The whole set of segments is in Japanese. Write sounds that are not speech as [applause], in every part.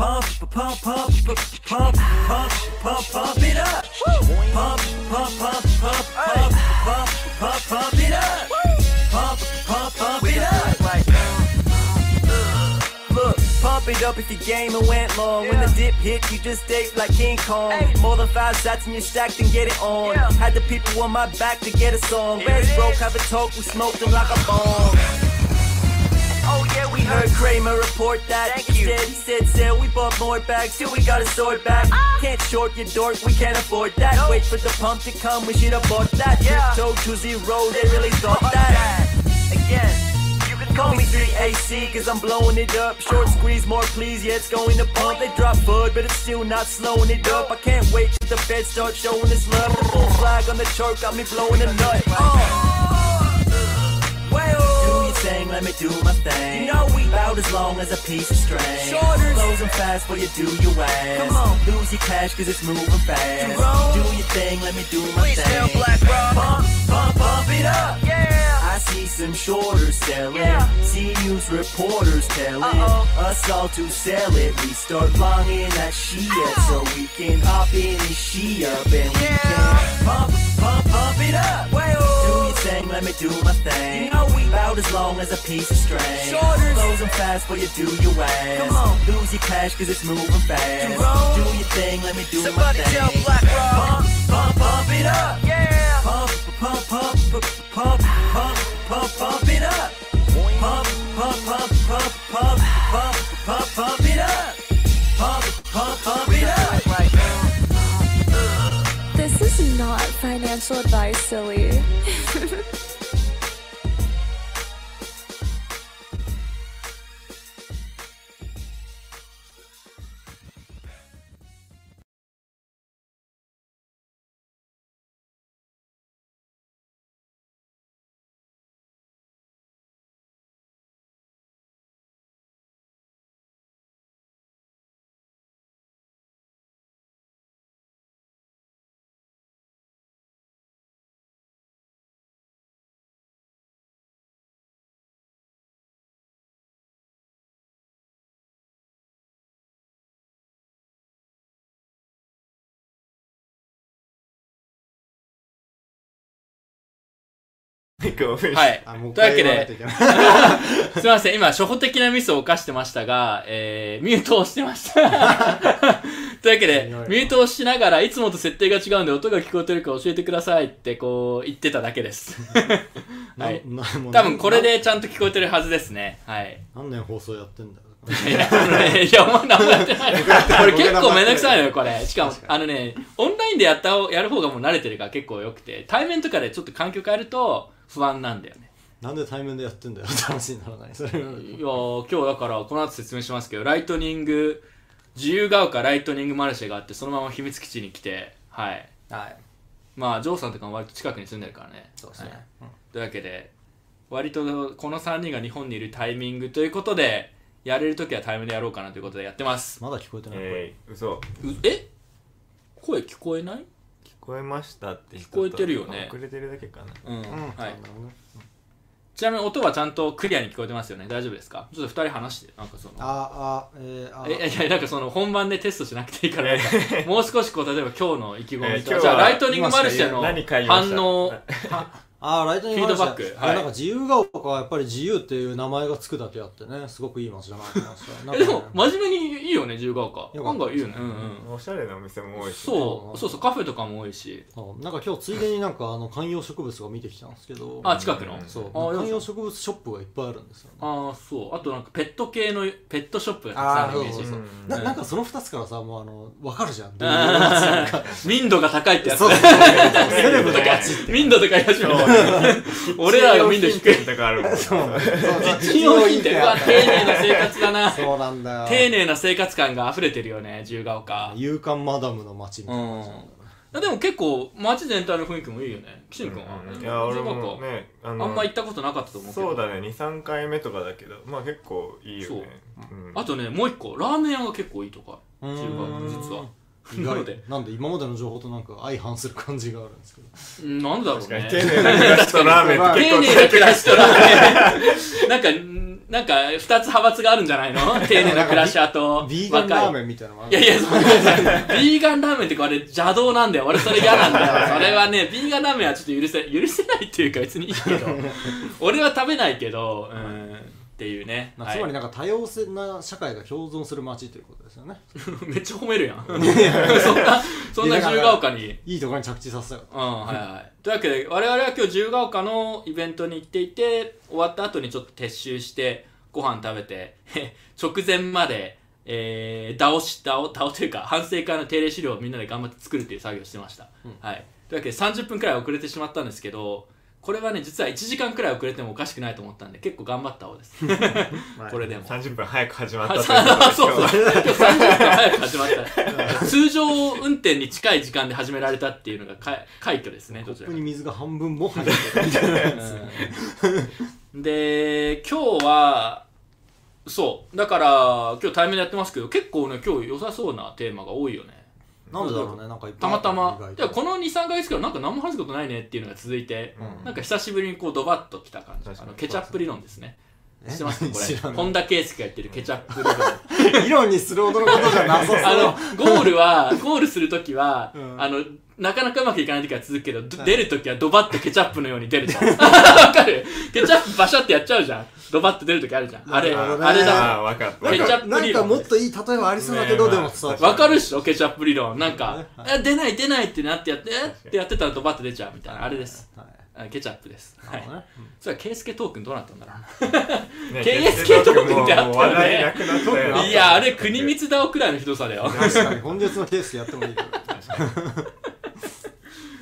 pump, pump, pump, pump, pump, pump, pump, pump it up. Pump, pump, pump, pump, pump, pump, pump, pump it up. Pump, pump, pump it up. Like, Look, pump it up if your game and went long. When the dip hit, you just stay like King Kong. More than five shots and you're stacked and get it on. Had the people on my back to get a song. Bears broke, have a talk, we smoked them like a bomb. Heard Kramer report that. Thank you. Said he said sell, we bought more bags, till we got a sword back. Can't short your dork, we can't afford that. Wait for the pump to come, we should have bought that. Yeah. Toe to zero, they really thought that. Again. You can Call me 3AC cause I'm blowing it up. Short squeeze, more please, yeah, it's going to pump. They drop bud, but it's still not slowing it up. I can't wait till the feds start showing this love. The full flag on the chart got me blowing a nut. Uh. Well, do your thing, let me do my thing. You know we bout as long as a piece of string. Shoulders closing fast for you do your ass. Come on, lose your cash cause it's moving fast. Do your thing, let me do my Please thing. tell Black Rob. Pump, pump, pump it up. Yeah. I see some shorters selling. Yeah. See news reporters telling Uh-oh. us all to sell it. We start longing that she up so we can hop in and she up and we Yeah. can pump, pump, pump it up. Well. Thing, let me do my thing. You know we bout as long as a piece of string. Shoulders. Closing fast for you do your ass. Come on. Lose your cash cause it's moving fast. Jerome. Do your thing, let me do Somebody my thing. Somebody tell Black Rob. Pump, pump, pump it up. Yeah. Pump, pump, pump, pump, pump, pump, pump, pump it up. Pump, pump, pump, pump, pump, pump, pump, pump it up. Financial advice, silly. [laughs] はいあもう。というわけで [laughs] すみません、今、初歩的なミスを犯してましたが、えー、ミュートをしてました。[laughs] というわけで、ミュートをしながら、いつもと設定が違うんで、音が聞こえてるか教えてくださいって、こう、言ってただけです。はい。多分、これでちゃんと聞こえてるはずですね。はい。何年放送やってんだよ [laughs] いや、あのね、いや、お前何もやってない。これ結構めんどくさいのよ、これ。しかも、あのね、オンラインでやった方、やる方がもう慣れてるから結構良くて、対面とかでちょっと環境変えると不安なんだよね。なんで対面でやってんだよ。って話にならな。いそれ。がいやー今日だからこの後説明しますけどライトニング自由が丘ライトニングマルシェがあってそのまま秘密基地に来てはい。はい。まあジョーさんとかも割と近くに住んでるからね。そうですね。はい。というわけで割とこの3人が日本にいるタイミングということでやれる時は対面でやろうかなということでやってます。まだ聞こえてない、えー、嘘。うえ？声聞こえない？聞こえましたって人聞こえてるよね。遅れてるだけかな。うん、うん。はい。ちなみに音はちゃんとクリアに聞こえてますよね。大丈夫ですか？ちょっと2人話してなんかその。ああえー、あ。えいやいやなんかその本番でテストしなくていいから。もう少しこう例えば今日の意気込みと、えーじゃあライトニングマルシェの反応 [laughs] あーライトニングフィードバック。はい。なんか自由が丘はやっぱり自由っていう名前がつくだけあってね。すごくいい街だなって思いました [laughs] でも真面目にいいよね自由が丘。よかった案外いいよね。うんうん。おしゃれなお店も多いしそう。そうそうカフェとかも多いし。そうなんか今日ついでになんかあの観葉植物が見てきたんですけど。あ近くの？そう。あ観葉植物ショップがいっぱいあるんですよね。ああそう。あとなんかペット系のペットショップがたくさんあるイメージ。そうそうそう。う。ん。ななんかその2つからさもうあの分かるじゃん。[laughs] 民度が高いってやつ。そうそうそう。[laughs] セレブ民度とか言い始めた俺らが民度低いとかあるもん実用品ってう。わ丁寧な生活だなそう。なんだよ丁寧な生活感が溢れてるよね自由が丘勇敢マダムの街みたいな感じなんでも結構街全体の雰囲気もいいよね岸野君は、いや俺も丘ねああんま行ったことなかったと思う。けどそう。だね23回目とかだけどまあ結構いいよねう。んあとねもう。一個ラーメン屋が結構いいとか自由が丘実はなのでなんで今までの情報となんか相反する感じがあるんですけど。うんなんだろうね。丁寧な暮らしとラーメンって結構丁寧な暮らしとラーメン。なんかんなんか二つ派閥があるんじゃないの？丁寧なクラッシャーとビーガンラーメンみたいなのもあるいやいや、そう。ビーガンラーメンってこれ邪道なんだよ。俺それ嫌なんだよ。それはね、ビーガンラーメンはちょっと許せ、許せないっていうか別にいいけど、俺は食べないけど、うん、っていうね。まあはいつまりなんか多様性な社会が共存する街ということですよね [laughs] めっちゃ褒めるやん。[laughs] そんな、そんな自由が丘に。いいところに着地させたようん、はいはい。というわけで、我々は今日自由が丘のイベントに行っていて、終わった後にちょっと撤収して、ご飯食べて、へ [laughs] 直前まで、えー、倒し、倒、倒というか、反省会の定例資料をみんなで頑張って作るっていう作業をしてました。はい。というわけで、30分くらい遅れてしまったんですけど、これはね、実は1時間くらい遅れてもおかしくないと思ったんで、結構頑張った方です。これでも。30分早く始まったあという [laughs] そうそう今日は今日30分早く始まった。通常運転に近い時間で始められたっていうのがか快挙ですねコップに水が半分も入ってるみたいなやつうん。で今日はそう。だから今日対面でやってますけど結構ね今日良さそうなテーマが多いよねなんでだろうねなんかたいまたま。でもこの23ヶ月からなんか何も話すことないねっていうのが続いて、うん。なんか久しぶりにこうドバッときた感じあのケチャップ理論ですね。え知ってますこ知らない。れ本田圭佑が言ってるケチャップ理論議論にするほどのことじゃなさそう。あの、ゴールは、ゴールするときは、うん。あの、なかなかうまくいかないときは続くけど、ど出るときはドバッとケチャップのように出るじゃん。[laughs] [laughs] わかる？ケチャップバシャってやっちゃうじゃん。ドバッと出るときあるじゃん。あれ、なるほどね。あれだ。ああ分かった。ケチャップなんかもっといい例えばありそうだけど、ねでもさ、まあわかるっしょケチャップ理論。なんかね、え、出ない出ないってなってやって、えってやってたらドバッと出ちゃうみたいな、あれです。はいあケチャップです。はいそれはケイスケトークンどうなったんだろうね [laughs] KSK トークンってあったよねもう話題なくなったよな。ねいや、あれ国光だおくらいのひどさだよ。確かに今月のケースやってもいいけど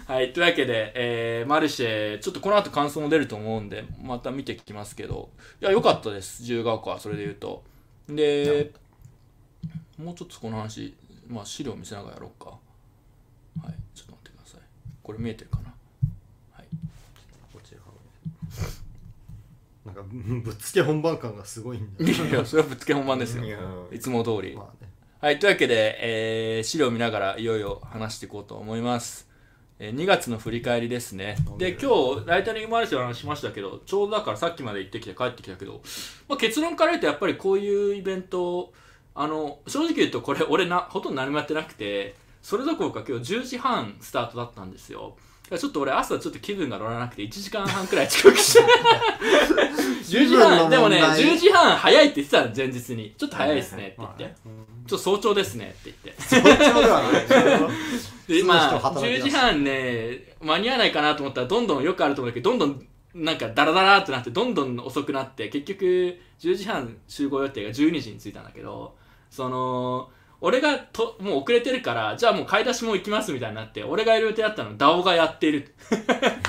はい、というわけで、えーマルシェ、ちょっとこの後感想も出ると思うんで、また見てきますけど、いや、良かったです、自由が丘は、それで言うと。で、もうちょっとこの話、まあ、資料見せながらやろうか。はい、ちょっと待ってください。これ見えてるかなはい。こっちなんかうん [laughs] ぶっつけ本番感がすごいんだよいやそれはぶっつけ本番ですよい。つも通り。まあねはい、というわけで、えー資料を見ながらいよいよ話していこうと思います。えー2月の振り返りですね。で、今日、ライトニングマルシェの話しましたけど、ちょうどだからさっきまで行ってきて帰ってきたけど、まあ、結論から言うとやっぱりこういうイベント、あの、正直言うとこれ俺な、ほとんど何もやってなくて、それどころか今日10時半スタートだったんですよ。ちょっと俺朝ちょっと気分が乗らなくて1時間半くらい遅刻して。[laughs] 10時半。でもね10時半早いって言ってたの前日に。ちょっと早いですねって言って、まあね。うんちょっと早朝ですねって言って。早朝ではない。で、まあ、普通の人働き10出す。時半ね、間に合わないかなと思ったら、どんどんよくあると思うんだけど、どんどん、なんか、ダラダラってなって、どんどん遅くなって、結局、10時半集合予定が12時に着いたんだけど、その、俺がと、もう遅れてるから、じゃあもう買い出しも行きますみたいになって、俺がいる予定だったの、ダオがやっている。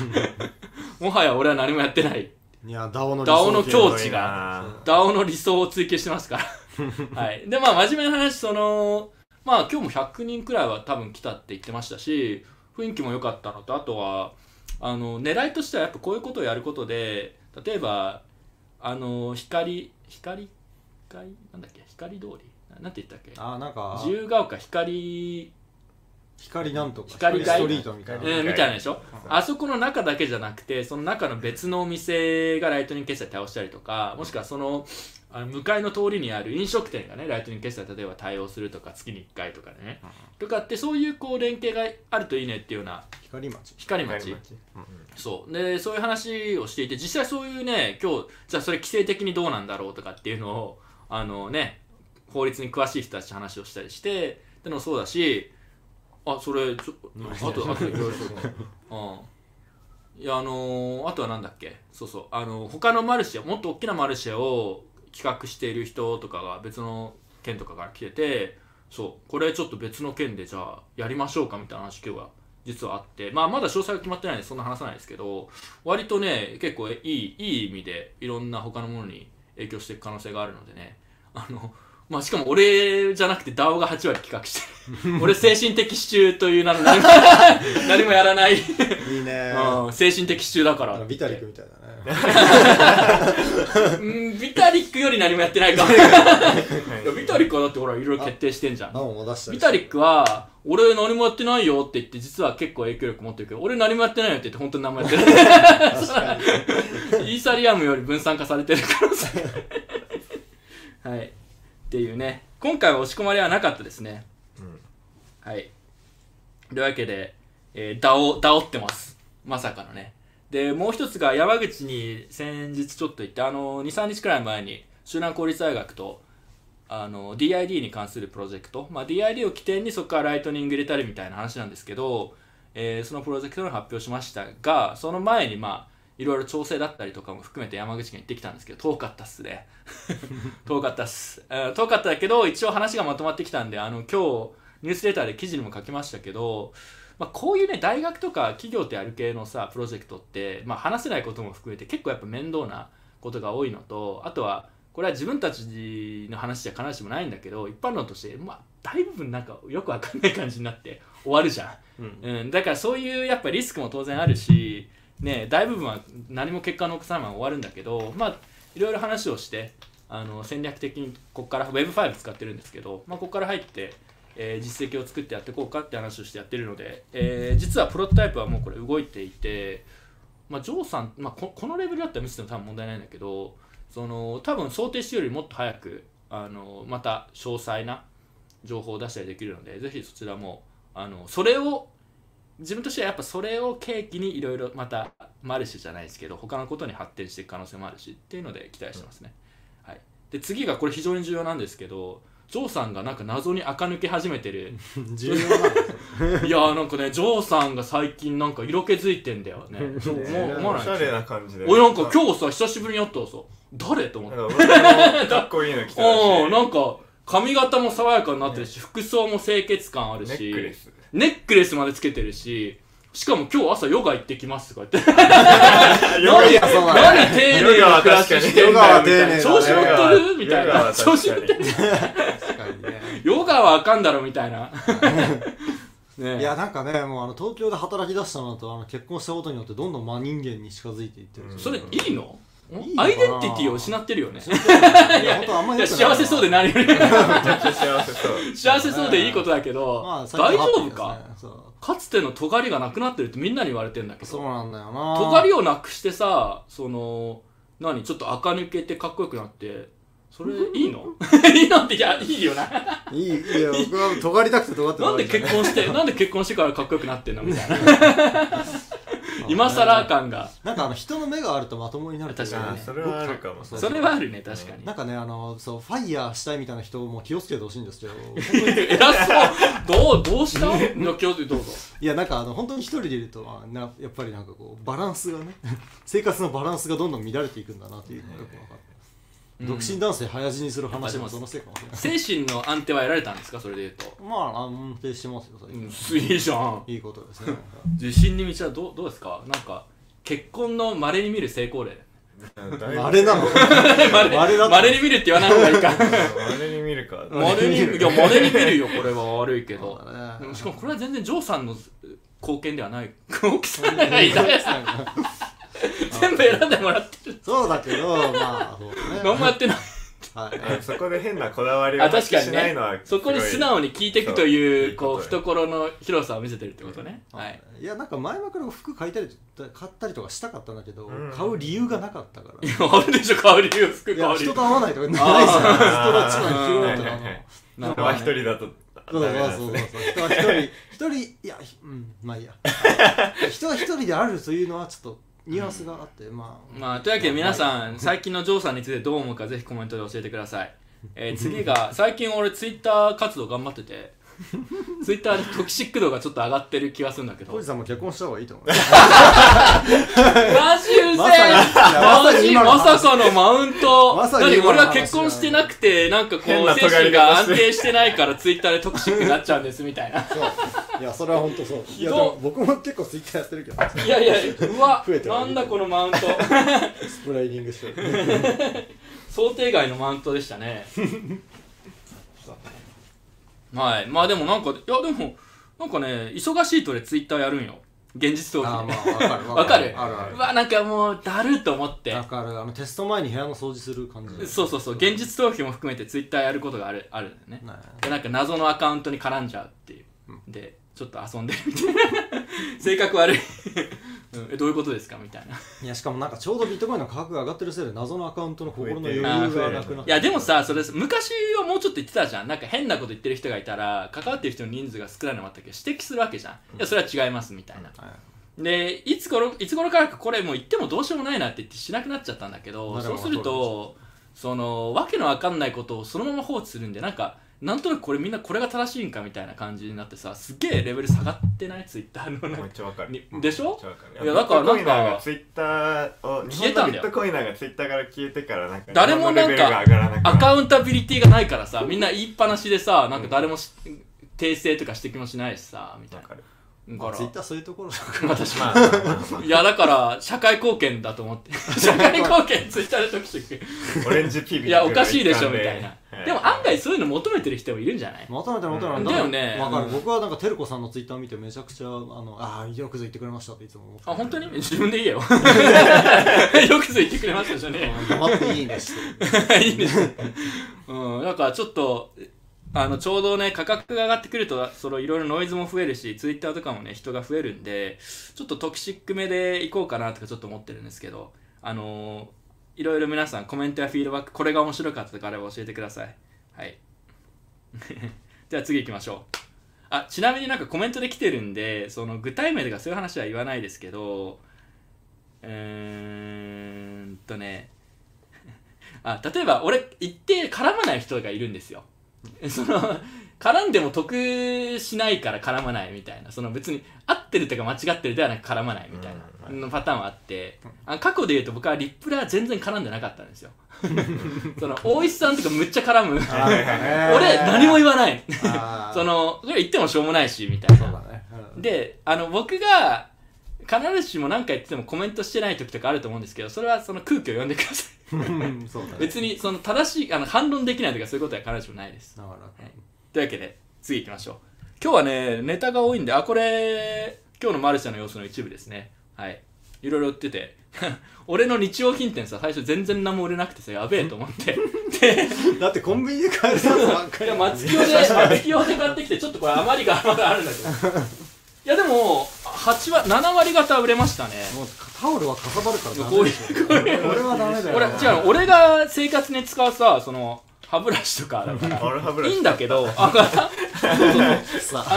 [laughs] もはや俺は何もやってない。いやダオの理ダオの想境地が、ダオの理想を追求してますから。[laughs] はい。で、まあ、真面目な話、その、まあ、今日も100人くらいは多分来たって言ってましたし、雰囲気も良かったのと、あとは、あの、狙いとしてはやっぱこういうことをやることで、例えば、あの、光、光光なんだっけ光通り？ななんて言ったっけ？あなんか自由が丘光。光なんとか光ストリートみたいな。えーみたいなでしょ？あそこの中だけじゃなくてその中の別のお店がライトニング決済対応したりとかもしくはそのあの向かいの通りにある飲食店がねライトニング決済例えば対応するとか月に1回とかでね、とかってそういうこう連携があるといいねっていうような光町。光町。そう。でそういう話をしていて実際そういうね今日じゃあそれ規制的にどうなんだろうとかっていうのをあのね法律に詳しい人たちと話をしたりしてってのもそうだしあそれちょあとあといろいろうん。いやあのーあとはなんだっけ？そうそう。あの他のマルシェもっと大きなマルシェを企画している人とかが別の県とかから来ててそう。これちょっと別の県でじゃあやりましょうかみたいな話今日は実はあって。まあまだ詳細が決まってないんでそんな話さないですけど割とね結構いいいい意味でいろんな他のものに影響していく可能性があるのでね。あのまあしかも俺じゃなくて DAO が8割企画してる。[laughs] 俺精神的支柱という名の何も [laughs] 何もやらない、いいね。うん、精神的支柱だから。ビタリックみたいだね。[laughs] うんビタリックより何もやってないか。ビタリックはだってほらいろいろ決定してんじゃん。ビタリックは俺何もやってないよって言って実は結構影響力持ってるけど俺何もやってないよって言って本当に何もやってない。確かに。イーサリアムより分散化されてる可能性はいっていうね。今回は押し込まれはなかったですね。うん。はい。というわけで、えー、だおだおってます。まさかのね。でもう一つが山口に先日ちょっと行ってあの23日くらい前に集南公立大学とあの DID に関するプロジェクト、まあ、DID を起点にそこからライトニング入れたりみたいな話なんですけど、えーそのプロジェクトの発表しましたがその前にまあいろいろ調整だったりとかも含めて山口県行ってきたんですけど遠かったっすね。[laughs] 遠かったっす、えー遠かったけど一応話がまとまってきたんであの今日ニュースレターで記事にも書きましたけど、まあ、こういうね大学とか企業とやる系のさプロジェクトって、まあ、話せないことも含めて結構やっぱ面倒なことが多いのとあとはこれは自分たちの話じゃ必ずしもないんだけど一般論として、まあ、大部分なんかよくわかんない感じになって終わるじゃん、うん。だからそういうやっぱリスクも当然あるし、ね、大部分は何も結果を残さないまま終わるんだけどまあいろいろ話をしてあの戦略的にここから Web5 使ってるんですけど、まあ、ここから入って、えー実績を作ってやっていこうかって話をしてやってるので、えー実はプロトタイプはもうこれ動いていて、まあ、ジョーさん、まあ、ここのレベルだったら見せても多分問題ないんだけどその多分想定してよりもっと早くあのまた詳細な情報を出したりできるのでぜひそちらもあのそれを自分としてはやっぱそれを契機にいろいろまたマルシェじゃないですけど他のことに発展していく可能性もあるしっていうので期待してますね、はい、で次がこれ非常に重要なんですけどジョーさんがなんか謎に垢抜け始めてる。重要なんですよ。[laughs] いやーなんかねジョーさんが最近なんか色気づいてんだよね。[laughs] そう思わないおしゃれな感じで。俺なんか今日さ久しぶりに会ったらさ誰？と思って。[laughs] かっこいいの着たらしなんか髪型も爽やかになってるし、服装も清潔感あるネしックレスネックレスまでつけてるししかも今日朝ヨガ行ってきますとか言って。[laughs] いやそうだ。ね何丁寧な暮らししてんだよ調子乗ってる？みたいな。調子乗ってる？確かにね。ヨガはあかんだろみたいな。[laughs] ねいやなんかねもうあの東京で働き出したのとあの結婚したことによってどんどん真人間に近づいていってる。ん。ですそれよいいの？いいのかなアイデンティティを失ってるよね。いや本当あんまり幸せそうで何より。幸せそう。幸せそうでいいことだけど、まあ大丈夫か？かつての尖りがなくなってるってみんなに言われてんだけどそうなんだよな。尖りをなくしてさその何ちょっと垢抜けてかっこよくなってそれいいの？[laughs] いいのっていやいいよな。いいいい。や僕は尖りたくて尖ってなんで結婚婚してなんで結婚してからかっこよくなってんの？みたいな今更感が。なんかあの人の目があるとまともになる確かにあそれはあるかも。それはあるね確かに。なんかねあのそうファイヤーしたいみたいな人も気をつけてほしいんですけど。偉そう。どうどうした？[laughs] いや気をつけてどうぞいやなんかあの本当に一人でいるとまあなやっぱりなんかこうバランスがね生活のバランスがどんどん乱れていくんだなっていうのがよく分かって、うん。独身男性早死にする話もそのせいかもしれない。精神の安定は得られたんですか？それで言うと、まあ安定してますよ最う近、ん、いいじゃん。いいことですね。自信に満ちはどうどうですか？なんか結婚の稀に見る成功例。あれなの？あれだった稀に見るって言わない方がいいか。あれに見るか。稀にいや稀に見るよ。これは悪いけど。そうだね。しかもこれは全然ジョーさんの貢献ではない。奥さんがい。た全部選んでもらってる。そうだけどまあそうだね。何もやってない。はい。あそこで変なこだわりをあ確かにしないのはねそこに素直に聞いていくというこう懐の広さを見せてるってことね。はい。いやなんか前々から服買いたり買ったりとかしたかったんだけど、うん。買う理由がなかったからいやあるでしょ変わり理由服いや変わり人と会わないとかないじあゃん。人とあー一番広いとか人は一人だとそうそうそうそう。人は一人一人いやひうんまあいいや。[laughs] 人は一人であるというのはちょっとニュアンスがあって、まあ。まあ、というわけで皆さん、最近のジョーさんについてどう思うかぜひコメントで教えてください。えー次が、最近俺ツイッター活動頑張ってて、ツイッターでトキシック度がちょっと上がってる気がするんだけど。マジさんも結婚した方がいいと思う。うぜえまさにマジまさかのマウント、俺は結婚してなくて、なんかこう、精神が安定してないからツイッターでトキシックになっちゃうんですみたいな。そう。いやそれは本当そう。いやどでも僕も結構ツイッターやってるけど。いやいや、うわ増え、てはいる。なんだこのマウント。スプレーニングして [laughs] 想定外のマウントでしたねはい。まあでもなんかいやでもなんかね忙しいと俺ツイッターやるんよ。現実逃避あーまあ [laughs] わかる。わかる。あるある。うわなんかもうだると思って。だからあのテスト前に部屋の掃除する感じそうそうそう。現実逃避も含めてツイッターやることがあるあるんだよね。ね。でなんか謎のアカウントに絡んじゃうっていう、でちょっと遊んでるみたいな。[laughs] 性格悪い、うん、えどういうことですか？みたいな。いやしかもなんかちょうどビットコインの価格が上がってるせいで謎のアカウントの心の余裕がなくなっていやでもさそれ昔はもうちょっと言ってたじゃん。なんか変なこと言ってる人がいたら関わってる人の人数が少ないのもあったけど指摘するわけじゃん。いやそれは違いますみたいな。はい。でいつ頃いつ頃からかこれもう言ってもどうしようもないなって言ってしなくなっちゃったんだけどそうするとそのわけのわかんないことをそのまま放置するんでなんかなんとなくこれみんなこれが正しいんかみたいな感じになってさすっげえレベル下がってない？ツイッターのめか。っちゃわかる。にでしょ？いやだからなんかツイッターを日消えたんだよ。ビットコイがツイッターから消えてからなんか誰もなんかアカウンタビリティがないからさみんな言いっぱなしでさなんか誰もし訂正とか指摘もしないしさみたいなまあツイッかターそういうところだら。私まあ [laughs] いやだから社会貢献だと思って。[laughs] 社会貢献ツイッターで特集あオレンジピビいやおかしいでしょみたいな。はい。でも案外そういうの求めてる人もいるんじゃない？求めてる求めてる。だよね。わか僕はなんかテルコさんのツイッター見てめちゃくちゃあのああよくぞ言ってくれましたっていつも思って。あ本当に？自分で言えよ。[laughs] よくぞ言ってくれましたじゃねうん黙っていいねしいいですうん。だからちょっとあのちょうどね価格が上がってくるとそのいろいろノイズも増えるしツイッターとかもね人が増えるんでちょっとトキシックめでいこうかなとかちょっと思ってるんですけどあのーいろいろ皆さんコメントやフィードバックこれが面白かったとかあれば教えてください。はい。[laughs] では次行きましょう。あちなみになんかコメントで来てるんでその具体名とかそういう話は言わないですけどうーんとね。[laughs] あ例えば俺一定絡まない人がいるんですよ。その絡んでも得しないから絡まないみたいな。その別に合ってるとか間違ってるではなく絡まないみたいなのパターンはあって。あ過去で言うと僕はリップラー全然絡んでなかったんですよ。[laughs] その大石さんとかむっちゃ絡む。[laughs] 俺何も言わない。その言ってもしょうもないしみたいな。ね。うん。であの僕が必ずしも何か言っててもコメントしてない時とかあると思うんですけどそれはその空気を読んでください。うんそうだね。別にその正しいあの反論できないとかそういうことは必ずしもないです。だからはい。というわけで次行きましょう。今日はねネタが多いんであこれ今日のマルシェの様子の一部ですね。はい。いろいろ売ってて [laughs] 俺の日用品店さ最初全然何も売れなくてさやべえと思って。で [laughs] だってコンビニで買えるやつばっかり。いや松清で松清で買ってきてちょっとこれ余りがまだあるんだけど。いやでも8割7割方売れましたね。もうタオルはかさばるからダメでしょ。これはダメだよ。俺違う俺が生活に使うさその歯ブラシとかだから。いいんだけどあ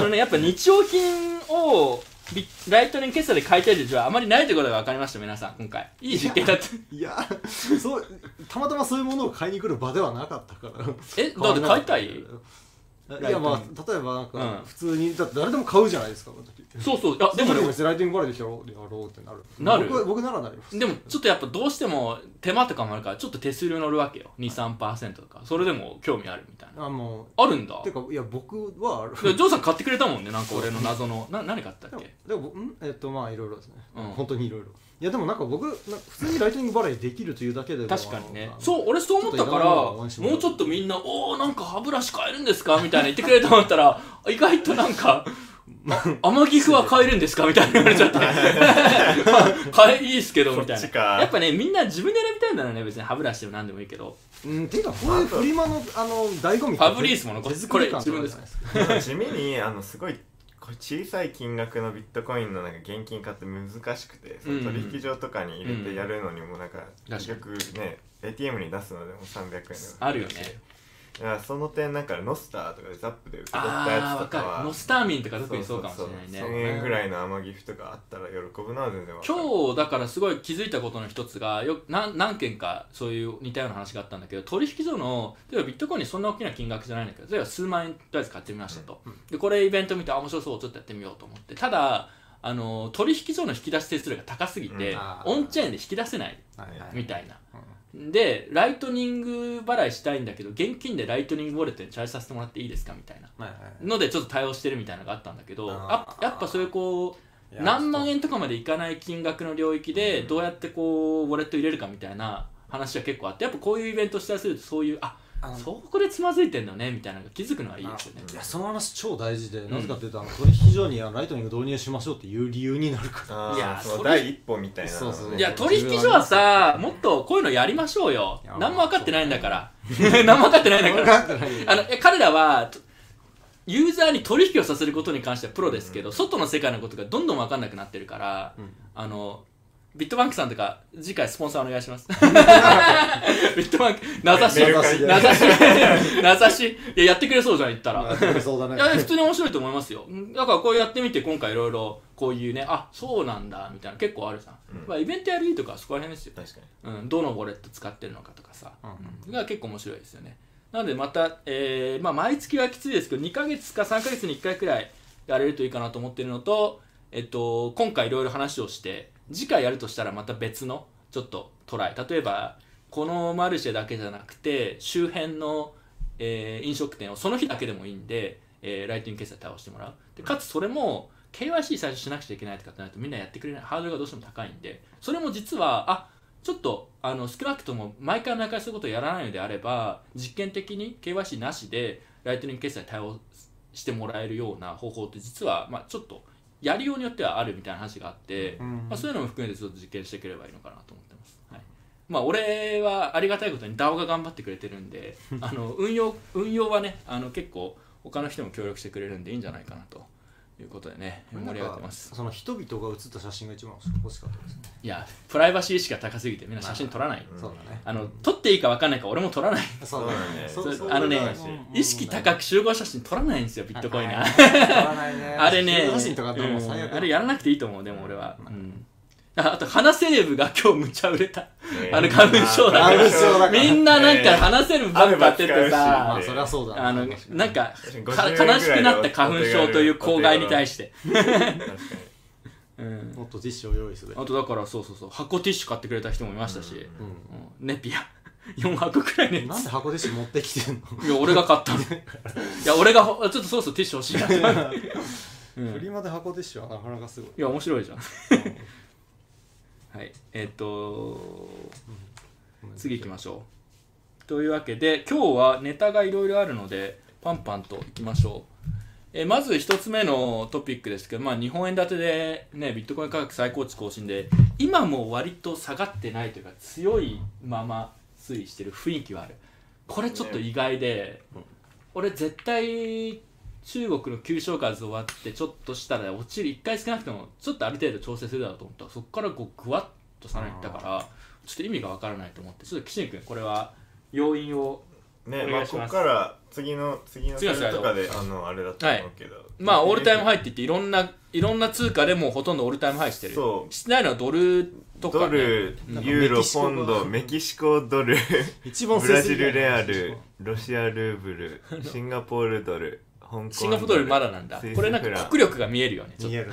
のねやっぱ日用品をビライトニング決済で買いたいという人はあまりないということが分かりました皆さん今回。いい実験だった。いやそうたまたまそういうものを買いに来る場ではなかったから。えだって買いたい？いやまあ例えばなんうん。か普通にだって誰でも買うじゃないですかそうそう。あでもねライティングバレーでやろうやろうってなる。なる。僕は僕ならなります。でもちょっとやっぱどうしても手間とかもあるからちょっと手数料乗るわけよ。23%とか。それでも興味あるみたいな。あもあるんだ。うてかいや僕はある。でジョーさん買ってくれたもんねなんか俺の謎の。な何買ったっでもけでもん？えっとまあいろいろですね、うん。本当にいろいろいやでもなんか僕なんか普通にライトニングバレーできるというだけでも確かにね。そう俺そう思ったからもらうちょっとみんな「おおなんか歯ブラシ買えるんですか?」みたいな言ってくれると思ったら [laughs] 意外となんか「あ天城府は買えるんですか?」みたいな。言われちゃって「[laughs] 買えいいっすけど」みたいな。やっぱねみんな自分で選びたいんだろうね別に歯ブラシでも何でもいいけど。うんていうかこういうフリマのあの醍醐味ファブリースも残すこれ自分です。地味にあのすごいこれ小さい金額のビットコインのなんか現金化って難しくて、その取引所とかに入れてやるのにもなんか結局ね ATM に出すのでも300円であるよねその点なんかノスターとかでザップで受け取ったあやつとかは。ノスターミンとか特にそうかもしれないね。そうそうそう1000円ぐらいの天岐阜とかあったら喜ぶのは全然今日だからすごい気づいたことの一つがよ何何件かそういう似たような話があったんだけど取引所の例えばビットコインにそんな大きな金額じゃないんだけど例えば数万円とりあえず買ってみましたと、でこれイベント見てあ面白そうちょっとやってみようと思って。ただあの取引所の引き出し手数料が高すぎて、うん。オンチェーンで引き出せない。はいはいみたいな、でライトニング払いしたいんだけど現金でライトニングウォレットにチャージさせてもらっていいですかみたいな。はいはいのでちょっと対応してるみたいなのがあったんだけどあやっぱそういうこいうや何万円とかまでいかない金額の領域でどうやってこうウォレット入れるかみたいな話は結構あってやっぱこういうイベントしたりするとそういうああのそこでつまずいてんのねみたいなのが気づくのはいいですよね。いやその話超大事で、ん。なぜかというとあの取引所にあのライトニング導入しましょうっていう理由になるから。いやその第一歩みたいなそうそういや取引所はさもっとこういうのやりましょうよ。何も分かってないんだから。[laughs] 何も分かってないんだから。分かってないよ。あのえ彼らはとユーザーに取引をさせることに関してはプロですけど、外の世界のことがどんどん分かんなくなってるから、うん。あのビットバンクさんとか次回スポンサーお願いします。[laughs] ビットバンク名指し。名指し。[laughs] 名指し。いややってくれそうじゃん言ったら。そうだね。いや普通に面白いと思いますよ。だからこうやってみて今回いろいろこういうねあそうなんだみたいな結構あるじゃん、うん。まあ、イベントやる意とかそこら辺ですよ、確かに。うん、どのウォレット使ってるのかとかさ、うん。が結構面白いですよね。なのでまた、えーまあ、毎月はきついですけど2ヶ月か3ヶ月に1回くらいやれるといいかなと思ってるのと、えっと、今回いろいろ話をして次回やるとしたらまた別のちょっとトライ。例えばこのマルシェだけじゃなくて周辺の、えー飲食店をその日だけでもいいんで、えーライティング決済対応してもらう。でかつそれも KYC 最初しなくちゃいけないとかってなるとみんなやってくれない。ハードルがどうしても高いんで。それも実はあちょっとあの少なくとも毎回毎回そういうことをやらないのであれば実験的に KYC なしでライトニング決済対応してもらえるような方法って実は、まあ、ちょっとやりようによってはあるみたいな話があって、うんまあ、そういうのも含めてちょっと実験していければいいのかなと思ってます。はいまあ、俺はありがたいことに DAO が頑張ってくれてるんで [laughs] あの運用運用はねあの結構他の人も協力してくれるんでいいんじゃないかなということでね盛り上がってます。その人々が写った写真が一番欲しかったですね。いやプライバシー意識が高すぎてみんな写真撮らない、うん。そうだね。あの撮っていいか分かんないから俺も撮らない。[laughs] そうだね。あのねうん意識高く集合写真撮らないんですよビットコインがはい。撮らないね。あれね写真とかでも最悪うん。あれやらなくていいと思うでも俺は、うんああと花セレブが今日むちゃ売れた。ね。あの花粉症だから。花粉みんななんか花セレブばっかやっててさ。まあそりゃそうだなあのなんか50か円ぐらい悲しくなった花粉症という公害に対して、うん、もっとティッシュを用意する。あとだからそうそうそう。箱ティッシュ買ってくれた人もいましたし、うん。ううん。ネピア。[laughs] 4箱くらいのやんなんで箱ティッシュ持ってきてんの？ついや俺が買ったの。[laughs] いや俺がほちょっとそろそろティッシュ欲しいなって、[laughs] うん。フリマで箱ティッシュはなかなかすごい。いや面白いじゃんはい。えっ、と次行きましょう。というわけで今日はネタがいろいろあるのでパンパンといきましょう。えーまず一つ目のトピックですけど、まあ、日本円建てで、ね、ビットコイン価格最高値更新で今も割と下がってないというか強いまま推移してる雰囲気はある。これちょっと意外で、俺絶対中国の旧正月終わってちょっとしたら落ちる1回少なくともちょっとある程度調整するだろうと思ったらそこからこうグワッとさらにいったからちょっと意味がわからないと思ってちょっと岸君これは要因をねまあここから次の次の次とかであのあれだと思うけど。まあオールタイムハイって言っていろんないろんな通貨でもうほとんどオールタイムハイしてる。そう。してないのはドルとか、ね、ドル、うんユーロ、ポンド、メキシコドル、一番ブラジルレアル、ロシアルーブル、シンガポールドル、シンガポールまだなんだ。これなんか国力が見えるよねちょっ見える。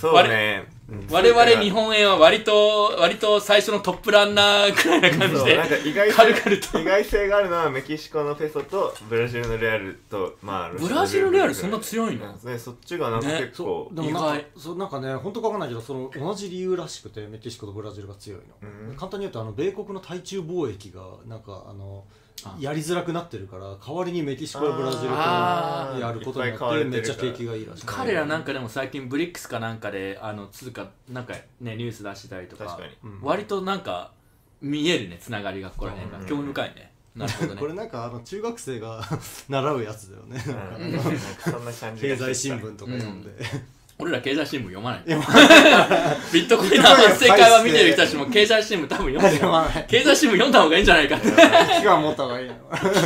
そうね。[laughs] 我々日本円は割と割と最初のトップランナーくらいな感じでなんか意外軽々と。意外性があるのはメキシコのペソとブラジルのレアルとまあブラジルレアルそんな強いの？ねそっちがなんかね結構、でもなん意かそうなんかね本当かわかんないけどその同じ理由らしくてメキシコとブラジルが強いの、うん。簡単に言うとあの米国の対中貿易がなんかあのあやりづらくなってるから代わりにメキシコやブラジルとやることによいってめっちゃ景気がいいらしい。彼らなんかでも最近ブリックスかなんかであの通貨なんかねニュース出してたりとか割となんか見えるねつながりがここら辺が。うん。興味深いね。なるほどね。これなんかあの中学生が [laughs] 習うやつだよね、うん。なんかそんな感じが経済新聞とか読んで、俺ら経済新聞読まない。ビットコインの反省会は見てる人たちも経済新聞多分読んで読まない。経済新聞読んだ方がいいんじゃないかって。危機感持った方がいいの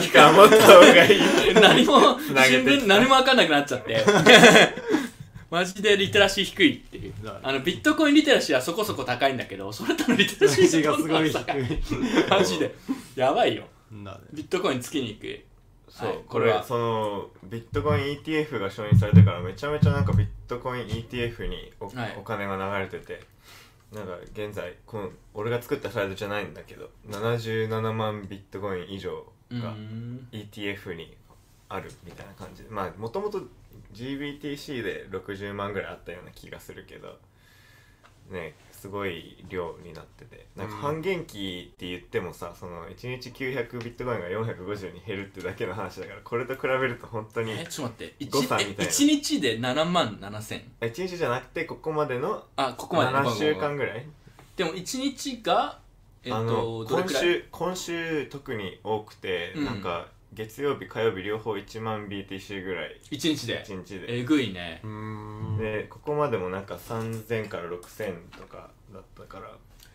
期間持った方がいい何も新聞何も分かんなくなっちゃって。マジでリテラシー低いっていう。あのビットコインリテラシーはそこそこ高いんだけどそれとのリテラシーがすごい低高い。いマジで。やばいよ。ビットコイン月に行くそう、はい。これは。そのビットコイン ETF が承認されてからめちゃめちゃなんかビットコイン ETF にお,、はい。お金が流れててなんか現在この俺が作ったスライドじゃないんだけど77万ビットコイン以上うがん ETF にあるみたいな感じ。でまあもともと GBTC で60万ぐらいあったような気がするけどねすごい量になっててなんかうん半減期って言ってもさその1日900ビットコインが450に減るってだけの話だからこれと比べると本当にえちょっと待って誤差みたいな。1, 日で7万7千？1日じゃなくてここまでのあここまで。7週間ぐらい？でも1日がえっと今週今週特に多くて、うん。なんか月曜日火曜日両方1万 BTC ぐらい。1日で？1日で。えぐいね。うーん。でここまでもなんか3000から6000とかだったから。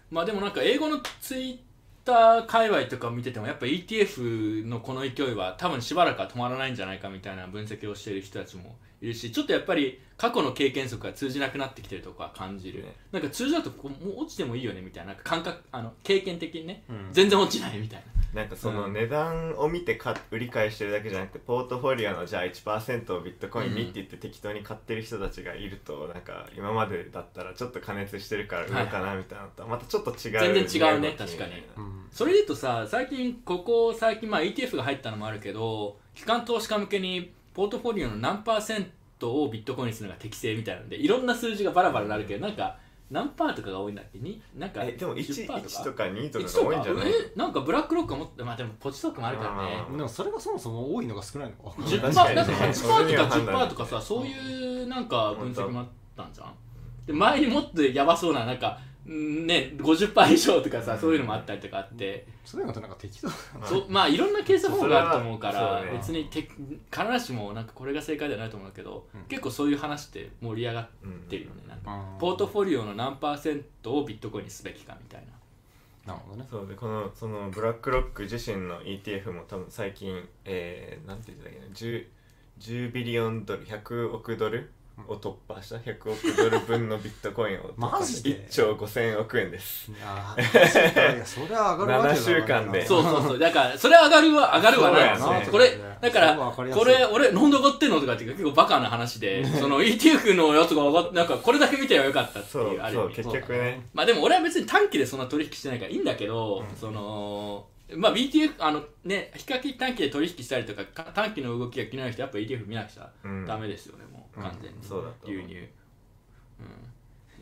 まあでもなんか英語のツイッター界隈とか見ててもやっぱ ETF のこの勢いは多分しばらくは止まらないんじゃないかみたいな分析をしている人たちもいるしちょっとやっぱり過去の経験則が通じなくなってきてるとこは感じる、ね。なんか通じだとこうもう落ちてもいいよねみたいな感覚あの経験的にね、うん。全然落ちないみたいなんかそのうん。値段を見てか売り買いしてるだけじゃなくてポートフォリオのじゃあ1%をビットコインにって言って適当に買ってる人たちがいるとなんか今までだったらちょっと加熱してるから売るかなみたいなのとはまたちょっと違う全然違うね確かに。うん。なそれで言うとさ最近ここ最近まあ ETF が入ったのもあるけど機関投資家向けにポートフォリオの何パーセントをビットコインにするのが適正みたいなのでいろんな数字がバラバラになるけどなんか何パーとかが多いんだっけ？に？なんかえでも 1, 10%とか？1とか2とか1が多いんじゃない？えなんかブラックロックが持ってまあでもポチトークもあるからね。うんでもそれがそもそも多いのが少ないのか。10%確かに。なんか8%とか俺には判断10%とかさそういうなんか分析もあったんじゃん？で前にもっとやばそうななんかんね50%以上とかさそういうのもあったりとかあって。そういうのってなんか適当だな。そうまあいろんな計算法があると思うから別にて必ずしもなんかこれが正解ではないと思うけど、うん。結構そういう話って盛り上がってるよね。なんかポートフォリオの何パーセントをビットコインにすべきかみたいな。なるほどね。そうでこのそのブラックロック自身の ETF も多分最近えー、なんて言ってたっけな 10, 10ビリオンドル100億ドルを突破した100億ドル分のビットコインを突破しマジで？1兆5000億円です。いやーいやそれは上がるわけだ7週間で。そうそうそう。だからそれ上がるは上がるわな。ね。これだからこれ俺なんで上がってんのとかって結構バカな話でその ETF のやつが上がってなんかこれだけ見てばよかったっていうある意味そう結局ね。まあでも俺は別に短期でそんな取引してないからいいんだけど、そのまあ BTF あのね比較的短期で取引したりとかか短期の動きが気になる人はやっぱ ETF 見なくちゃうん。ダメですよね、もう完全に、そうだと流入、うん、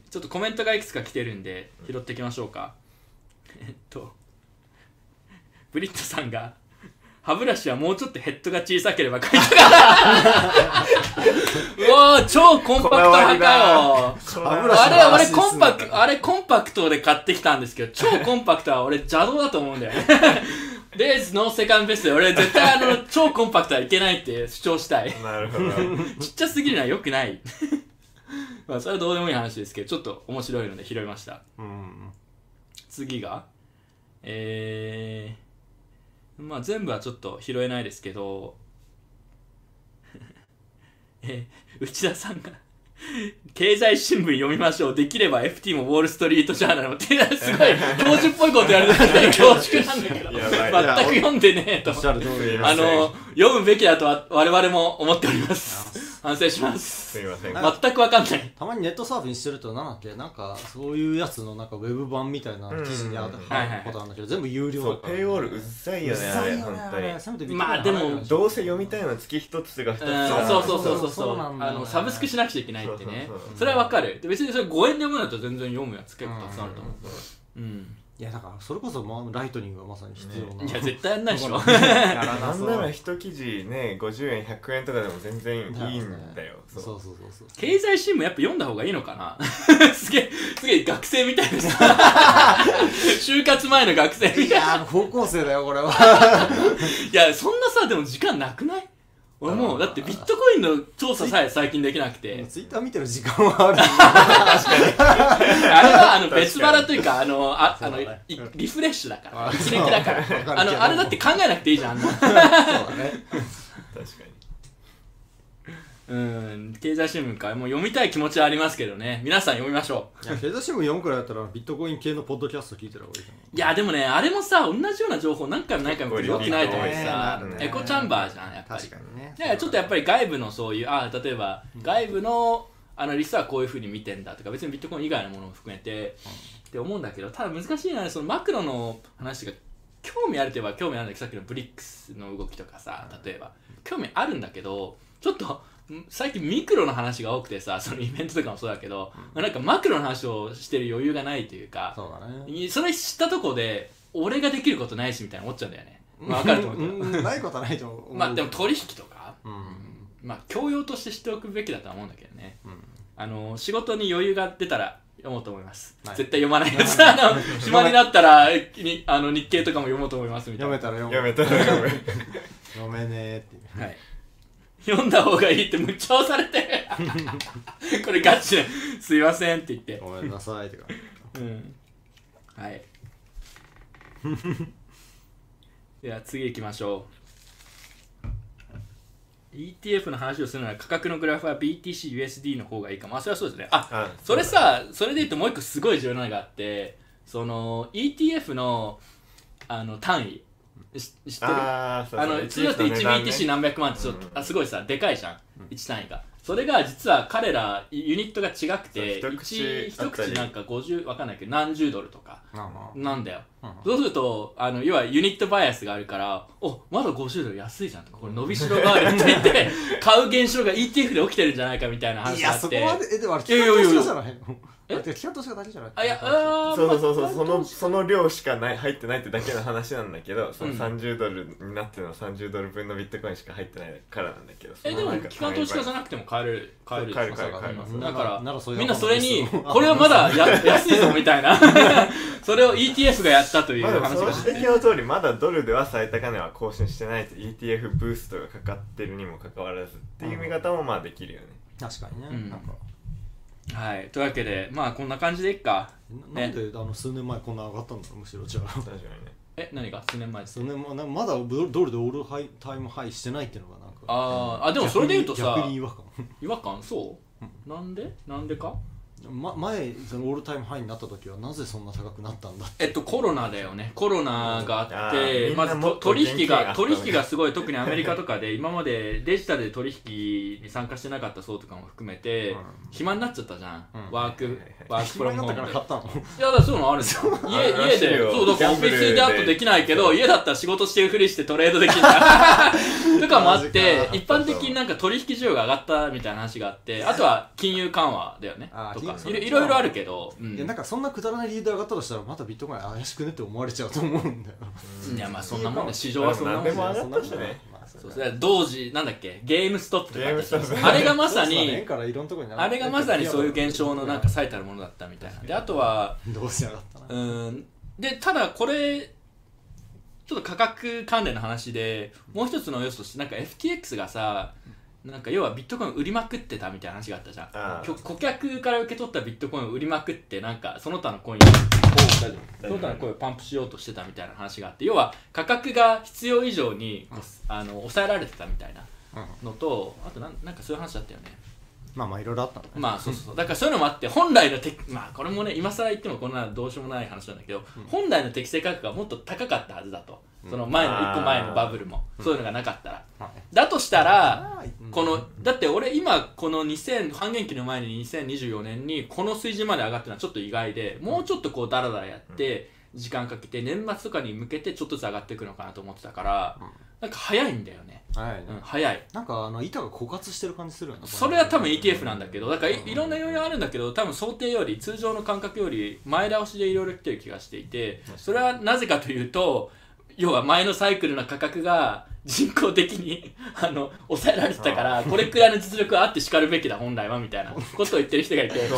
ちょっとコメントがいくつか来てるんで拾っていきましょうか、[laughs] えっとブリットさんが歯ブラシはもうちょっとヘッドが小さければ買いたかった。[laughs] うわー超コンパクト派かよ。あれ、俺コンパクあれコンパクトで買ってきたんですけど、超コンパクトは俺邪道だと思うんだよね。There's no second best で俺絶対あの、[laughs] 超コンパクトはいけないって主張したい。なるほどちっちゃすぎるのは良くない。[laughs] まあそれはどうでもいい話ですけど、ちょっと面白いので拾いました。うん次が、えー、まあ全部はちょっと拾えないですけど、[laughs] えー内田さんが、経済新聞読みましょう。できれば FT もウォールストリートジャーナルもって、すごい [laughs] 教授っぽいことやるんですね。恐縮なんだけど。全く読んでねえとあの、読むべきだとは我々も思っております。反省します。すいません。全くわかんない。たまにネットサーフィンしてるとなんだっけなんかそういうやつのなんかウェブ版みたいな記事にあっうん。たことなんだけど全部有料だからペイウォールうっさいよねあれ本当に。せめてまあでもどうせ読みたいの月一つが二つうんがそうそうそうそうそそう。うなんだ。よねあのサブスクしなくちゃいけないってね。そうそうそうそれはわかる。で別にそれ5円で読むんだったら全然読むやつ結構たくさんあると思う。うんいやだからそれこそまあライトニングがまさに必要な、いや絶対やんないでしょ。[laughs] なんなら一記事ね50円100円とかでも全然いいんだよ。そう。そうそうそう経済新聞やっぱ読んだ方がいいのかな。[laughs] すげえすげえ学生みたいなさ。[laughs] 就活前の学生みいたいな。や高校生だよこれは。いやそんなさでも時間なくない？俺もうだってビットコインの調査さえ最近できなくて。ツイッター見てる時間はある。あれはあの確かに。別腹というかあのああのリフレッシュだから。あ一撃だから。あのあれだって考えなくていいじゃん。あんなそうだね。[laughs] 確かにうん。経済新聞か。もう読みたい気持ちはありますけどね。皆さん読みましょう。いや経済新聞読むくらいだったらビットコイン系のポッドキャスト聞いてる方がいいいやでもねあれもさ同じような情報何回も何回もよくないと思うしさ。エコチャンバーじゃんやっぱり。確かにね。だからちょっとやっぱり外部のそういうあ例えば外部のアナリストはこういうふうに見てんだとか別にビットコイン以外のものも含めて、って思うんだけどただ難しいのはそのマクロの話が興味あるといえば興味あるんだけどさっきのブリックスの動きとかさ例えば。興味あるんだけどちょっとん最近ミクロの話が多くてさそのイベントとかもそうだけど、なんかマクロの話をしてる余裕がないというかそうだね。いそれ知ったとこで俺ができることないしみたいな思っちゃうんだよね、まあ、分かると思うけど。うんないことはないと思う。まあでも取引とか、うん。まあ教養として知っておくべきだとは思うんだけどね。うん。あの仕事に余裕が出たら読もうと思います、はい。絶対読まない。やつ [laughs] あの暇になったらにあの日経とかも読もうと思いますみたい読なめたら読む。やめたらやめ [laughs] 読めねえっていう。はい読んだ方がいいってむっちゃ押されて。る [laughs] これガチで。すいませんって言って。ごめんなさいってかうん。はい。[laughs] では次行きましょう。ETF の話をするなら価格のグラフは BTCUSD の方がいいかも。あそれはそうですね。ああそれさそれで言うともう一個すごい重要なのがあってその ETF のあの単位。し知ってる？あの通常って 1BTC 何百万ってちょっと、うんあすごいさでかいじゃん、1単位が。それが実は彼らユニットが違くて一口一口なんか50わかんないけど何十ドルとか。なんだよ、うんそうするとあの要はユニットバイアスがあるからおまだ50ドル安いじゃんとかこれ伸びしろがあるって言って [laughs] 買う現象が ETF で起きてるんじゃないかみたいな話があって。そこまでえでもあれいじゃないあてか期間投資家だけじゃないあいやあーそうそうそうそうまあそのその量しかない入ってないってだけの話なんだけどそのうん30ドルになってるのは30ドル分のビットコインしか入ってないからなんだけどえでもそのなんか機関投資家じゃなくても買える買える買える買える買えるうん。だからならそういうみんなそれにこれはまだや安いぞみたいな。[laughs] それを ETF がやったというまだ話が。その指摘の通りまだドルでは最高値は更新してないと ETF ブーストがかかってるにもかかわらずっていう見方もまあできるよね。確かにね、うん。なんかはい。というわけでまあこんな感じでいっか。ななんであの数年前こんな上がったんだろうむしろじゃあ。確かにね。え何が？数年前です数年前なまだドルドルでオールハイタイムハイしてないっていうのがなんか。あー。あでもそれで言うとさ逆に違和感。違和感？そう？なんで？なんでか？ま、前そのオールタイムハイになった時はなぜそんな高くなったんだえっとコロナだよね。コロナがあってまず取引が取引がすごい特にアメリカとかで今までデジタルで取引に参加してなかった層とかも含めて、うん。暇になっちゃったじゃん、うん。ワーク、はいはいはいワークプロ暇になモームでったから買ったの？いやだからそういうのあるんだよ。家家で。そうだからオフィスでアップできないけど家だったら仕事してるふりしてトレードできる [laughs] とかもあって一般的になんか取引需要が上がったみたいな話があってあとは金融緩和だよね。あとか。いろいろあるけど、うん。いやなんかそんなくだらない理由で上がったとしたらまたビットコイン怪しくねって思われちゃうと思うんだよ。いやまあそんなもんで市場はそんなもんねまあそそう。うそれ同時なんだっけ？ゲームストップとかあったしゲームストップ。あれがまさにからいろんなとこにあれがまさにそういう現象のなんか最たるものだったみたいなであとはどうしやがったな。うーん。でただこれちょっと価格関連の話でもう一つの要素としてなんか FTX がさなんか要はビットコイン売りまくってたみたいな話があったじゃん。顧客から受け取ったビットコインを売りまくってなんかその他のコインその他のコインをパンプしようとしてたみたいな話があって要は価格が必要以上にこうあの抑えられてたみたいなうん。のとあとなんなんかそういう話だったよね。まあまあいろいろあったんだね。まあそうそうそう。だからそういうのもあって本来のテクまあこれもね今更言ってもこんなどうしようもない話なんだけど、本来の適正価格がもっと高かったはずだと、その前の1個前のバブルも、そういうのがなかったら、はい。だとしたら、はいこのだって俺今この2000半減期の前に2024年にこの水準まで上がってるのはちょっと意外でもうちょっとこうダラダラやって時間かけて年末とかに向けてちょっとずつ上がっていくのかなと思ってたから、なんか早いんだよね、はいね。うん、早い。なんかあの板が枯渇してる感じするよね。それは多分 ETF なんだけどだからいいろんな要因あるんだけど多分想定より通常の感覚より前倒しでいろいろ来てる気がしていてそれはなぜかというと要は前のサイクルの価格が人工的に [laughs] あの抑えられてたからこれくらいの実力はあってしかるべきだ本来はみたいなことを言ってる人がいて。ど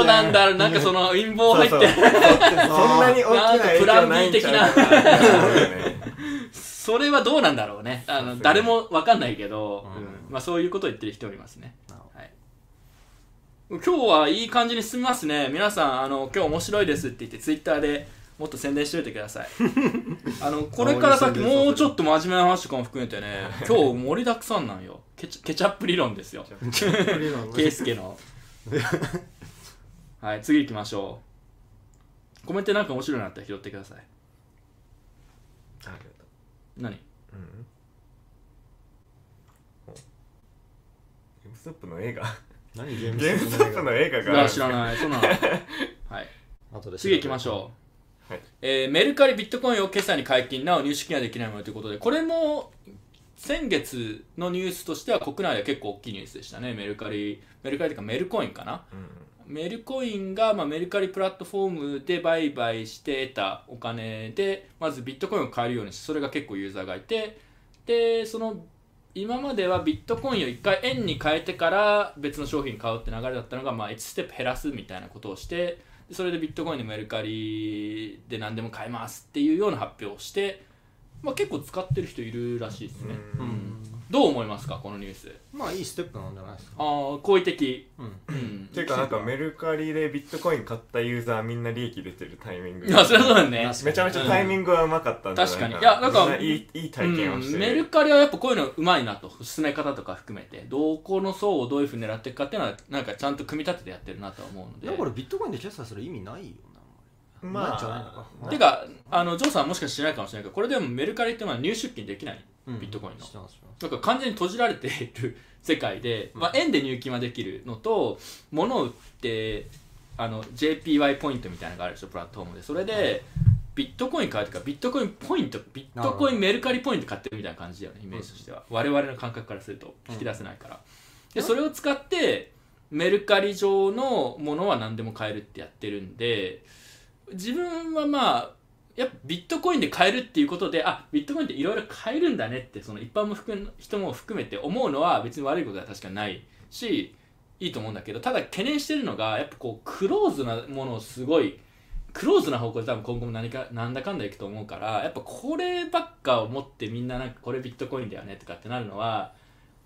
うなんだろうなんかその陰謀入ってるそんなに大きな影響ないんちゃうかな。それはどうなんだろうね。あの誰もわかんないけど、まあ、そういうことを言ってる人おりますね。はい。今日はいい感じに進みますね。皆さんあの今日面白いですって言ってツイッターでもっと宣伝しといてください。[laughs] あのこれから先もうちょっと真面目な話とかも含めてね [laughs] 今日盛りだくさんなんよ。ケチケチャップ理論ですよ。ケイスケの。[laughs] はい次行きましょう。コメントなんか面白いのあったら拾ってください。ありがと何？ううん。おゲームストップの映画。何ゲームストップの映画？いがや知らない。そんなのはい。後で次行きましょう、はい。えーメルカリビットコインを今朝に解禁。なお入手金はできないものということで。これも先月のニュースとしては国内で結構大きいニュースでしたね。メルカリメルカリというかメルコインかな。うん。メルコインが、まあ、メルカリプラットフォームで売買して得たお金でまずビットコインを買えるようにしてそれが結構ユーザーがいて。でその今まではビットコインを1回円に変えてから別の商品買うって流れだったのが、まあ、1ステップ減らすみたいなことをしてそれでビットコインでメルカリで何でも買えますっていうような発表をして、まあ、結構使ってる人いるらしいですね、うん。どう思いますかこのニュース？まあいいステップなんじゃないですか。ああ好意的、うん。うん、ていうかなんかメルカリでビットコイン買ったユーザーみんな利益出てるタイミング。いやそれはそうだよね。確めちゃめちゃタイミングはうまかったんじゃないかな。確かに。いやなんかみいいいい体験をしてうん、メルカリはやっぱこういうのうまいなと進め方とか含めてどこの層をどういうふうに狙っていくかっていうのはなんかちゃんと組み立ててやってるなとは思うので。いやこれビットコインで決済する意味ないよなまあないんじゃないのかてかあのジョーさんもしかして知らないかもしれないけどこれでもメルカリってのは入出金できない？うんビットコインの。知ってます知ってます。だから完全に閉じられている世界で、まあ、円で入金はできるのと物を売ってあの JPY ポイントみたいなのがあるでしょプラットフォームで。それでビットコイン買うとかビットコインポイントビットコインメルカリポイント買ってるみたいな感じだよねイメージとしては、我々の感覚からすると。引き出せないから、でそれを使ってメルカリ上のものは何でも買えるってやってるんで自分はまあやっぱビットコインで買えるっていうことであビットコインっていろいろ買えるんだねってその一般も含人も含めて思うのは別に悪いことは確かないしいいと思うんだけどただ懸念してるのがやっぱこうクローズなものをすごいクローズな方向で多分今後も何かなんだかんだいくと思うからやっぱこればっかを持ってみんななんかこれビットコインだよねとかってなるのは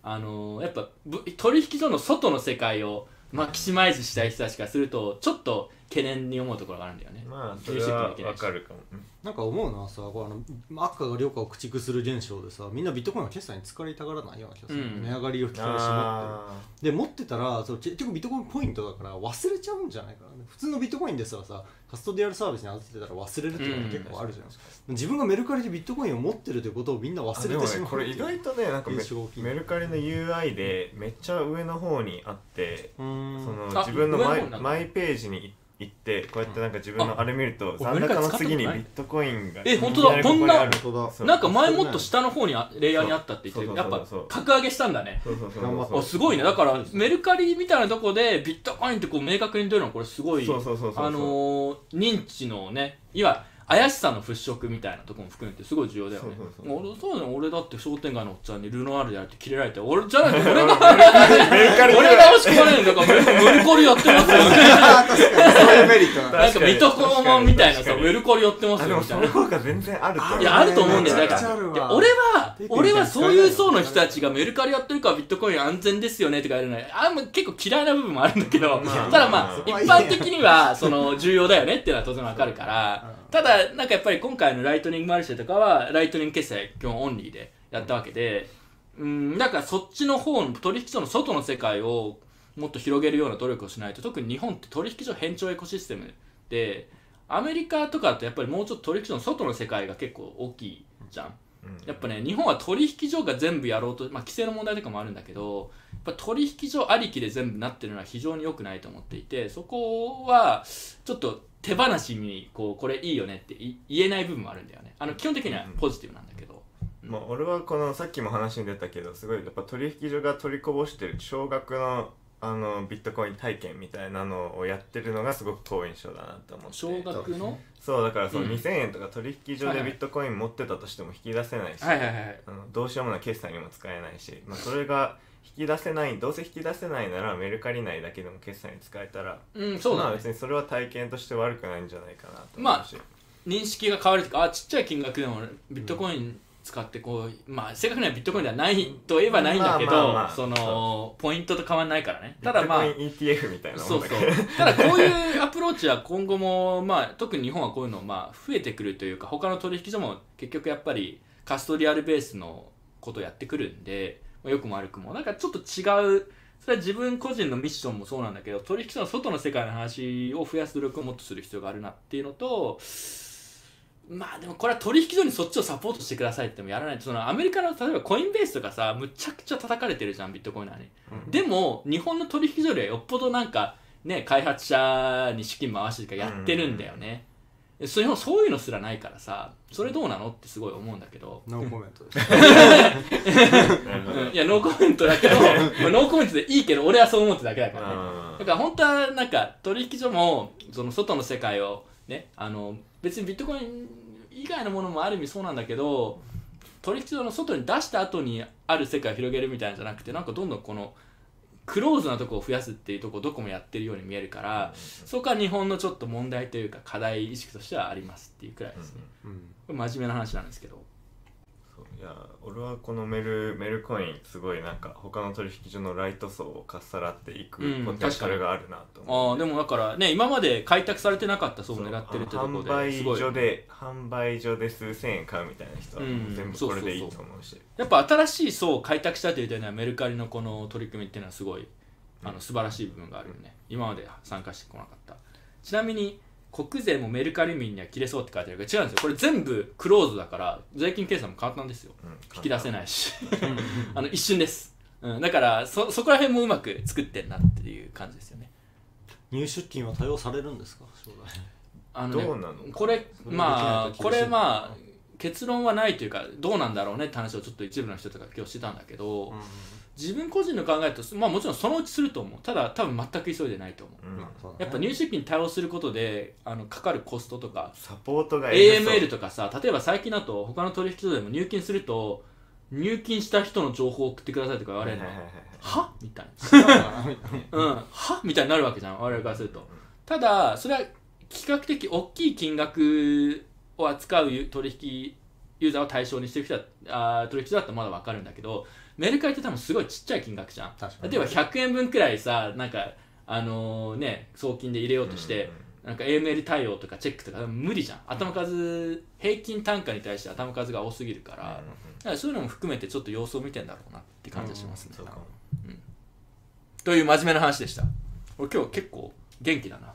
あのーやっぱ取引所の外の世界をマキシマイズしたい人たちからするとちょっと懸念に思うところがあるんだよね。まあそれはわかるかも。なんか思うのはさこうあの赤が量価を駆逐する現象でさみんなビットコインは決済に使いたがらないような気がする、うん。値上がりを期待して持ってる。あで持ってたらそう結局ビットコインポイントだから忘れちゃうんじゃないかな普通のビットコインですらさカストディアルサービスに預けてたら忘れるっていうのが結構あるじゃないですか、自分がメルカリでビットコインを持ってるということをみんな忘れてしまう。ねこれ意外とねなんかメ印象大きい。メルカリの UI でめっちゃ上の方にあってうーん。そのあ自分のマイマイページに行ってこうやってなんか自分のあれ見るとあ残高の次にビットコインがえ本当だ。ここにある。本当だ。そう。なんか前もっと下の方にあレイヤーにあったって言ってやっぱ格上げしたんだね。すごいね。だからメルカリみたいなとこでビットコインってこう明確に出るのはこれすごいあのー認知のねいわ怪しさの払拭みたいなところも含めてすごい重要だよね。そうそうそう。俺そう俺だって商店街のおっちゃんにルノアールでやるってキレられて俺じゃないと俺が俺が押し込まれるんだからメルメルカリやってますよ。なんか水戸黄門みたいなさメルカリやってますよみたいな。効果全然あると思ういやあると思うんだよ。だから俺は。俺はそういう層の人たちがメルカリやってるからビットコイン安全ですよねとか言うのはあんま結構嫌いな部分もあるんだけど。まあただまあそ一般的にはその重要だよねっていうのは当然わかるから。うんただなんかやっぱり今回のライトニングマルシェとかはライトニング決済基本オンリーでやったわけでうんだからそっちの方の取引所の外の世界をもっと広げるような努力をしないと特に日本って取引所偏重エコシステムでアメリカとかだとやっぱりもうちょっと取引所の外の世界が結構大きいじゃん。うん。やっぱね日本は取引所が全部やろうと、まあ、規制の問題とかもあるんだけどやっぱ取引所ありきで全部なってるのは非常に良くないと思っていてそこはちょっと手放しにこうこれいいよねってい言えない部分もあるんだよね。あの基本的にはポジティブなんだけど、まあ、俺はこのさっきも話に出たけどすごいやっぱ取引所が取りこぼしてる少額のあのビットコイン体験みたいなのをやってるのがすごく好印象だなと思って。少額の？そうだからそのうん。2000円とか取引所でビットコイン持ってたとしても引き出せないし、どうしようもない決済にも使えないし、まあ、それが引き出せないどうせ引き出せないならメルカリ内だけでも決済に使えたらうんそうだね。まあ別にそれは体験として悪くないんじゃないかなと思うし、認識が変わるとかあちっちゃい金額でもビットコイン使ってこうまあ正確にはビットコインではないといえばないんだけど、まあまあまあ。そのポイントと変わらないからね。ビットただまあコイン ETF みたいなそうそうもんだけどただこういうアプローチは今後も、まあ、特に日本はこういうのまあ増えてくるというか他の取引所も結局やっぱりカストリアルベースのことをやってくるんで、まあ、よくも悪くも。なんかちょっと違う。それは自分個人のミッションもそうなんだけど取引所の外の世界の話を増やす努力をもっとする必要があるなっていうのとまあでもこれは取引所にそっちをサポートしてくださいってもやらない。とそのアメリカの例えばコインベースとかさむちゃくちゃ叩かれてるじゃんビットコインなのに。でも日本の取引所よりはよっぽどなんかね開発者に資金回してとかやってるんだよね、そういうそういうのすらないからさそれどうなのってすごい思うんだけど、ノーコメントです。[laughs] いやノーコメントだけど [laughs] まあノーコメントでいいけど俺はそう思ってだけだからね。あだから本当はなんか取引所もその外の世界をねあの別にビットコイン以外のものもある意味そうなんだけど取引所の外に出した後にある世界を広げるみたいなんじゃなくてなんかどんどんこのクローズなとこを増やすっていうとこをどこもやってるように見えるから、そこは日本のちょっと問題というか課題意識としてはありますっていうくらいですね、真面目な話なんですけどや俺はこのメルメルコインすごいなんか他の取引所のライト層をかっさらっていくうんポテンシャルがあるなとあ思う、あでもだからね今まで開拓されてなかった層を狙ってるってところ販売ですごい。所で販売所で数千円買うみたいな人はうん全部これでいいと思うし、やっぱ新しい層を開拓したという点ではメルカリのこの取り組みっていうのはすごいあの素晴らしい部分があるよね、今まで参加してこなかった。ちなみに国税もメルカリ民には切れそうって書いてあるけど違うんですよ。これ全部クローズだから税金計算も簡単ですよ。うん引き出せないし。[laughs] [laughs] あの一瞬です、うん、だからそそこら辺もうまく作ってんなっていう感じですよね。入出金は多用されるんですか？将来。あのねどうなのかこれまあこれまあ結論はないというかどうなんだろうねって話をちょっと一部の人とか今日してたんだけど、自分個人の考えとまあもちろんそのうちすると思う。ただ多分全く急いでないと思う、うん。うだね。やっぱ入出金に対応することであのかかるコストとかサポートが AML とかさ例えば最近だと他の取引所でも入金すると入金した人の情報を送ってくださいとか言われるの、はみたいな。[laughs] うん、は？みたいになるわけじゃん我々からすると。ただそれは比較的大きい金額を扱う取引ユーザーを対象にしてる人だあー取引所だったらまだ分かるんだけどメルカリって多分すごいちっちゃい金額じゃん。例えば100円分くらいさなんかあのね送金で入れようとして、なんか AML 対応とかチェックとか無理じゃん。頭数平均単価に対して頭数が多すぎるから,、だからそういうのも含めてちょっと様子を見てんだろうなって感じがしますね、そうかも。という真面目な話でした。俺今日結構元気だな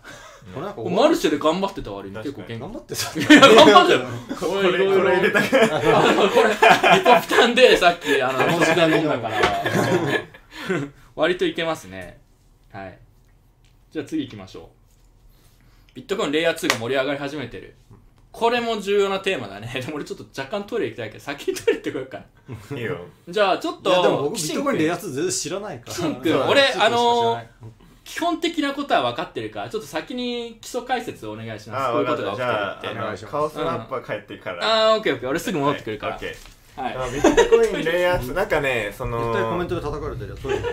これなんかマルシェで頑張ってた割に。結構元気。頑張ってさいや頑張ってるここれこれ入れた。からあのこれリポピタンで [laughs] さっきあのこの時間飲んだから。割といけますね。はい。じゃあ次行きましょう。ビットコインレイヤー2が盛り上がり始めてる。これも重要なテーマだね。[laughs] でも俺ちょっと若干トイレ行きたいけど先にトイレ行ってこようかな。いいよ。じゃあちょっといやでも僕ビットコインレイヤー2全然知らないから。キシン君そう俺あの基本的なことは分かってるからちょっと先に基礎解説をお願いします。あこういうことが分かった。じゃあ起きてるって。お願い。しますカオスマップは帰ってから。ああーオッケーオッケー。俺すぐ戻ってくるから。はい。オッケーはい。あビットコインレイヤー2なんかねその絶対コメントで叩かれてるよ。トイレで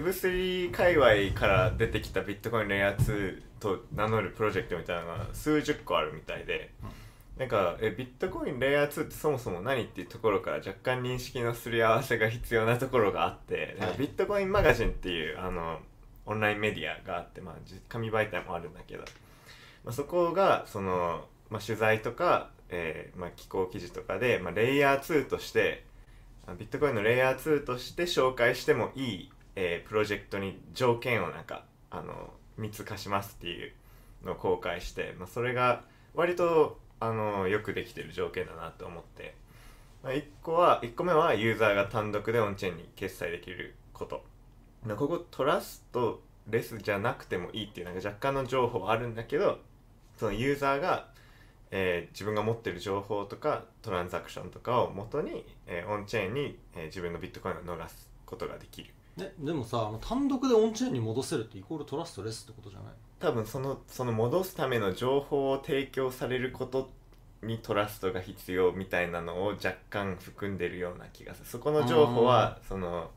Web3 界隈から出てきたビットコインレイヤー2と名乗るプロジェクトみたいなのが数十個あるみたいで、なんかえビットコインレイヤー2ってそもそも何っていうところから若干認識のすり合わせが必要なところがあって、はい。ビットコインマガジンっていうあのオンラインメディアがあって、まあ、紙媒体もあるんだけど、まあ、そこがその、まあ、取材とか、えーまあ、寄稿記事とかで、まあ、レイヤー2としてビットコインのレイヤー2として紹介してもいい、えープロジェクトに条件をなんかあの3つ貸しますっていうのを公開して、まあ、それが割とあのよくできてる条件だなと思って、まあ、1個は1個目はユーザーが単独でオンチェーンに決済できること。ここトラストレスじゃなくてもいいっていうなんか若干の情報はあるんだけどそのユーザーがえー自分が持ってる情報とかトランザクションとかを元に、えーオンチェーンに、えー自分のビットコインを逃すことができる。ね、でもさあの単独でオンチェーンに戻せるってイコールトラストレスってことじゃない？多分そのその戻すための情報を提供されることにトラストが必要みたいなのを若干含んでるような気がする。そこの情報はその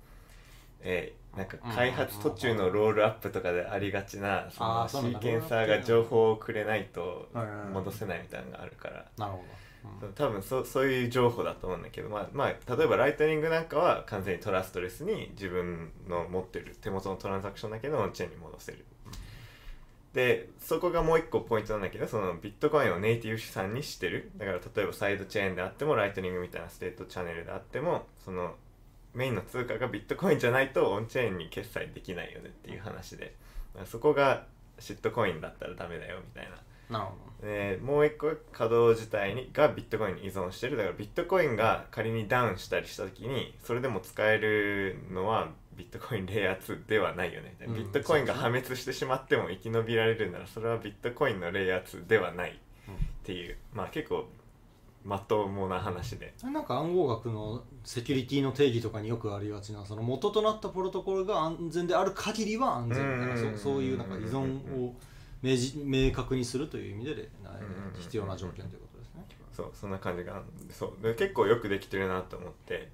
えーなんか開発途中のロールアップとかでありがちなそのシあーケンサーが情報をくれないと戻せないみたいな。のがあるからなるほど、多分そそういう情報だと思うんだけど、まあまあ、例えばライトニングなんかは完全にトラストレスに自分の持ってる手元のトランザクションだけどオンチェーンに戻せる。でそこがもう一個ポイントなんだけどそのビットコインをネイティブ資産にしてる。だから例えばサイドチェーンであってもライトニングみたいなステートチャンネルであってもそのメインの通貨がビットコインじゃないとオンチェーンに決済できないよねっていう話で。そこがシットコインだったらダメだよみたいな。なるほでもう一個稼働自体にがビットコインに依存してる。だからビットコインが仮にダウンしたりした時にそれでも使えるのはビットコインレイヤー2ではないよね、うんビットコインが破滅してしまっても生き延びられるならそれはビットコインのレイヤー2ではないっていう、まあ結構まともな話で。どなんか暗号学のセキュリティの定義とかによくありがちなその元となったプロトコルが安全である限りは安全みたいな、うんうんうんうんそそういうなんか依存を明示明確にするという意味で必要な条件ということですね。そうそんな感じがそう。で結構よくできてるなと思って。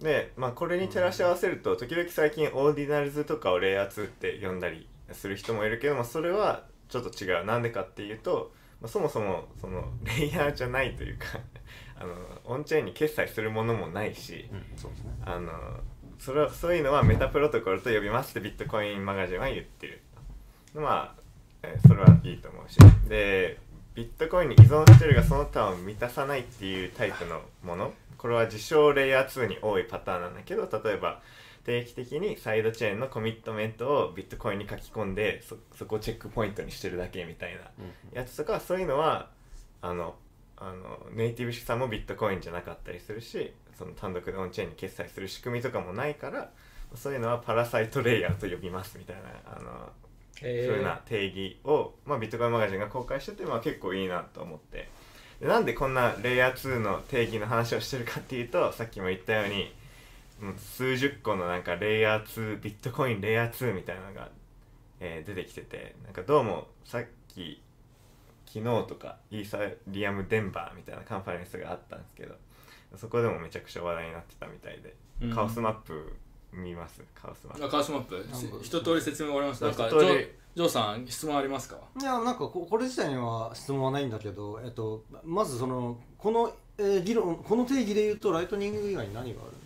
でまあこれに照らし合わせると時々最近オーディナルズとかをレイヤー2って呼んだりする人もいるけどもそれはちょっと違う。なんでかっていうと、まあ、そもそもその [laughs] レイヤーじゃないというか [laughs] あのオンチェーンに決済するものもないし、うん、そうですね。あのそれはそういうのはメタプロトコルと呼びますってビットコインマガジンは言ってる。まあ、えーそれはいいと思うし。でビットコインに依存してるがその他を満たさないっていうタイプのもの。これは自称レイヤー2に多いパターンなんだけど例えば定期的にサイドチェーンのコミットメントをビットコインに書き込んでそそこをチェックポイントにしてるだけみたいなやつとかそういうのはあのあのネイティブ資産もビットコインじゃなかったりするしその単独でオンチェーンに決済する仕組みとかもないからそういうのはパラサイトレイヤーと呼びますみたいなあのそういうな定義を、まあ、ビットコインマガジンが公開してて、まあ、結構いいなと思って。でなんでこんなレイヤー2の定義の話をしてるかっていうとさっきも言ったように数十個のなんかレイヤー2ビットコインレイヤー2みたいなのが、えー出てきててなんかどうもさっき昨日とかイーサリアムデンバーみたいなカンファレンスがあったんですけどそこでもめちゃくちゃ話題になってたみたいで、うん。カオスマップ見ます？カオスマップ。あカースマップ。一通り説明終わりましたなんか一通り。ジョージョーさん質問ありますか？いやなんかここれ自体には質問はないんだけど、えっと、まずそのこの、えー議論この定義で言うとライトニング以外に何がある？んですか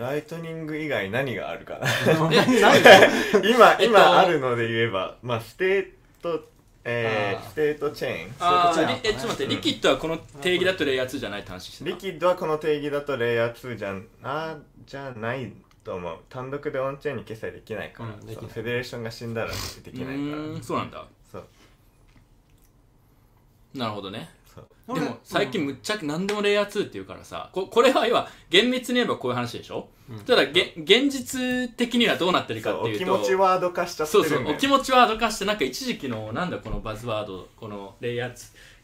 ライトニング以外何があるかな？今、えっと今あるので言えば、まあ、ステート、えーあー。ステートチェーン。あーりえちょっと待ってリキッドはこの定義だとレイヤー2じゃないって話してた？リキッドはこの定義だとレイヤー2じゃんあじゃないと思う。単独でオンチェーンに決済できないから、うんできない。そうフェデレーションが死んだらできないから。そうなんだ。そう。なるほどねでも最近むっちゃ何でもレイヤー2って言うからさここれは要は厳密に言えばこういう話でしょ、ただげ現実的にはどうなってるかそうお気っていうと持ちワード化しちゃってそうるんだよそうお気持ちワード化してなんか一時期のなんだこのバズワードこのレイヤー2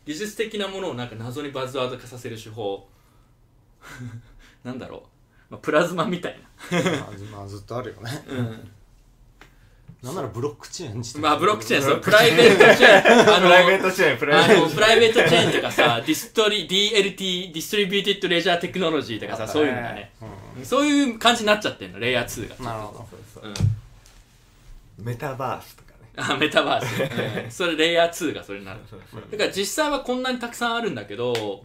技術的なものをなんか謎にバズワード化させる手法。[laughs] なんだろう、まあ、プラズマみたいまあずまあずっとあるよね。な、うん、なんならブロックチェーン自体まあブロックチェーンそう [laughs] プライベートチェーン。あのプライベートチェーンプライベートあのプライベートチェーンとかさディストリ DLT ディストリビューティッドレジャーテクノロジーとかさそういうのがね、そういう感じになっちゃってんのレイヤー2が。なるほど。そうそうう。ん。メタバースとかね。あメタバース、う [laughs] んそれレイヤー2がそれになる。だから実際はこんなにたくさんあるんだけど、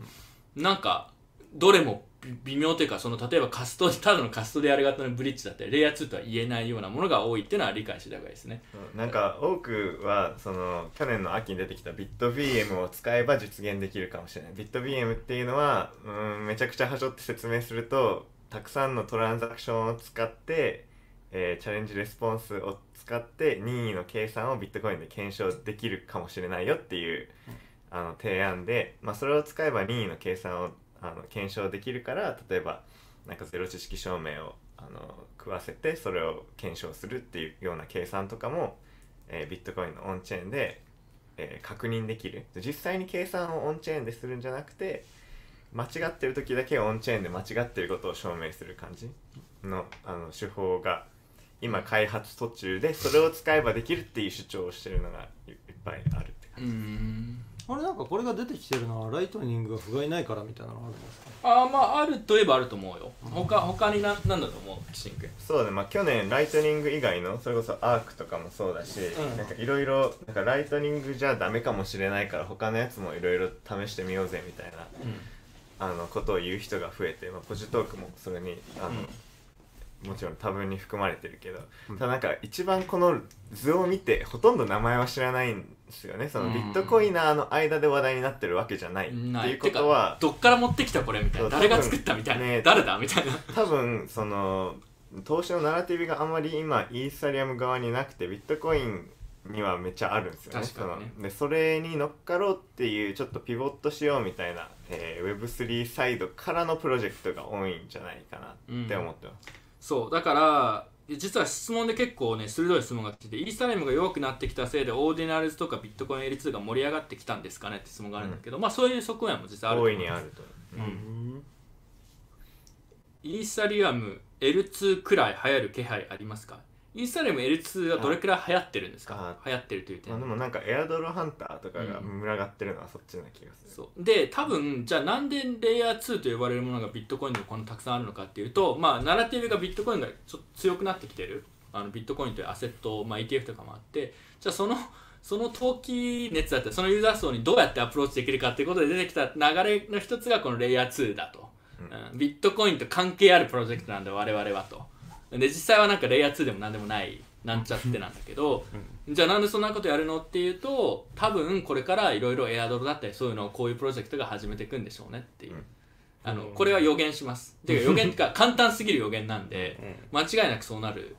なんかどれも微微妙というかその例えばカストただのカストディアル型のブリッジだったりレイヤー2とは言えないようなものが多いっていうのは理解してた方がいいですね。うんなんか多くはその去年の秋に出てきたビット VM を使えば実現できるかもしれない。ビット VM っていうのはうんめちゃくちゃはしょって説明するとたくさんのトランザクションを使って、えーチャレンジレスポンスを使って任意の計算をビットコインで検証できるかもしれないよっていう、あの提案で、まあ、それを使えば任意の計算をあの検証できるから例えばなんかゼロ知識証明をあの食わせてそれを検証するっていうような計算とかも、えービットコインのオンチェーンで、えー確認できる。実際に計算をオンチェーンでするんじゃなくて間違ってる時だけオンチェーンで間違ってることを証明する感じ。のあの手法が今開発途中でそれを使えばできるっていう主張をしてるのがいっぱいあるって感じ、ん。あれなんかこれが出てきてるのはライトニングが不甲斐ないからみたいなのあるんですか？あーまああるといえばあると思うよ。他他にななんだと思う？キシンクそうね。まあ去年ライトニング以外のそれこそアークとかもそうだし、ん。なんかいろいろなんかライトニングじゃダメかもしれないから他のやつもいろいろ試してみようぜみたいなあのことを言う人が増えて、まあ、ポジトークもそれにあの、もちろん多分に含まれてるけど、ただなんか一番この図を見てほとんど名前は知らないんですよね。そのビットコイナーの間で話題になってるわけじゃないってないいうことは。どっから持ってきたこれみたいな。誰が作ったみたいな、ね誰だみたいな。多分その投資のナラティブがあんまり今イーサリアム側になくてビットコインにはめっちゃあるんですよね。確かにね。そのでそれに乗っかろうっていうちょっとピボットしようみたいな、えー Web3 サイドからのプロジェクトが多いんじゃないかなって思ってます、そうだから実は質問で結構ね鋭い質問が来ててイーサリアムが弱くなってきたせいでオーディナルズとかビットコイン L2 が盛り上がってきたんですかねって質問があるんだけど、まあそういう側面も実際あると思う大いにあると、うん。イーサリアム L2 くらい流行る気配ありますか？イーサリアム L2 はどれくらい流行ってるんですか？あ流行ってるという点。まあ、でもなんかエアドロハンターとかが群がってるのはそっちな気がする、そう。で多分じゃあなんでレイヤー2と呼ばれるものがビットコインでこんなたくさんあるのかっていうとまあナラティブがビットコインがちょっと強くなってきてる。あのビットコインというアセット、まあ、ETF とかもあって。じゃあそのその投機熱だったりそのユーザー層にどうやってアプローチできるかっていうことで出てきた流れの一つがこのレイヤー2だと、うん。ビットコインと関係あるプロジェクトなんで我々はとで実際はなんかレイヤー2でも何でもないなんちゃってなんだけど、じゃあなんでそんなことやるのっていうと多分これからいろいろエアドロだったりそういうのをこういうプロジェクトが始めていくんでしょうねっていう、あのこれは予言します。ていうか予言っていうか [laughs] 簡単すぎる予言なんで間違いなくそうなる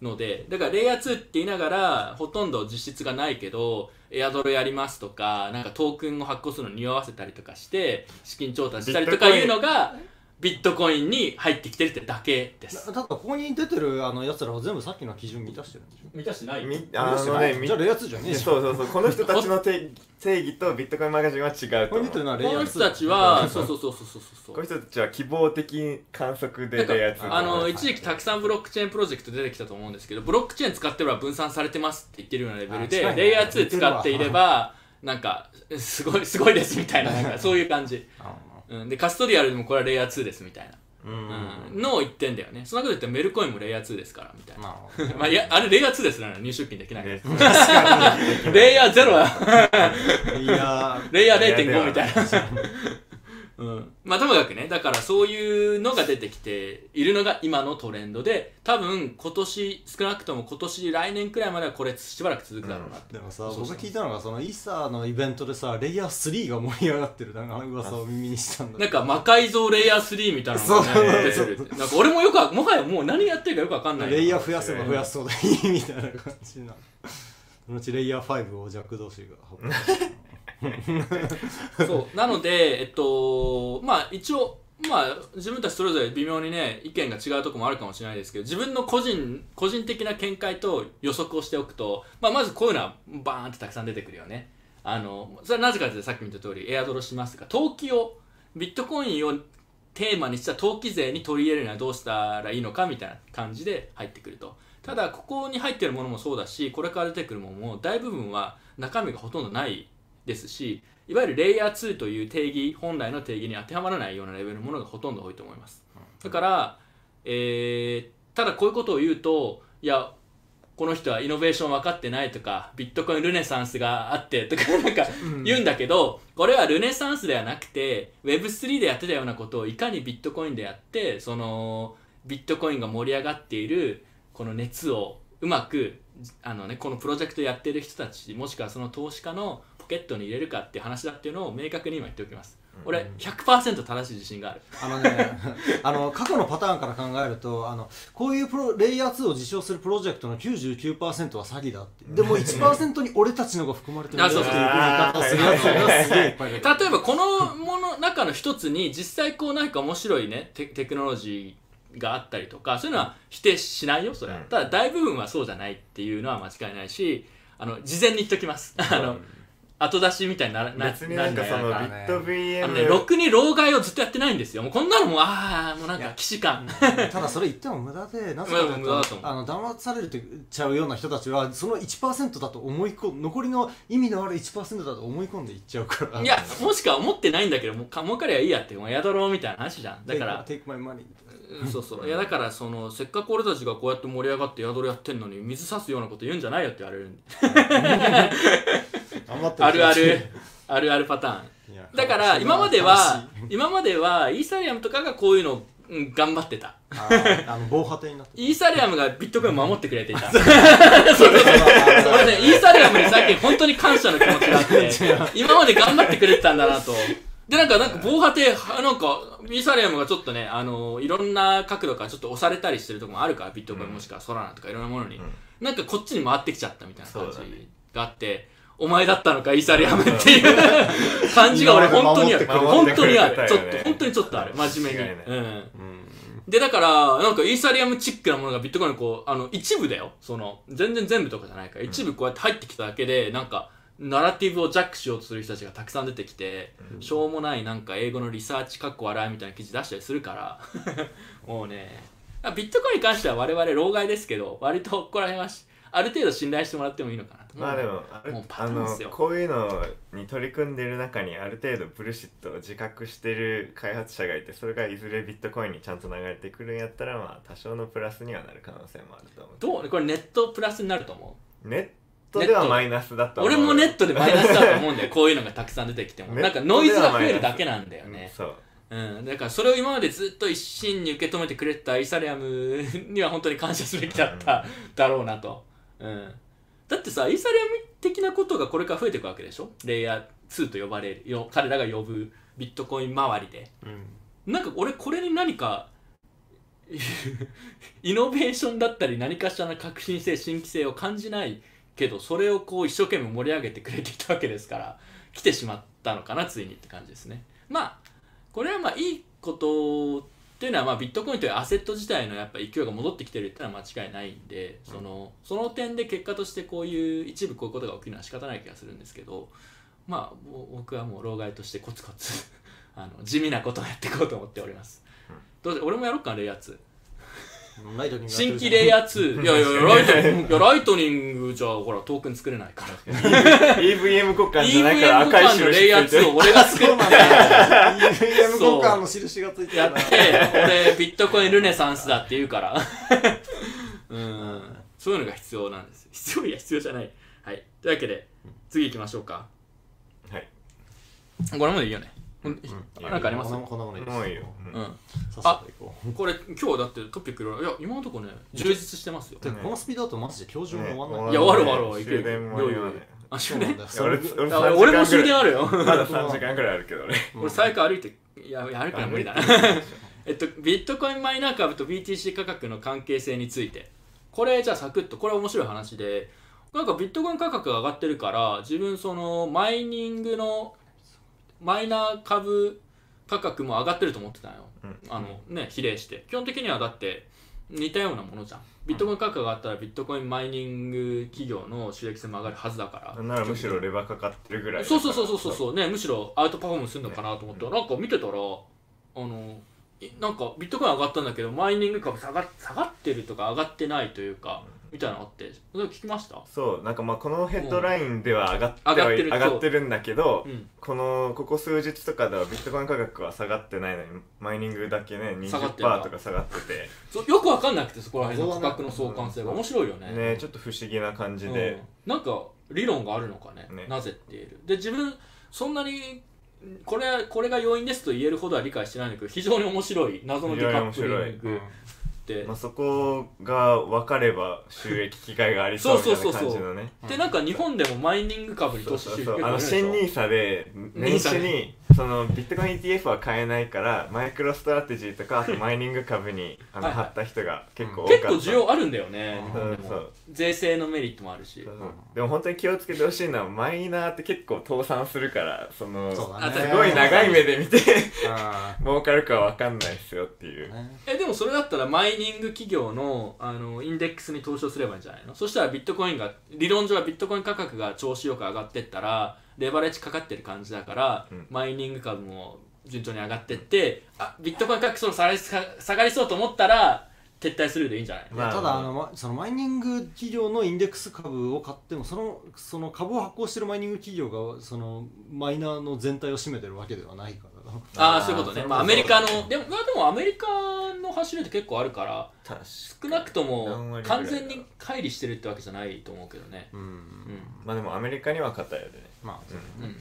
のでだからレイヤー2って言いながらほとんど実質がないけどエアドロやりますとかなんかトークンを発行するのに匂わせたりとかして資金調達したりとかいうのがビットコインに入ってきてるってだけです。ただここに出てるあのやつらは全部さっきの基準満たしてるんでしょ？満たしてない。みあのねみじゃあレイヤー2じゃねえじゃん。そうそうそうこの人たちの定定義とビットコインマガジンは違うとこのはレイヤー。2この人たちはそうそうそうそうそうそうこの人たちは希望的観測でレイヤー2あのはい一時期たくさんブロックチェーンプロジェクト出てきたと思うんですけどブロックチェーン使ってれば分散されてますって言ってるようなレベルでレイヤー2使っていればなんかすごいすごいですみたいななんかそういう感じ、あうん、でカストリアルでもこれはレイヤー2ですみたいな、うん。うん、のを言ってんだよね。そんなこと言ったらメルコインもレイヤー2ですからみたいな。なるほどまあいやあれレイヤー2ですなら入出金できないね。[laughs] レイヤー0はいやレイヤーレイヤーでは0.5みたいなうん、まあともかくねだからそういうのが出てきているのが今のトレンドで多分今年少なくとも今年来年くらいまではこれしばらく続くだろうなって、でもさそうそう僕が聞いたのがそのイーサーのイベントでさレイヤー3が盛り上がってる。なんか噂を耳にしたんだなんか魔改造レイヤー3みたいなのが、そうね、出てるなんか俺もよくわもはやもう何やってるかよくわかんないレイヤー増やせば増やすほどいいみたいな感じなそのうちレイヤー5をジャック同士が発表 [laughs] そうなのでえっとまあ一応まあ自分たちそれぞれ微妙にね意見が違うところもあるかもしれないですけど自分の個人個人的な見解と予測をしておくと、まあ、まずこういうのはバーンってたくさん出てくるよね。あのそれはなぜかというとさっきも言った通りエアドロしますが投機をビットコインをテーマにした投機税に取り入れるにはどうしたらいいのかみたいな感じで入ってくると。ただここに入ってるものもそうだしこれから出てくるものも大部分は中身がほとんどないですしいわゆるレイヤー2という定義本来の定義に当てはまらないようなレベルのものがほとんど多いと思います。だから、えーただこういうことを言うといやこの人はイノベーション分かってないとかビットコインルネサンスがあってとか [laughs] なんか言うんだけど、これはルネサンスではなくて Web3 でやってたようなことをいかにビットコインでやってそのビットコインが盛り上がっているこの熱をうまくあの、ね、このプロジェクトやってる人たちもしくはその投資家のポケットに入れるかっていう話だっていうのを明確に今言っておきます、俺100%正しい自信がある。あのね [laughs] あの過去のパターンから考えるとあのこういうプロレイヤー2を実証するプロジェクトの99%は詐欺だってでも1%に俺たちのが含まれてるんだよっていう言い方をする。やつがすげえいっぱい例えばこのもの中の一つに実際こうなんか面白いねテテクノロジーがあったりとかそういうのは否定しないよそれは、うんただ大部分はそうじゃないっていうのは間違いないしあの事前に言っときますあの後出しみたいにならな別になんかそのビットあのね、ろくに老害をずっとやってないんですよ。もうこんなのもう、ああ、もうなんか、既視感。ただそれ言っても無駄でなぜかという無駄だと思うとあの騙されるとちゃうような人たちはその1%だと思い込む残りの意味のある1%だと思い込んでいっちゃうからいや、もしくは思ってないんだけど、もうか儲かりゃいいやって、もう宿ろうみたいな話じゃん。だから、Take my money うんそうそう。いや、だから、その、せっかく俺たちがこうやって盛り上がって宿ろやってんのに、水差すようなこと言うんじゃないよって言われるんで。あるある、あるあるパターン。だから、今までは今までは、イーサリアムとかがこういうのを、うん頑張ってた。あの防波堤になってイーサリアムがビットコインを守ってくれていた。[laughs] そう [laughs] そうそう俺ね、イーサリアムに最近本当に感謝の気持ちがあって、今まで頑張ってくれてたんだなと。で、なんか、なんか防波堤、はなんか、イーサリアムがちょっとね、あのいろんな角度からちょっと押されたりしてるところもあるから、ビットコインもしくはソラナとかいろんなものに。なんかこっちに回ってきちゃったみたいな感じがあって、お前だったのか、イーサリアムっていう感じが俺本当にある。本当にある。ちょっと、本当にちょっとある。真面目に。で、だから、なんかイーサリアムチックなものがビットコインにこう、あの、一部だよ。その、全然全部とかじゃないから、一部こうやって入ってきただけで、なんか、ナラティブをジャックしようとする人たちがたくさん出てきて、しょうもないなんか英語のリサーチかっこ笑いみたいな記事出したりするから、[laughs] もうね、あビットコインに関しては我々老害ですけど割とここら辺はしある程度信頼してもらってもいいのかなと。まあでももうパターンですよ。こういうのに取り組んでる中にある程度ブルシットを自覚してる開発者がいてそれがいずれビットコインにちゃんと流れてくるんやったらまあ多少のプラスにはなる可能性もあると思う。どうこれネットプラスになると思う。ネットではマイナス。だと俺もネットでマイナスだと思うんだよ。こういうのがたくさん出てきても。なんかノイズが増えるだけなんだよね。うんそう。うん、だからそれを今までずっと一心に受け止めてくれてたイサリアムには本当に感謝すべきだっただろうなと、うん、だってさイサリアム的なことがこれから増えていくわけでしょ？レイヤー2と呼ばれるよ彼らが呼ぶビットコイン周りで。うん。なんか俺これに何か [laughs] イノベーションだったり何かしらの革新性新規性を感じないけどそれをこう一生懸命盛り上げてくれていたわけですから来てしまったのかなついにって感じですね。まあこれはまあいいことっていうのはまあビットコインというアセット自体のやっぱ勢いが戻ってきてるっていうのは間違いないんでそのその点で結果としてこういう一部こういうことが起きるのは仕方ない気がするんですけどまあ僕はもう老害としてコツコツあの地味なことをやっていこうと思っております、どうせ俺もやろっかなレイヤー2ライトニング新規レイヤー2 [laughs] いやいやいやライトニングいやライトニングじゃほらトークン作れないから。EVM 交換じゃないから赤い間のレイヤー2印ついて。るを俺が作 EVM 交そう。換の印がついてるな。やって俺ビットコインルネサンスだって言うから。[laughs] うん。そういうのが必要なんです必要いや必要じゃない。はい。というわけで次行きましょうか。はい。これまでいいよね、うん。なんかあります？こんなものいいです。もういいよ。うん。うん。さっさと行こう。これ今日だってトピックいろいろいや今のところね充実してますよ。でこのスピードだとマジで今日中も終わんない。いや終わる終わる終わるいける終電も間に合わない。あ終電？俺それ俺あ俺も終電あるよ。まだ3時間ぐらいあるけどね。俺最悪歩いていややるから無理だな。[laughs] えっとビットコインマイナー株と BTC 価格の関係性について。これじゃあサクッとこれ面白い話で。なんかビットコイン価格が上がってるから自分そのマイニングのマイナー株価格も上がってると思ってたよ、うん。あのね比例して。基本的にはだって似たようなものじゃん。ビットコイン価格が上がったらビットコインマイニング企業の収益性も上がるはずだから。ならむしろレバーかかってるぐらいそうそうそうそうそうそう。ねむしろアウトパフォーマンスするのかなと思って、なんか見てたらあのいなんかビットコイン上がったんだけどマイニング株下が下がってるとか上がってないというか、みたいなのあって。それ聞きました？そうなんかまあこのヘッドラインでは上がっては上がってる上がってるんだけど、うん。このここ数日とかではビットコイン価格は下がってないのにマイニングだけね下がってんだ。20%とか下がってて。そうよくわかんなくてそこら辺の価格の相関性が。面白いよね。ねちょっと不思議な感じで、うん。なんか理論があるのかねね。なぜって言えるで自分そんなにこれこれが要因ですと言えるほどは理解してないんだけど非常に面白い謎のデカップリングまあ、そこが分かれば収益機会がありそうみたいなそうそうそうそう。感じのねでなんか日本でもマイニング株に投資してるあの新ニーサで年始にそのビットコイン ETF は買えないからマイクロストラテジーとかあとマイニング株にあのはいはい。貼った人が結構多かった。結構需要あるんだよね。日本でもそう。そう税制のメリットもあるし。でも本当に気をつけてほしいのはマイナーって結構倒産するからそのそうだね。あすごい長い目で見てあ儲かるかは分かんないですよっていう。ーね。えでもそれだったらマイニング企業のあのインデックスに投資をすればいいんじゃないの？そしたらビットコインが理論上はビットコイン価格が調子よく上がってったらレバレッジかかってる感じだから、うん。マイニング株も順調に上がってってあビットコイン価格そろ下がり下がりそうと思ったら撤退するでいいんじゃない？のまあ。ただあのまそのマイニング企業のインデックス株を買ってもそのその株を発行してるマイニング企業がそのマイナーの全体を占めてるわけではないから。ああそういうことね。まあアメリカのでもまあでもアメリカの走りって結構あるから少なくと何も完全に乖離してるってわけじゃないと思うけどね。うん。うん。まあでもアメリカには偏るねまあうん。うん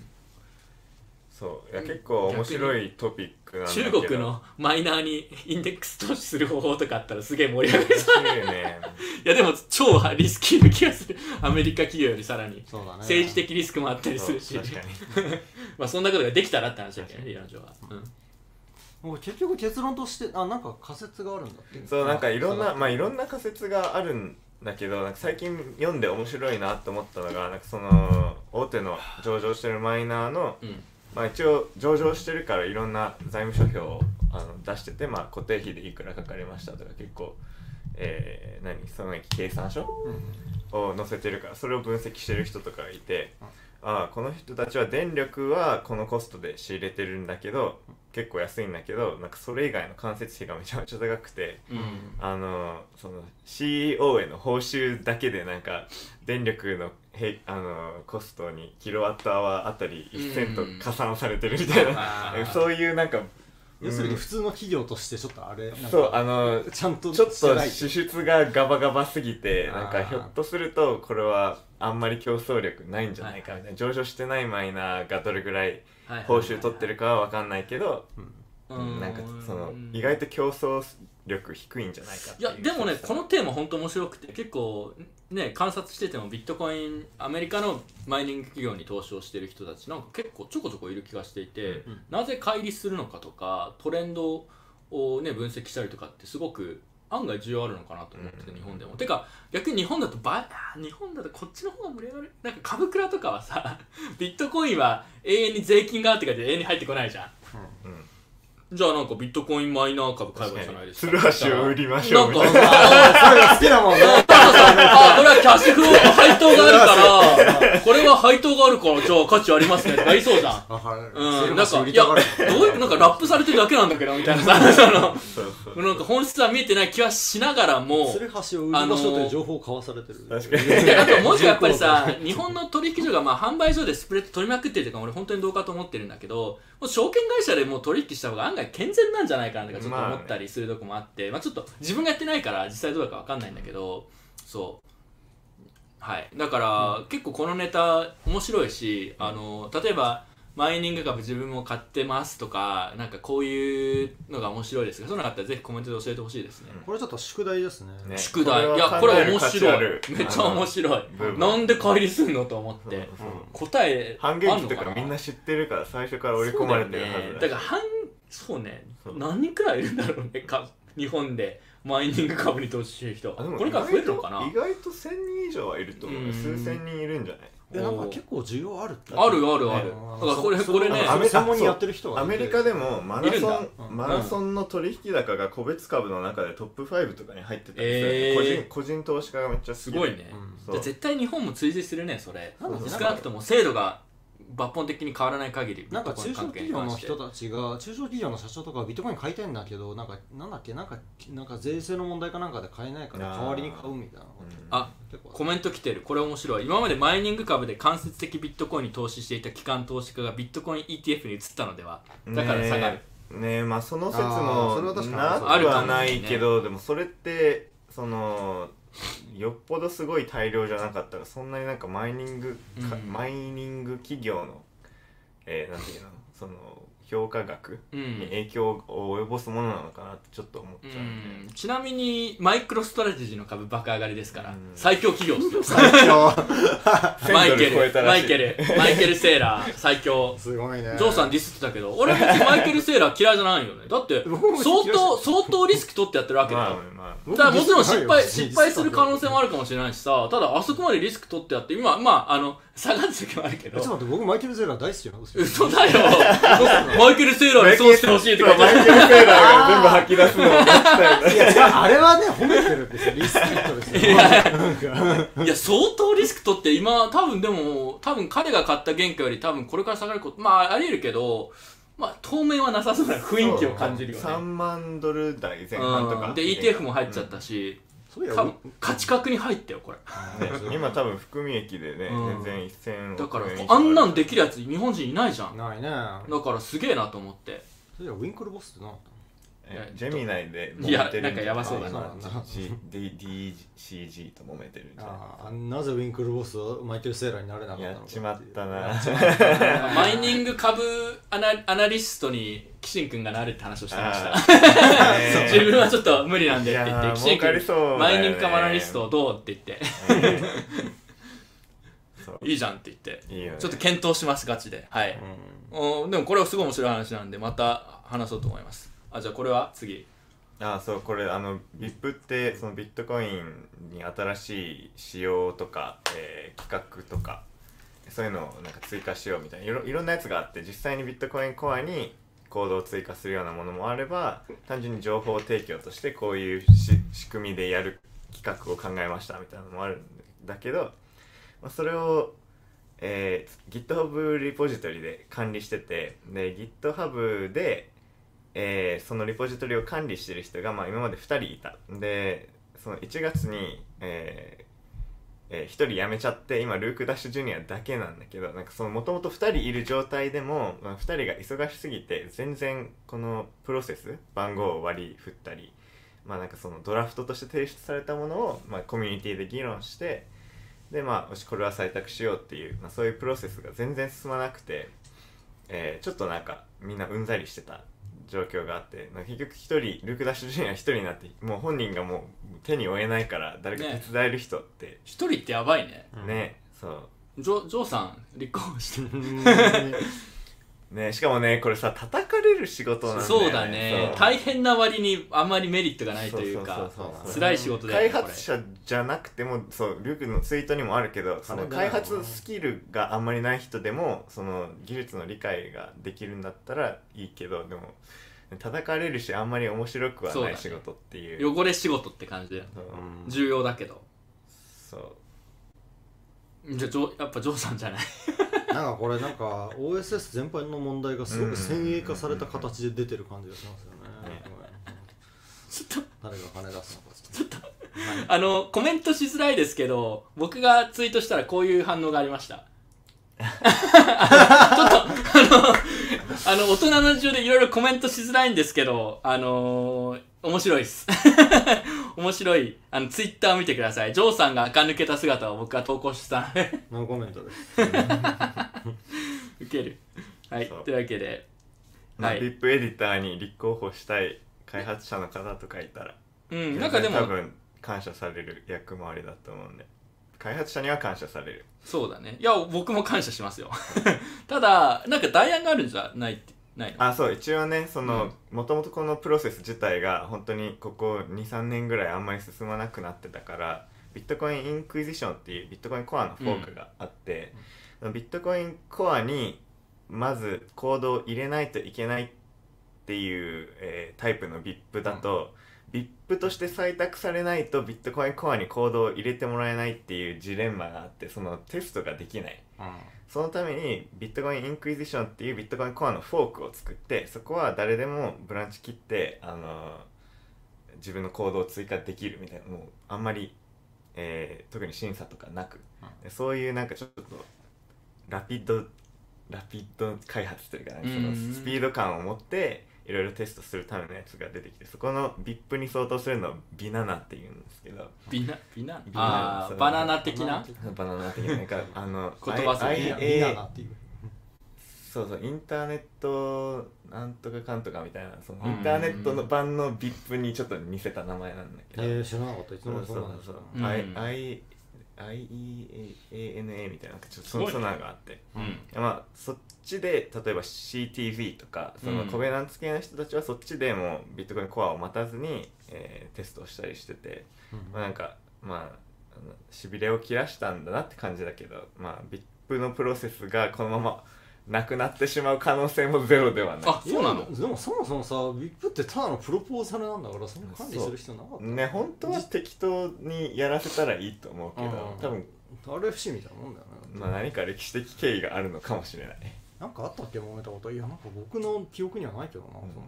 そう。いや結構面白いトピックなんだけ中ど国のマイナーにインデックス投資する方法とかあったらすげえ盛り上がりそう。ね。[laughs] いやでも超リスキーな気がする。[laughs] アメリカ企業よりさらに。そうだね。政治的リスクもあったりするし。そう確かに。[laughs] まあそんなことができたらって話だけどね理論上は、う。ん。もう結局結論としてあなんか仮説があるんだって。そうなんかいろんなあまあいろんな仮説があるんだけどなんか最近読んで面白いなと思ったのがなんかその大手の上場してるマイナーのうん。まあ一応上場してるからいろんな財務諸表をあの出しててまあ固定費でいくらかかりましたとか結構えー、何？損益計算書？を載せてるからそれを分析してる人とかがいて、ああこの人たちは電力はこのコストで仕入れてるんだけど結構安いんだけどなんかそれ以外の間接費がめちゃめちゃ高くてうん。あのその CEO への報酬だけでなんか電力のへあのコストにキロワットアワーあたり1セント加算されてるみたいな、あー [laughs] そういうなんか要するにうん。普通の企業としてちょっとあれそうあのちゃんとちょっと支出がガバガバすぎてなんかひょっとするとこれはあんまり競争力ないんじゃないかみたいな。上場してないマイナーがどれぐらいはい報酬取ってるかは分かんないけどうん。なんかその意外と競争力低いんじゃないかいやでもねこのテーマ本当面白くて結構ね観察しててもビットコインアメリカのマイニング企業に投資をしてる人たちなんか結構ちょこちょこいる気がしていて、なぜ乖離するのかとかトレンドをね分析したりとかってすごく案外重要あるのかなと思ってて、うん日本でも。てか逆に日本だとばあ日本だとこっちの方が盛り上がる。なんか株倉とかはさビットコインは永遠に税金があってかで永遠に入ってこないじゃんうんじゃあなんかビットコインマイナー株買えばいいじゃないですか。鶴橋を売りましょう。みなんたい [laughs] なかそれが好きだもんね。あ、これはキャッシュフロー配当があるから、これは配当があるから、じゃあ価値ありますねとか言いそうじゃん。うん、なんか、いや、どういう、なんかラップされてるだけなんだけど、みたいなさ、その、なんか本質は見えてない気はしながらも、それ橋を売りましょうという情報を交わされてる。確かに。であともう一個やっぱりさ、日本の取引所がまあ販売所でスプレッド取りまくってるというか、俺本当にどうかと思ってるんだけど、もう証券会社でもう取引した方が案外健全なんじゃないかなとかちょっと思ったりするとこもあって、まあちょっと自分がやってないから実際どうだかわかんないんだけど、そう。はい。だから、結構このネタ面白いし、あの、例えば、マイニング株自分も買ってますとか、なんかこういうのが面白いですが、そういうのがあったらぜひコメントで教えてほしいですね。これちょっと宿題ですね。ね。宿題。いやこれ面白い。めっちゃ面白い。なんで乖離すんのと思って。そうそう答え反撃とあんのかな？かみんな知ってるから最初から織り込まれてるはそうだよね。ずだから半そうね。何人くらいいるんだろうね。か日本で。マイニング株に投資してる人。あでもこれから増えるのかな？意外と1000人以上はいると思うようん。数千人いるんじゃない？いやなんか結構需要あるって。あるあるある。ね。だからこれこれねアメ専門にやってる人がアメリカでもマラいるんだ。ソンうん。マラソンの取引高が個別株の中でトップ5とかに入ってたりする、えー。個人個人投資家がめっちゃすごいね。うん。そうじゃあ絶対日本も追随するねそれ。なんだっけ少なくとも制度が抜本的に変わらない限りなんか中小企業の人だたちが中小企業の社長とかはビットコイン買いたいんだけどなんかなんだっけ？なんかなんか税制の問題かなんかで買えないから代わりに買うみたいなあ結構コメント来てる。これ面白い。今までマイニング株で間接的ビットコインに投資していた機関投資家がビットコイン ETF に移ったのでは？だから下がる、ねえ。ねえまあその説あーそれはも確かになくあるはないけど、でもそれってそのよっぽどすごい大量じゃなかったらそんなになんかマイニング、かうん。マイニング企業のえー、なんていうのその評価額うん。に影響を及ぼすものなのかなってちょっと思っちゃうんで、うん。ちなみにマイクロストラテジーの株爆上がりですから、うん。最強企業ですよ。[laughs] 最強。[laughs] マイケ1000ドルマイケル。マイケル・セーラー最強。すごいね。ジョーさんディスってたけど俺別にマイケル・セーラー嫌いじゃないよね。だって相当相当リスク取ってやってるわけだよ、まあまあだからもちろん失敗僕失敗する可能性もあるかもしれないしさ。ただあそこまでリスク取ってやって今まああの下がる時もあるけど。ちょっと待って僕マイケル・ゼーラー大好きなんですよ。嘘だよ。マイケル・セーラーにそうしてほしいとかマイケル・セーラーが全部吐き出すのを待ちたよねいや違うあれはね褒めてるんですよリスペクトですよ。いや相当リスク取って今多分でも多分彼が買った原価より多分これから下がることまあありえるけどまあ当面はなさそうな雰囲気を感じるよ3ね万ドル台前半とか、うん。で ETF も入っちゃったし、そういや多分価値格に入ったよこれ。ね今多分含み益でね、うん。全然1000だからあんなんでるきるやつ日本人いないじゃん。ないね。だからすげえなと思って。そういやウィンクルボスってなかっえジェミナイでいや揉めてるなんかやばそうだな。あ今 G- D- DCG と揉めてるんじたゃない？あーなぜウィンクルボスはマイケル・セーラーになれなかったのかやっちまったな。やっちまったな。マイニング株アナアナリストにキシン君がなるって話をしてました。あー。[laughs] ね自分はちょっと無理なんでって言ってキシン儲かりそうだよね。君マイニング株アナリストどうって言って。[laughs] そう。いいじゃんって言って。いいよね。ちょっと検討しますガチで。はい、おでもこれはすごい面白い話なんでまた話そうと思いますあじゃあこれは次。あそうこれあの VIP ってそのビットコインに新しい仕様とか、えー企画とかそういうのをなんか追加しようみたいな。いろいろんなやつがあって実際にビットコインコアにコードを追加するようなものもあれば単純に情報提供としてこういうし仕組みでやる企画を考えましたみたいなのもあるんだけど、まあ、それを、えー GitHub リポジトリで管理しててで GitHub でえーそのリポジトリを管理してる人が、まあ、今まで2人いた。でその1月に、えーえ1人辞めちゃって今ルーク・ダッシュジュニアだけなんだけどなんかそのもともと2人いる状態でも、まあ、2人が忙しすぎて全然このプロセス番号を割り振ったりまあなんかそのドラフトとして提出されたものを、まあ、コミュニティで議論してでまあよしこれは採択しようっていう、まあ、そういうプロセスが全然進まなくて、えーちょっとなんかみんなうんざりしてた状況があって結局一人ルーク・ダッシュジュニア一人になってもう本人がもう手に負えないから誰か手伝える人って。一人ってやばいね。ねそう。ジョジョーさん立候補してねしかもねこれさ叩かれる仕事なんだよね。そうだね。大変な割にあんまりメリットがないというか辛い仕事だよね開発者じゃなくてもそうルークのツイートにもあるけどその開発スキルがあんまりない人でもその技術の理解ができるんだったらいいけどでも叩かれるしあんまり面白くはない仕事っていう。汚れ仕事って感じでそう。重要だけど。そう。じゃあジョやっぱジョーさんじゃない？なんかこれなんか OSS 全般の問題がすごく先鋭化された形で出てる感じがしますよね。ちょっと誰が金出すのかちょっと。あのコメントしづらいですけど僕がツイートしたらこういう反応がありました [laughs] ちょっとあのあの大人の事情でいろいろコメントしづらいんですけどあのー面白いです。[laughs] 面白い。あのツイッターを見てください。ジョーさんが垢抜けた姿を僕が投稿した。のでノーコメントです。[laughs] ウケる。はい。そう。というわけで。まあはい。VIP エディターに立候補したい開発者の方とかいたらうん。なんかでも多分感謝される役回りだと思うんで。開発者には感謝される。そうだね。いや僕も感謝しますよ。[laughs] ただなんか代案があるんじゃないってない。のあそう一応ねそのもともとこのプロセス自体が本当にここ23年ぐらいあんまり進まなくなってたからビットコインインクイジションっていうビットコインコアのフォークがあって、ビットコインコアにまずコードを入れないといけないっていう、えータイプの VIP だと、VIP として採択されないとビットコインコアにコードを入れてもらえないっていうジレンマがあってそのテストができないそのためにビットコインインクイジションっていうビットコインコアのフォークを作ってそこは誰でもブランチ切ってあの自分のコードを追加できるみたいなもうあんまり、えー特に審査とかなく、でそういうなんかちょっとラピッドラピッド開発というか、ね、そのうんスピード感を持っていろいろテストするためのやつが出てきてそこの VIP に相当するのをビナナっていうんですけど。ビナビナ？ビナバナナ的な？[laughs] バナナ的ななんか [laughs] あの言葉遊び？I- いい IA なっていう。そうそうインターネットなんとかかんとかみたいなそのうん。インターネットの版の VIP にちょっと似せた名前なんだけど、えー、知らなかった。いつのそうなんですか？そう、うん I I IEANA みたいななんかちょっとそそんなのがあって、うん。まあそっちで例えば CTV とかそのうん。コベナンツ系の人たちはそっちでもうビットコインコアを待たずに、えーテストをしたりしてて、まあ、なんかまあしびれを切らしたんだなって感じだけどまあ VIP のプロセスがこのままなくなってしまう可能性もゼロではない。あそうなの？でもそもそもさ VIP ってただのプロポーザルなんだからそんな管理する必要なかった。ね本当は適当にやらせたらいいと思うけどうん。多分、RFC みたいなもんだよね、まあ、何か歴史的経緯があるのかもしれない。なんかあったっけ揉めたこと。いやなんか僕の記憶にはないけどな、そんな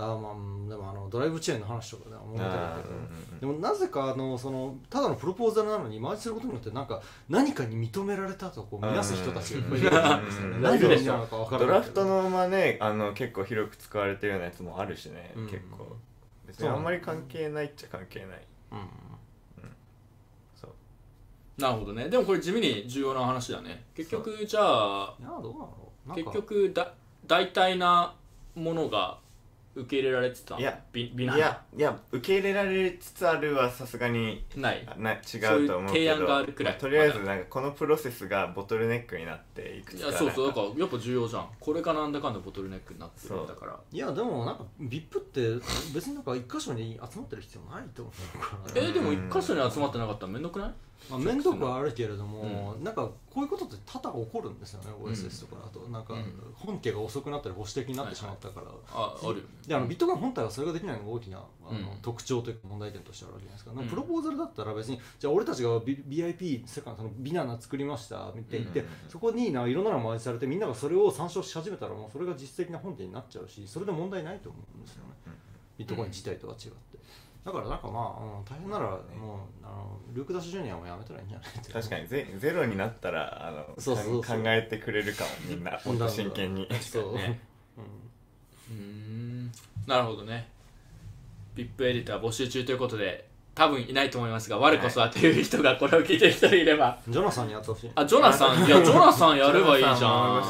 あーまあでもあのドライブチェーンの話とかでは揉めたあけど、ーでもなぜかあのそのただのプロポーザルなのにマージすることによってなんか何かに認められたとこう見なす人たちがいっぱいいるんですよね。うん。何がなのか分からない。ドラフトのまあねあの結構広く使われてるようなやつもあるしね、うん。結構。別にあんまり関係ないっちゃ関係ない。うん。そう。なるほどね。でもこれ地味に重要な話だね。結局じゃあいやどうなのなんか。結局だ大体なものが受け入れられてた？いやビビナい？やいや受け入れられつつあるはさすがにない。な違そういううと思うけど。提案があるくらい。まあとりあえずなんかこのプロセスがボトルネックになっていくつかいやそうそうだなんからやっぱ重要じゃん。これがなんだかんだボトルネックになってるんだから。いやでもなんか VIP って別になんか一箇所に集まってる必要ないと思うから。えーでも一箇所に集まってなかったらめんどくない？まあ、面倒くはあるけれども、なんかこういうことって多々起こるんですよね、OSS とかだと。なんかうん。本家が遅くなったり保守的になってしまったから、ああるであのビットコイン本体はそれができないのが大きなあの、うん特徴というか問題点としてあるわけじゃないですか、プロポーザルだったら別にじゃあ俺たちが BIP 世界のそのビナナ作りましたって言って、うん。そこにないろんなのが回しされてみんながそれを参照し始めたらもうそれが実質的な本家になっちゃうしそれで問題ないと思うんですよね、ビットコイン自体とは違って。だからなんかまあ、うん大変ならもうあのルーク・ダッシュジュニアもやめたらいいんじゃない確かにゼゼロになったらあのそうそう考えてくれるかもみんなもっと真剣に。[laughs] そう、ね。うん。うーん。なるほどね。VIP エディター募集中ということで多分いないと思いますが我こそはという人がこれを聞いてる人いれば。ジョナサンにやってほしい。あジョナサン。いやジョナサンやればいいじゃん。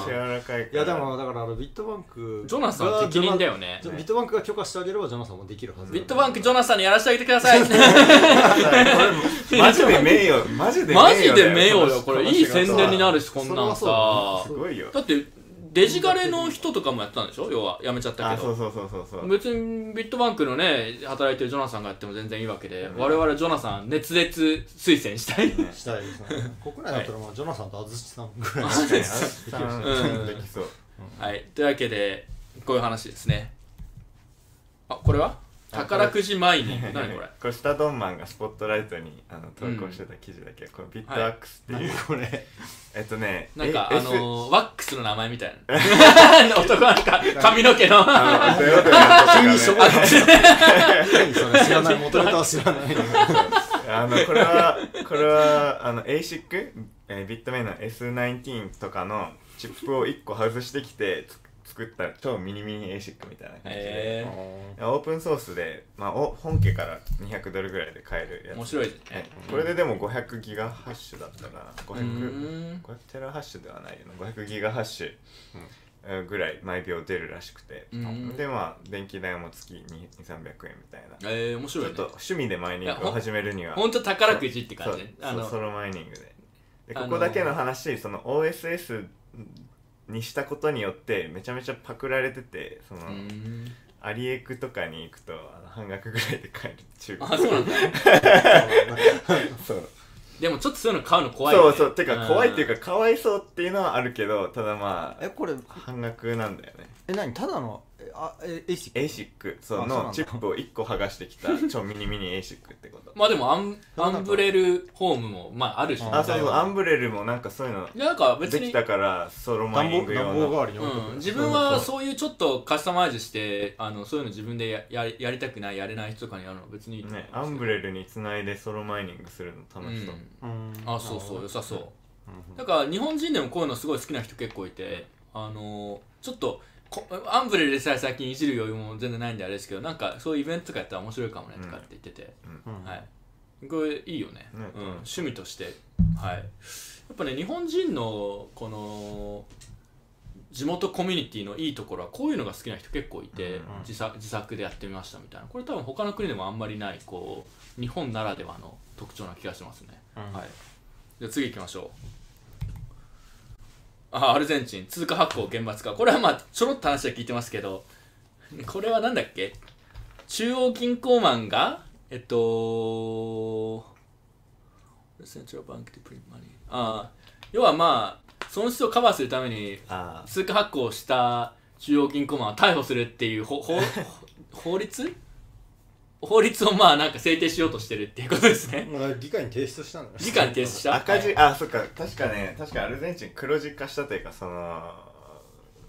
柔らかいからいやでもだからあのビットバンクジョナサン適任だよね。ビットバンクが許可してあげればジョナサンもできるはず。ビットバンクジョナサンにやらせてあげてください。マジで名誉マジでマジで名名誉よこれ。いい宣伝になるしこんなんさ。すごいよ。だってデジガレの人とかもやったんでしょ？要は辞めちゃったけど。あそうそうそうそうそう。別にビットバンクのね働いてるジョナサンがやっても全然いいわけで、我々ジョナサン熱烈推薦したい。したいですね。国内だったらまあジョナサンと安土さんぐらい確かにあさん。うん。できそう。はい。というわけでこういう話ですね。あこれは？宝くじマイニング何これ？これスタドンマンがスポットライトにあの投稿してた記事だけど、これビットアックスっていう、これ。えっとねなんかあのー、ワックスの名前みたいな。男なんか髪の毛の。あのトヨタのやつとかね何それ知らない元ネタは知らない。あのこれはこれはあの ASIC、えービットメインの S19 とかのチップを1個外してきてつ作った超ミニミニ ASIC みたいな感じで、へオープンソースで、まあ、お本家から200ドルぐらいで買えるやつ。面白いね。はい。これででも500ギガハッシュだったかなうー500ん500テラハッシュではないよな。500ギガハッシュえーぐらい毎秒出るらしくて。うん。でまあ電気代も月2300円みたいな。えー、面ち白いね。ょっと趣味でマイニングを始めるには。ほんと宝くじって感じ。ねあのソロマイニングで。でここだけの話その OSS にしたことによってめちゃめちゃパクられててその、アリエクとかに行くとあの半額ぐらいで買える中あそうなんだ。そう。でもちょっとそういうの買うの怖いよね。そうそう。てか怖いっていうかかかわいそうっていうのはあるけどただまあえこれ半額なんだよね。え何？ただのえあえ ASIC ASIC そあそうなんだ。のチップを1個剥がしてきた超ミニミニ ASIC ってこと。まあでもアンアンブレルホームもまああるし。あそうアンブレルもなんかそういうのなんか別にできたからソロマイニング用のうん、自分はそういうちょっとカスタマイズしてあのそういうの自分でやややりたくないやれない人とかにやるのは別にいいと思いねアンブレルにつないでソロマイニングするの楽しそう、うん。うん。あそうそう。良さそう。うん。だから日本人でもこういうのすごい好きな人結構いてあのちょっとこアンブレルでさえ最近いじる余裕も全然ないんであれですけどなんかそういうイベントとかやったら面白いかもねとかって言ってて、うん。はい。これいいよね、ね。うん、趣味として。はい。やっぱね日本人のこの地元コミュニティのいいところはこういうのが好きな人結構いて、うん。自作自作でやってみましたみたいな。これ多分他の国でもあんまりないこう日本ならではの特徴な気がしますね、うん。はい。じゃあ次行きましょうあアルゼンチン通貨発行厳罰化。これはまあちょろっと話は聞いてますけどこれはなんだっけ？中央銀行マンがえっとああ要はまあ損失をカバーするためにあ通貨発行をした中央銀行マンを逮捕するっていう法法 [laughs] 法律？法律をまあなんか制定しようとしてるっていうことですね。まあ議会に提出したんだよ。議会に提出した？赤字、はい。あそっか。確かね確かアルゼンチン黒字化したというかその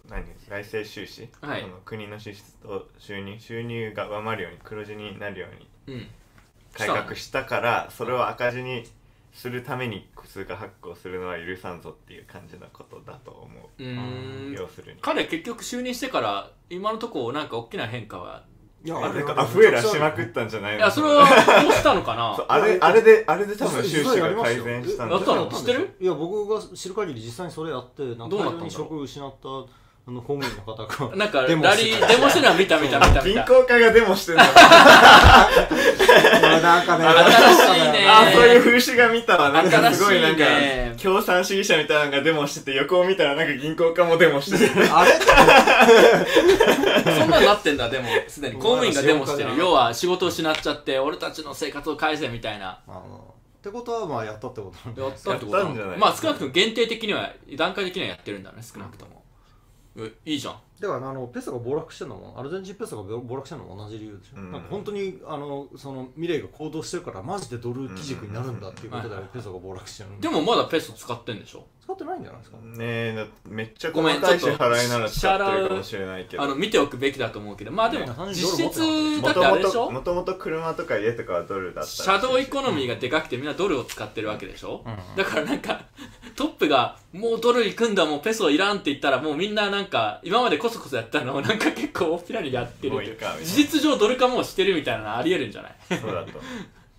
何？財政収支、はい。その国の支出と収入？収入が上回るように黒字になるようにうん。改革したからそれを赤字にするために通貨発行するのは許さんぞっていう感じのことだと思う。うーん。要するに。彼結局就任してから今のところなんか大きな変化はいやあれかアフエラしまくったんじゃないの？いやそれはどうしたのかな？あれあれであれで多分収支が改善したんだやったの？知ってる？いや僕が知る限り実際にそれやってなんかどうなったんだろう？大量に職を失ったあの公務員の方が。なんかラリデモしてーデモしてるのは見た見た見た見銀た行家がデモしてるの。なんかね新しいね。あそういう風刺が見たわ。なんかすごいなんか共産主義者みたいなのがデモしてて横を見たらなんか銀行家もデモしてる。あれ？そんなになってんだでも。すでに。公務員がデモしてる。要は仕事を失っちゃって俺たちの生活を返せみたいな。あのってことはまあやったってことなんだ。やったってこと。やったんじゃないまあ少なくとも限定的には段階的にはやってるんだね少なくとも、えいいじゃん。だからあのペソが暴落してるのもアルゼンチンペソが暴落してるのも同じ理由でしょ、うん。なんか本当にあのそのミレイが行動してるからマジでドル基軸になるんだっていうことでうんペソが暴落してるでもまだペソ使ってんでしょ？使ってないんじゃないですか、ねえだめっちゃごめん細かい支払いなら使ってるかもしれないけど。あの見ておくべきだと思うけどまあでもね実質もだってともとあれでしょ？もともと車とか家とかはドルだったシャドウエコノミーがでかくてみんなドルを使ってるわけでしょ、うん。だからなんかトップがもうドル行くんだもうペソいらんって言ったらもうみんななんか今までこそこそやったのを [laughs] なんか結構大っぴらにやってるもういいか事実上ドル化もうしてるみたいなのありえるんじゃない？そうだと。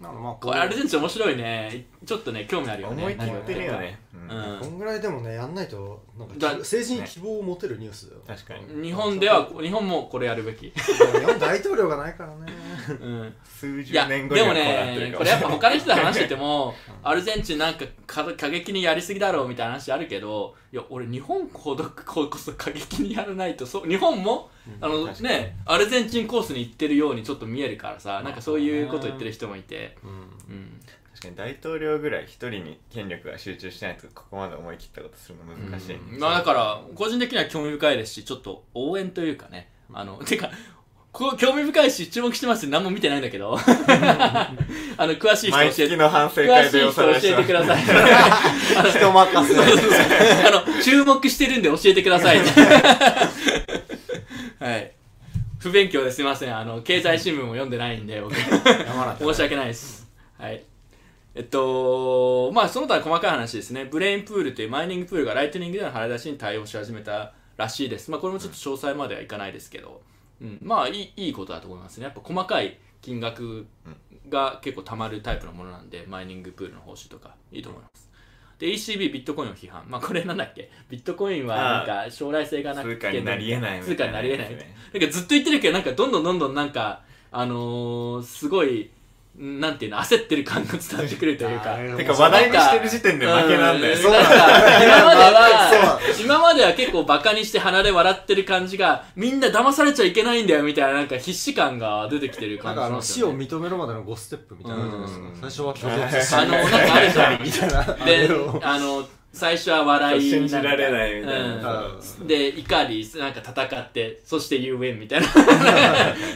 なんかまあこれアルゼンチン面白いね。ちょっとね興味あるよね。思い切ってるよね、ううん。こんぐらいでもねやんないとなんかだ政治に希望を持てるニュースだよ、確かに。日本では日本もこれやるべき、日本大統領がないからねうん、数十いやでも年後にはこうなってるねかもしれない。これやっぱ他の人と話しててもアルゼンチンなんかか過激にやりすぎだろうみたいな話あるけどいや俺日本ほどここそ過激にやらないとそう日本もあの確かに。ねアルゼンチンコースに行ってるようにちょっと見えるからさなんかそういうこと言ってる人もいて、うん。うん、確かに大統領ぐらい一人に権力が集中してないとここまで思い切ったことするの難しい、うん。まあだから個人的には興味深いですしちょっと応援というかねあのてかこう興味深いし注目してます何も見てないんだけど。[laughs] あの詳しい人毎教えて。月の反省詳会でおしい。人教えてください。人任せ。そうそうそう。あの注目してるんで教えてください。[laughs] はい。不勉強ですいません。あの経済新聞も読んでないんで僕。申し訳ないです。はい。えっとまあその他細かい話ですね。ブレインプールというマイニングプールがライトニングでの払い出しに対応し始めたらしいです。まあこれもちょっと詳細まではいかないですけど、うん、まあいいいいことだと思いますね。やっぱ細かい金額が結構たまるタイプのものなんでマイニングプールの報酬とかいいと思います。で ECB ビットコインを批判。まあこれなんだっけ？ビットコインはなんか将来性がなくて通貨になり得ないみたいな。通貨になり得ない。なんかずっと言ってるけどなんかどんどんどんどんなんかあのー、すごいなんていうの焦ってる感が伝わってくるというかてか話題にしてる時点で負けなんだよ。ねうなんか今まではそ今までは結構バカにして鼻で笑ってる感じがみんな騙されちゃいけないんだよみたいななんか必死感が出てきてる感じなんかあの死を認めるまでの5ステップみたいなのですか。うん。最初は拒絶あのなんかあるじゃんみたいなあであの最初は笑い信じられないみたいなうんで怒りなんか戦ってそして You win みたいな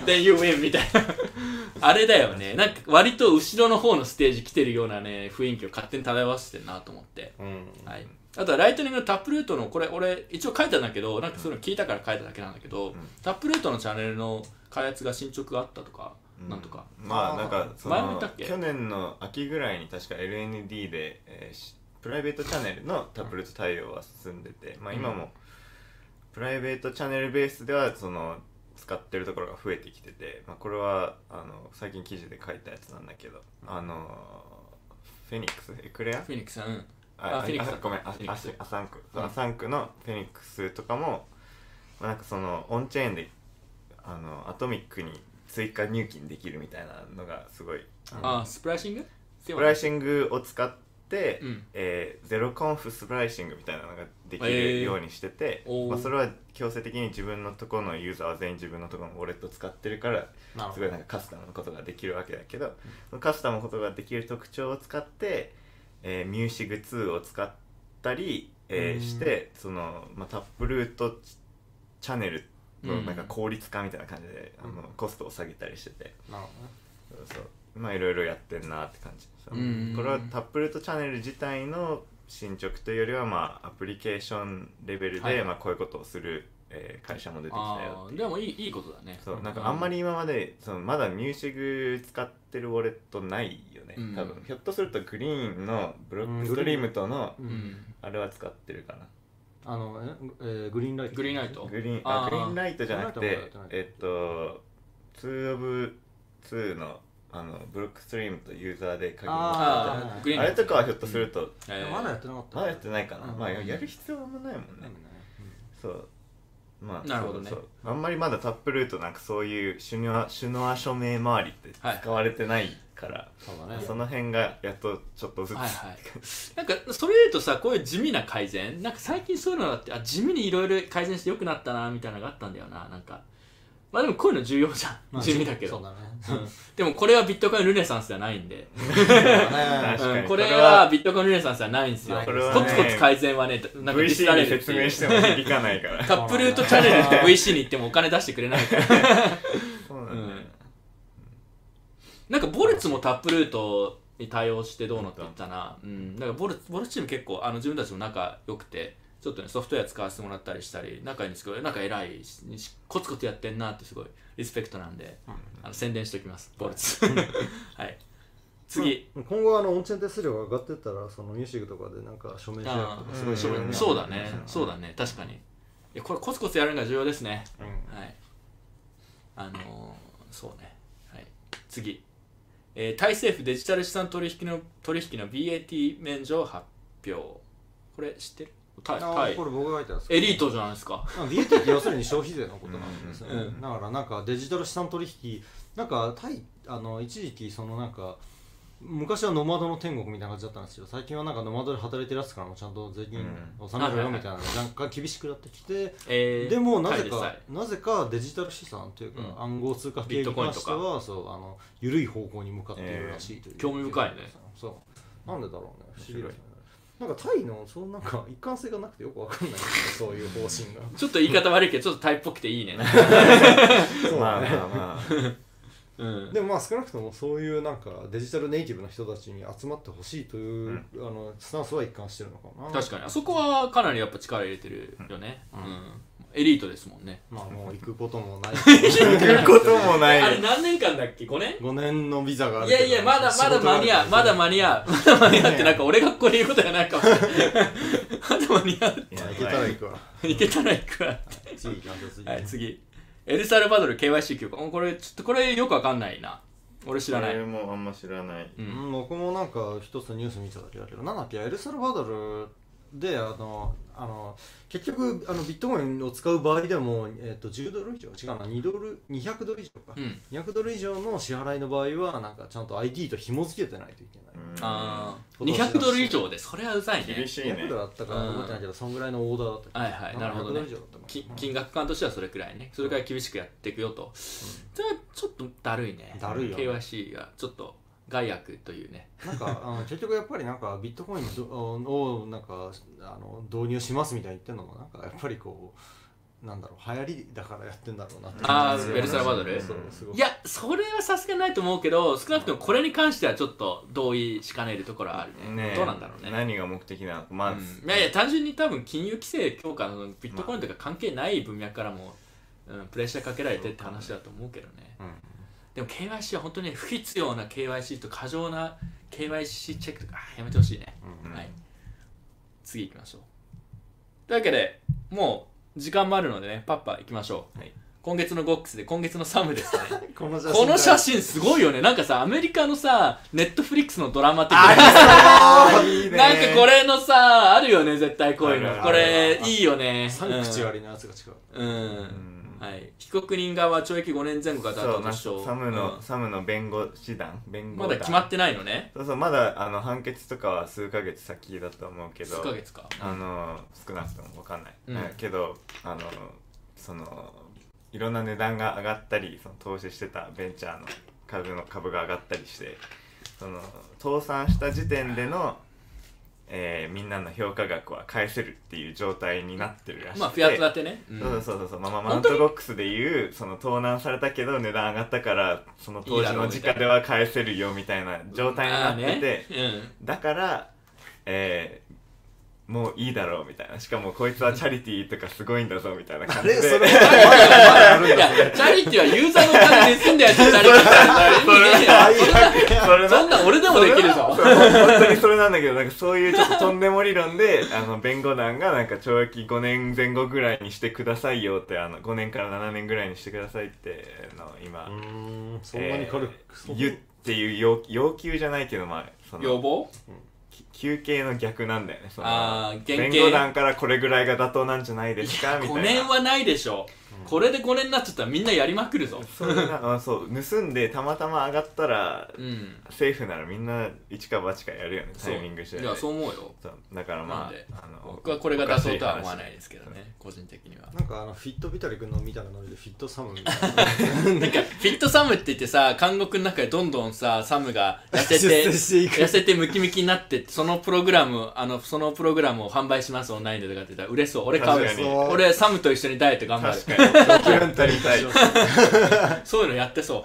で You win みたいなあれだよね。なんか割と後ろの方のステージ来てるようなね雰囲気を勝手に漂わせてるなと思って。うん。はい、あとはライトニングのタップルートのこれ俺一応書いたんだけどなんかそういうの聞いたから書いただけなんだけど、タップルートのチャンネルの開発が進捗があったとか、なんとか。まあなんかその前も言ったっけ？去年の秋ぐらいに確か LND で、えーしプライベートチャンネルのタップルート対応は進んでて、まあ、今もプライベートチャンネルベースではその使ってるところが増えてきてて、まあ、これはあの最近記事で書いたやつなんだけどあのフェニックスエクレア？フェニックスさん、うん、ああフェニックスあごめんあフェニックス。あアサンク、うん。アサンクのフェニックスとかも、まあ、なんかそのオンチェーンであのアトミックに追加入金できるみたいなのがすごいあスプライシング？スプライシングを使って、うん。えーゼロコンフスプライシングみたいなのができるようにしてて、おー。まあ、それは強制的に自分のところのユーザーは全員自分のところのウォレットを使ってるからすごいなんかカスタムのことができるわけだけど、カスタムのことができる特徴を使って、えー、ミューシグ2を使ったり、えーうん。してその、まあ、タップルートチャンネルのうん。なんか効率化みたいな感じで、あのコストを下げたりしてて。なるほそうそう。まあいろいろやってんなって感じ。これはタップルートチャンネル自体の進捗というよりはまあアプリケーションレベルで、はい。まあこういうことをする、えー会社も出てきたよあーでもいいいいことだね。そうなんかあんまり今までそのまだミューシグ使ってるウォレットないよね、うん。多分。ひょっとするとグリーンのブロッうんクストリームとのううん。んあれは使ってるかな。あのええーグリーンライト。グリーンライト。グリーンあー。あグリーンライトじゃなくてグリーンライトはやってないえっと2オブ2のあのブロックストリームとユーザーであー。グリー。ンあれとかはひょっとすると、えーまだやってなかった。まだやってないかな、うん。まあやる必要はあんまないもんね、そう。まあなるほどね。そうそう。あんまりまだタップルートなんかそういうシュノアシュノア署名周りって使われてないから、そうだね。その辺がやっとちょっとずつ、はいはい。なんかそれで言うとさこういう地味な改善。なんか最近そういうのだってあ地味にいろいろ改善してよくなったなみたいなのがあったんだよな。なんかまあでもこういうの重要じゃまあん地味だけど、そうだね。うん。でもこれはビットコインルネサンスではないんで、これはビットコインルネサンスではないんですよ。コツコツ改善はねなんかディスら VC れに説明しても響かないから。タップルートチャンネルと VC に行ってもお金出してくれないから。そうなんだよねなんかボルツもタップルートに対応してどうのって言ったな、うん、だからボルツボルツチーム結構あの自分たちも仲良くてちょっとねソフトウェア使わせてもらったりしたり仲いいんですけどなんか偉いしコツコツやってんなってすごいリスペクトなんで、あの宣伝しておきますボルツ。[laughs] はい。次、今後あのオンチェーン手数料が上がってったらそのミュージックとかでなんか署名しないとあかすごいそううん。そうだね。そうだね。確かに。いやこれコツコツやるのが重要ですね。うん。はい。あのー、そうね。はい。次。えータイ政府デジタル資産取引の取引の BAT 免除を発表。これ知ってる？タイあタイ。ーこれ僕が書いたんですエリートじゃないですか。まあ BAT って要するに消費税のことなんですよね、うんうん。だからなんかデジタル資産取引なんかタイあの一時期そのなんか昔はノマドの天国みたいな感じだったんですけど最近はなんかノマドで働いてるやつからもちゃんと税金納めろよみたいな。若干厳しくなってきて、えーでもなぜかなぜかデジタル資産というか、うん。暗号通貨系に関してはそうあの緩い方向に向かっているらしいという、えー興味深いね。そう。なんでだろうね。不思議ですねなんかタイのそのなんか一貫性がなくてよくわかんないそういう方針が。[laughs] ちょっと言い方悪いけどちょっとタイっぽくていいね。[laughs] そうまあねまあまあ。うん。でもまあ少なくともそういうなんかデジタルネイティブの人たちに集まってほしいという、あのスタンスは一貫してるのかな。確かに。あそこはかなりやっぱ力入れてるよね、うんエリートですもんね。まあもう行くこともない。行くこともない。あれ何年間だっけ？5年？5年のビザがあるいけど。やいやまだまだ間に合う。まだ間に合う。まだ間に合うってなんか俺がここで言うことじゃないかも。まだ間に合ういやまあ行けたら行くわ。いけたら行くわ次行きましょう次、はい次。エルサルバドル KYC 休暇おこれちょっとこれよくわかんないな。俺知らない、俺もあんま知らない。うん。うん、僕もなんか一つニュース見ただけだけどなんだっけ？エルサルバドルであのあの結局あのビットコインを使う場合でも、えっと10ドル以上？違うな。2ドル200ドル以上か、うん。200ドル以上の支払いの場合はなんかちゃんと ID と紐付けてないといけない、うんああ200ドル以上でそれはうざいね。厳しいね。200ドルあったか覚えてないけど、そんぐらいのオーダーだったはいはい。なるほどね。200ドル以上だったかなき金額感としてはそれくらいね。それくらい厳しくやっていくよと、それはちょっとだるいね。だるいよね。KYC がちょっと害悪というね。なんかあの結局やっぱりなんかビットコインどをなんかあの導入しますみたいに言ってるのもなんかやっぱりこうなんだろう流行りだからやってんだろうなって。あー感じがエルサルバドル？そうすごいいやそれはさすがにないと思うけど少なくともこれに関してはちょっと同意しかねるところはあるね。ねどうなんだろうね。何が目的なの？かまあ、うん。いやいや単純に多分金融規制強化のビットコインとか関係ない文脈からも、うん、プレッシャーかけられてって話だと思うけどね、うんでも KYC は本当に不必要な KYC と過剰な KYC チェックとかやめてほしいね、うん。はい。次行きましょう。というわけでもう時間もあるのでねパッパ行きましょう、はい。今月のゴックスで今月のサムですね。[laughs] この写この写真すごいよね。なんかさアメリカのさネットフリックスのドラマ的あいいね。なんかこれのさあるよね絶対こういうの。これいいよね。三口割りのやつが違う、うん、うん。うんはい、被告人側は懲役5年前後かそうなんかと主張サムの、うん。サムの弁護士団。弁護ま団だ決まってないのね。そうそうまだあの判決とかは数ヶ月先だと思うけど。数ヶ月か。あの少なくとも分かんない、うんうん。けどあのそのいろんな値段が上がったりその投資してたベンチャーの株の株が上がったりしてその倒産した時点での、えーみんなの評価額は返せるっていう状態になってるらしくて。まあフィアットだってね、うん。そうそうそうそう、まあ、まあマウントボックスでいうその盗難されたけど値段上がったからその当時の時価では返せるよみたいな状態になってて、あーね。だから、えーもういいだろうみたいな。しかもこいつはチャリティーとかすごいんだぞみたいな感じで。あれ？それ [laughs] チャリティはユーザーの金盗んだやつチャリティーそれなそんなん俺でもできるぞ。本当にそれなんだけどなんかそういうちょっととんでも理論であの弁護団がなんか懲役5年前後ぐらいにしてくださいよってあの5年から7年ぐらいにしてくださいってあの今、うーんそんなに軽く、えー言っていう要要求じゃないけどまあその。要望？き休憩の逆なんだよね。そのあー減刑弁護団からこれぐらいが妥当なんじゃないですかみたい5な年はないでしょこれで5年になっちゃったらみんなやりまくるぞ。それな。あそう。盗んでたまたま上がったらうん。セーフならみんな一か八かやるよねタそう。イミングしていやそう思うよ。そう。だからまああの僕はこれが妥当とは思わいないですけどね個人的には。なんかあのフィットビタリ君のみたいなノリでフィットサムみたいな。[laughs] なんかフィットサムって言ってさ監獄の中でどんどんさサムが痩せ出て痩せてムキムキになってそのプログラムあのそのプログラムを販売しますオンラインでとかって言ったら売れそう。俺買う俺サムと一緒にダイエット頑張る。確かに。ドキュメンタリータイプそういうのやってそう。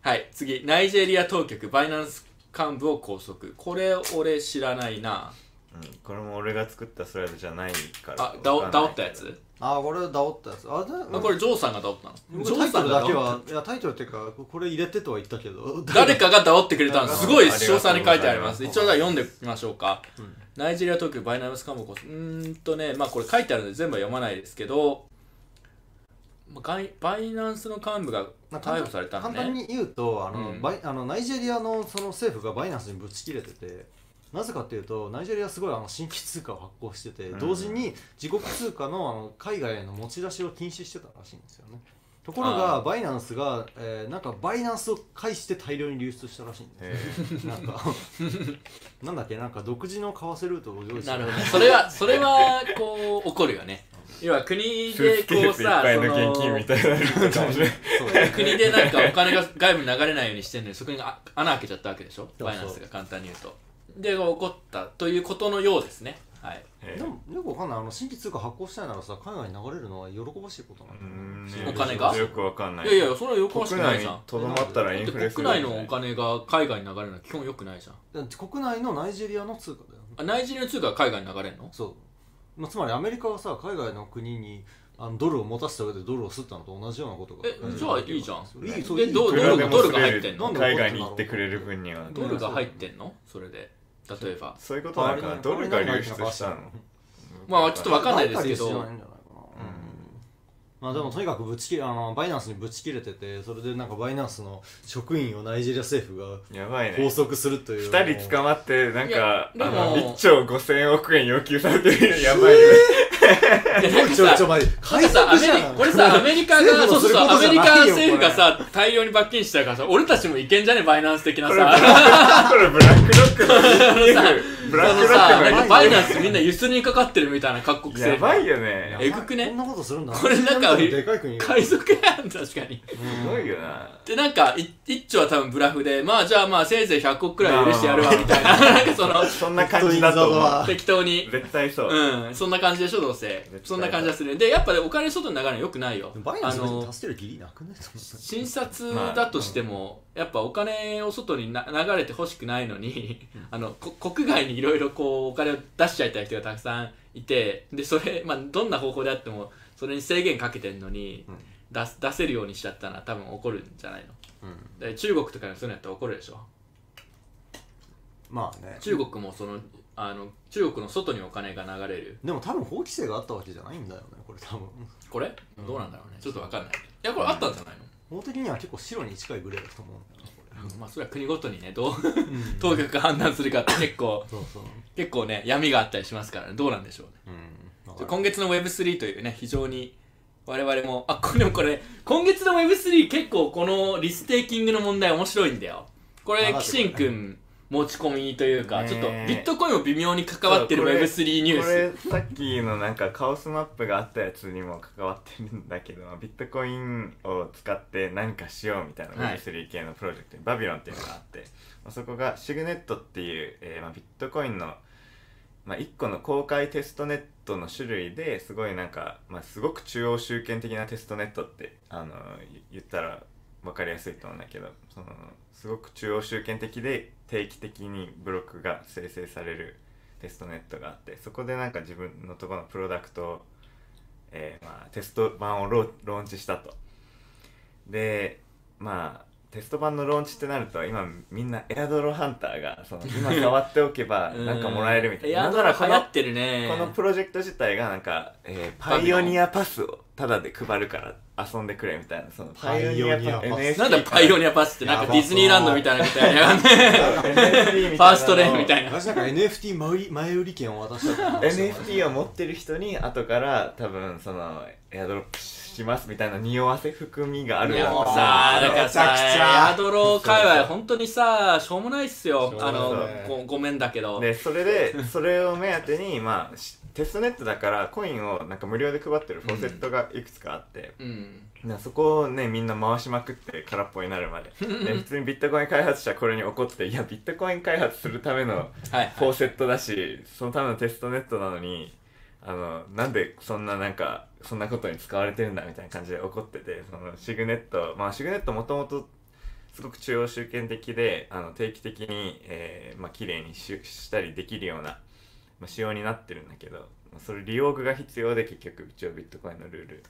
はい次。ナイジェリア当局バイナンス幹部を拘束。これ俺知らないな。うんこれも俺が作ったスライドじゃないから。あダオダオったやつ？つあこれダオったやつ。あであこれジョーさんがダオったの？ジョタイトルさんがダオっただけはいやタイトルっていうかこれ入れてとは言ったけど。[laughs] 誰かがダオってくれたのす。ごい詳細に書いてあります。ありがとう一応じゃあ読んでみましょうか、ナイジェリア当局バイナンス幹部を拘束うーんとねまあこれ書いてあるので全部は読まないですけどまあガイバイナンスの幹部がまあ逮捕されたのね。簡単に言うとあの、うん。バイあのナイジェリアのその政府がバイナンスにぶち切れててなぜかっていうとナイジェリアはすごいあの新規通貨を発行してて、うん。同時に自国通貨のあの海外への持ち出しを禁止してたらしいんですよね。ところがあバイナンスが、えーなんかバイナンスを介して大量に流出したらしいんです [laughs] なんかなんだっけなんか独自の為替ルートを用意してなるほどね。それはそれはこう起こるよね要は国でこうさそ現金みたいなの国でなんかお金が外部に流れないようにしてんのにそこにあ穴開けちゃったわけでしょ？バイナンスが簡単に言うと。で起こったということのようですね。はい。えでもよくわかんない。あの新規通貨発行したいならさ海外に流れるのは喜ばしいことなんうだよお金が？よくわかんない。いやいやそれはよくわしくないじゃん。国内にとどまったらインフレ国内のお金が海外に流れるのは基本よくないじゃん。だって国内のナイジェリアの通貨だよ。あナイジェリアの通貨が海外に流れるの？そう、まあ、つまりアメリカはさ海外の国にあのドルを持たせた上でドルを吸ったのと同じようなことがえじゃあいいじゃん。いいそドルが入ってんの？海外に行ってくれる分には。ドルが入ってんの？それで。例えば。そういうことなんかな。ドルが流出したの？まあちょっとわかんないですけどまあでもとにかくぶち切れあのバイナンスにぶち切れててそれでなんかバイナンスの職員をナイジェリア政府がやばいね。拘束するという二人捕まってなんいやかでもあの1兆5000億円要求されてる。やばいよでなんかちょさちょ待ってこれさアメリこれさアメリカがそうそうそうアメリカないよ政府がこさ大量に罰金してたからさ俺たちもいけんじゃね？バイナンス的なこれブさ。ラこれブラックロックのブラックロさなんかッバイナンスみんな輸出にかかってるみたいな各国やばいよよね。えぐくね？こんなことするんだ。これなんかでかい国。海賊やん確かに。すごいよな。でなんかい一丁は多分ブラフでまあじゃあまあせいぜい100億くらい許してやるわみたいな。なんかそのそんな感じだと思う。適当に。絶対そう。うんそんな感じでしょどうせ。対そんな感じはする。でやっぱねお金外に流れるのよくないよ。バイナンスあのに助ける義理なくねそんな。診察だとしても、やっぱお金を外にな流れてほしくないのに、あのこ国外にいろいろこうお金を出しちゃいたい人がたくさんいてでそれ、まあ、どんな方法であってもそれに制限かけてるのに、うん。出す出せるようにしちゃったら多分怒るんじゃないの？うん。で中国とかにそういうのやったら怒るでしょ？まあね。中国もそのあの中国の外にお金が流れる。でも多分法規制があったわけじゃないんだよねこれ多分。これ、どうなんだろうね。ちょっとわかんない。いやこれあったんじゃないの、法的には結構白に近いグレーだと思うんだよなこ [laughs] まあそれは国ごとにねどうれ、当局が判断するかって結構結構ね闇があったりしますからね。どうなんでしょうね。うん。今月の Web3 というね非常に我々もあこれもこれ今月の Web3 結構このリステーキングの問題面白いんだよ。これあキシンくん持ち込みというかねちょっとビットコインも微妙に関わってるそうこれ Web3 ニュこース。れさっきのなんかカオスマップがあったやつにも関わってるんだけどビットコインを使って何かしようみたいなはい Web3 系のプロジェクトにバビロンっていうのがあって、まあ、そこがシグネットっていう、えーまあ、ビットコインの、まあ、1個の公開テストネットの種類ですごいなんか、まあ、すごく中央集権的なテストネットってあの言言ったら分かりやすいと思うんだけどそのすごく中央集権的で定期的にブロックが生成されるテストネットがあってそこでなんか自分のところのプロダクトを、えーまあ、テスト版をローンチしたと。でまあテスト版のローンチってなると今みんなエアドロハンターがその今触っておけば [laughs] なんかもらえるみたいな。エアドなんならこのってるね。このプロジェクト自体がなんか、えーパイオニアパスをタダで配るから遊んでくれみたいなそのパイオニアパス。なんだパイオニアパスってなんかディズニーランドみたいなみたいなね。ファーストレーンみたいな。私なんか NFT 前売り前売り券を渡した NFT を持ってる人に後から多分そのエアドロップしますみたいな匂わせ含みがあるいやもだからさエアドロ界隈本当にさしょうもないっすよ。あのねごごめんだけど。でそれでそれを目当てにまあしテストネットだからコインをなんか無料で配ってるフォーセットがいくつかあって、うん。なそこをねみんな回しまくって空っぽになるまで。で [laughs] 普通にビットコイン開発者はこれに怒っていやビットコイン開発するためのはいはい。フォーセットだしそのためのテストネットなのにあのなんでそんななんかそんなことに使われてるんだみたいな感じで怒っててそのシグネットまあシグネットもともとすごく中央集権的であの定期的に、えーまあ綺麗にししたりできるような、まあ、仕様になってるんだけど。それ利用具が必要で結局一応ビットコインのルール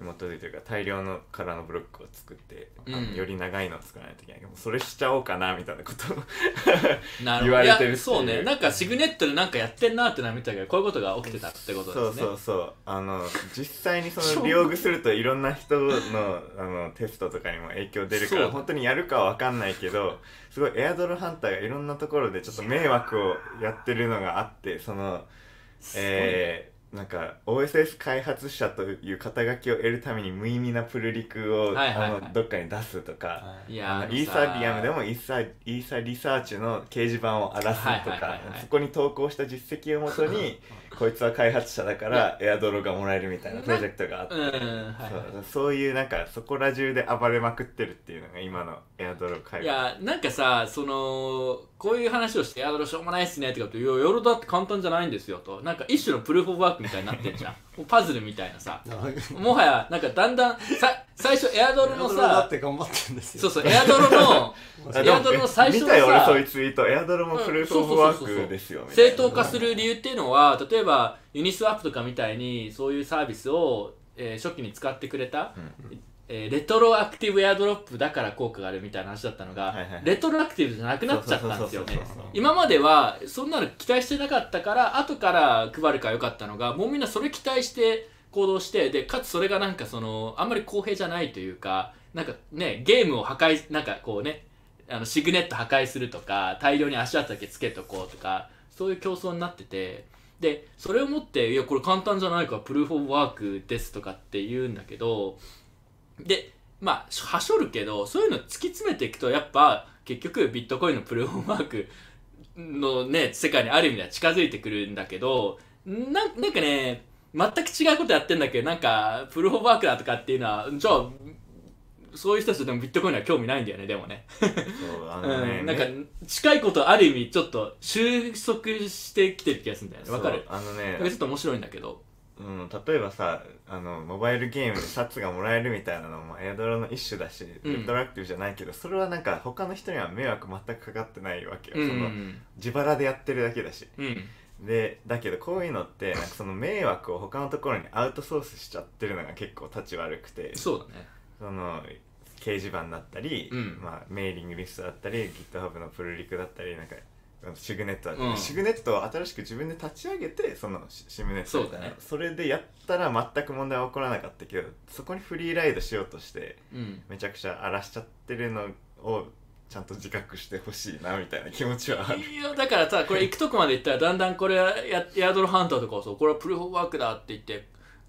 に基づいてるから大量の空のブロックを作って、うん。より長いのを作らないといけない。けどそれしちゃおうかなみたいなことを [laughs] 言われてるそうね。なんかシグネットでなんかやってんなってのは見たけどこういうことが起きてたってことそうですね。そうそうあの実際にその利用具するといろんな人のあのテストとかにも影響出るから本当にやるかは分かんないけどすごいエアドロハンターがいろんなところでちょっと迷惑をやってるのがあってそのえーなんか OSS 開発者という肩書きを得るために無意味なプルリクを、はいはいはい。あのどっかに出すとか、はい。いやイーサリアムでもイーサイーサリサーチの掲示板を荒らすとはいはいはいかはい。そこに投稿した実績をもとに [laughs] こいつは開発者だからエアドロがもらえるみたいなプロジェクトがあって、そうそういうなんかそこら中で暴れまくってるっていうのが今のエアドロ会いやなんかさそのこういう話をして「エアドロしょうもないっすね」とかって「いやヨロだって簡単じゃないんですよ」と。なんか一種のプルーフ・オブ・ワークみたいになってんじゃん。[laughs] パズルみたいなさ。もはやなんかだんだんさ最初エアドロのだっさて頑張ってんですよ。そうそうエアドロの [laughs] エアドロの最初の見たよ俺さそういうツイートエアドロもプルーフ・オブ・ワークですよ正な。当化する理由っていうのは例えばユニスワップとかみたいにそういうサービスを、えー初期に使ってくれた、えーレトロアクティブエアドロップだから効果があるみたいな話だったのが、はいはいはい。レトロアクティブじゃなくなっちゃったんですよね。今まではそんなの期待してなかったから後から配るからよかったのがもうみんなそれ期待して行動してでかつそれがなんかそのあんまり公平じゃないというかなんかねゲームを破壊なんかこうねあのシグネット破壊するとか大量に足跡だけつけとこうとかそういう競争になっててでそれをもっていやこれ簡単じゃないからプルーフ・オブ・ワークですとかって言うんだけどでまあはしょるけどそういうの突き詰めていくとやっぱ結局ビットコインのプルーフ・オブ・ワークのね世界にある意味では近づいてくるんだけどななんかね全く違うことやってんだけどなんかプルーフ・オブ・ワークだとかっていうのはじゃあそういう人たちでもビットコインには興味ないんだよねでもね。そうあのね、うん、なんかね近いことある意味ちょっと収束してきてる気がするんだよね。わかる？あのねちょっと面白いんだけど。うん、例えばさあのモバイルゲームでシャツがもらえるみたいなのもエアドロの一種だし、うんレトロアクティブじゃないけどそれはなんか他の人には迷惑全くかかってないわけよ、うん。その自腹でやってるだけだし。うん。でだけどこういうのってなんかその迷惑を他のところにアウトソースしちゃってるのが結構立ち悪くて。そうだね。その掲示板だったり、うん。まあ、メーリングリストだったり GitHub のプルリクだったりなんかシグネットだったり、うん。シグネットを新しく自分で立ち上げてそのシシムネットそうだね。それでやったら全く問題は起こらなかったけどそこにフリーライドしようとしてうん。めちゃくちゃ荒らしちゃってるのをちゃんと自覚してほしいなみたいな気持ちはある。いやだからさこれ行くとこまで行ったらだんだんこれやエアドロハンターとかをそうこれはプルーフ・オブ・ワークだって言って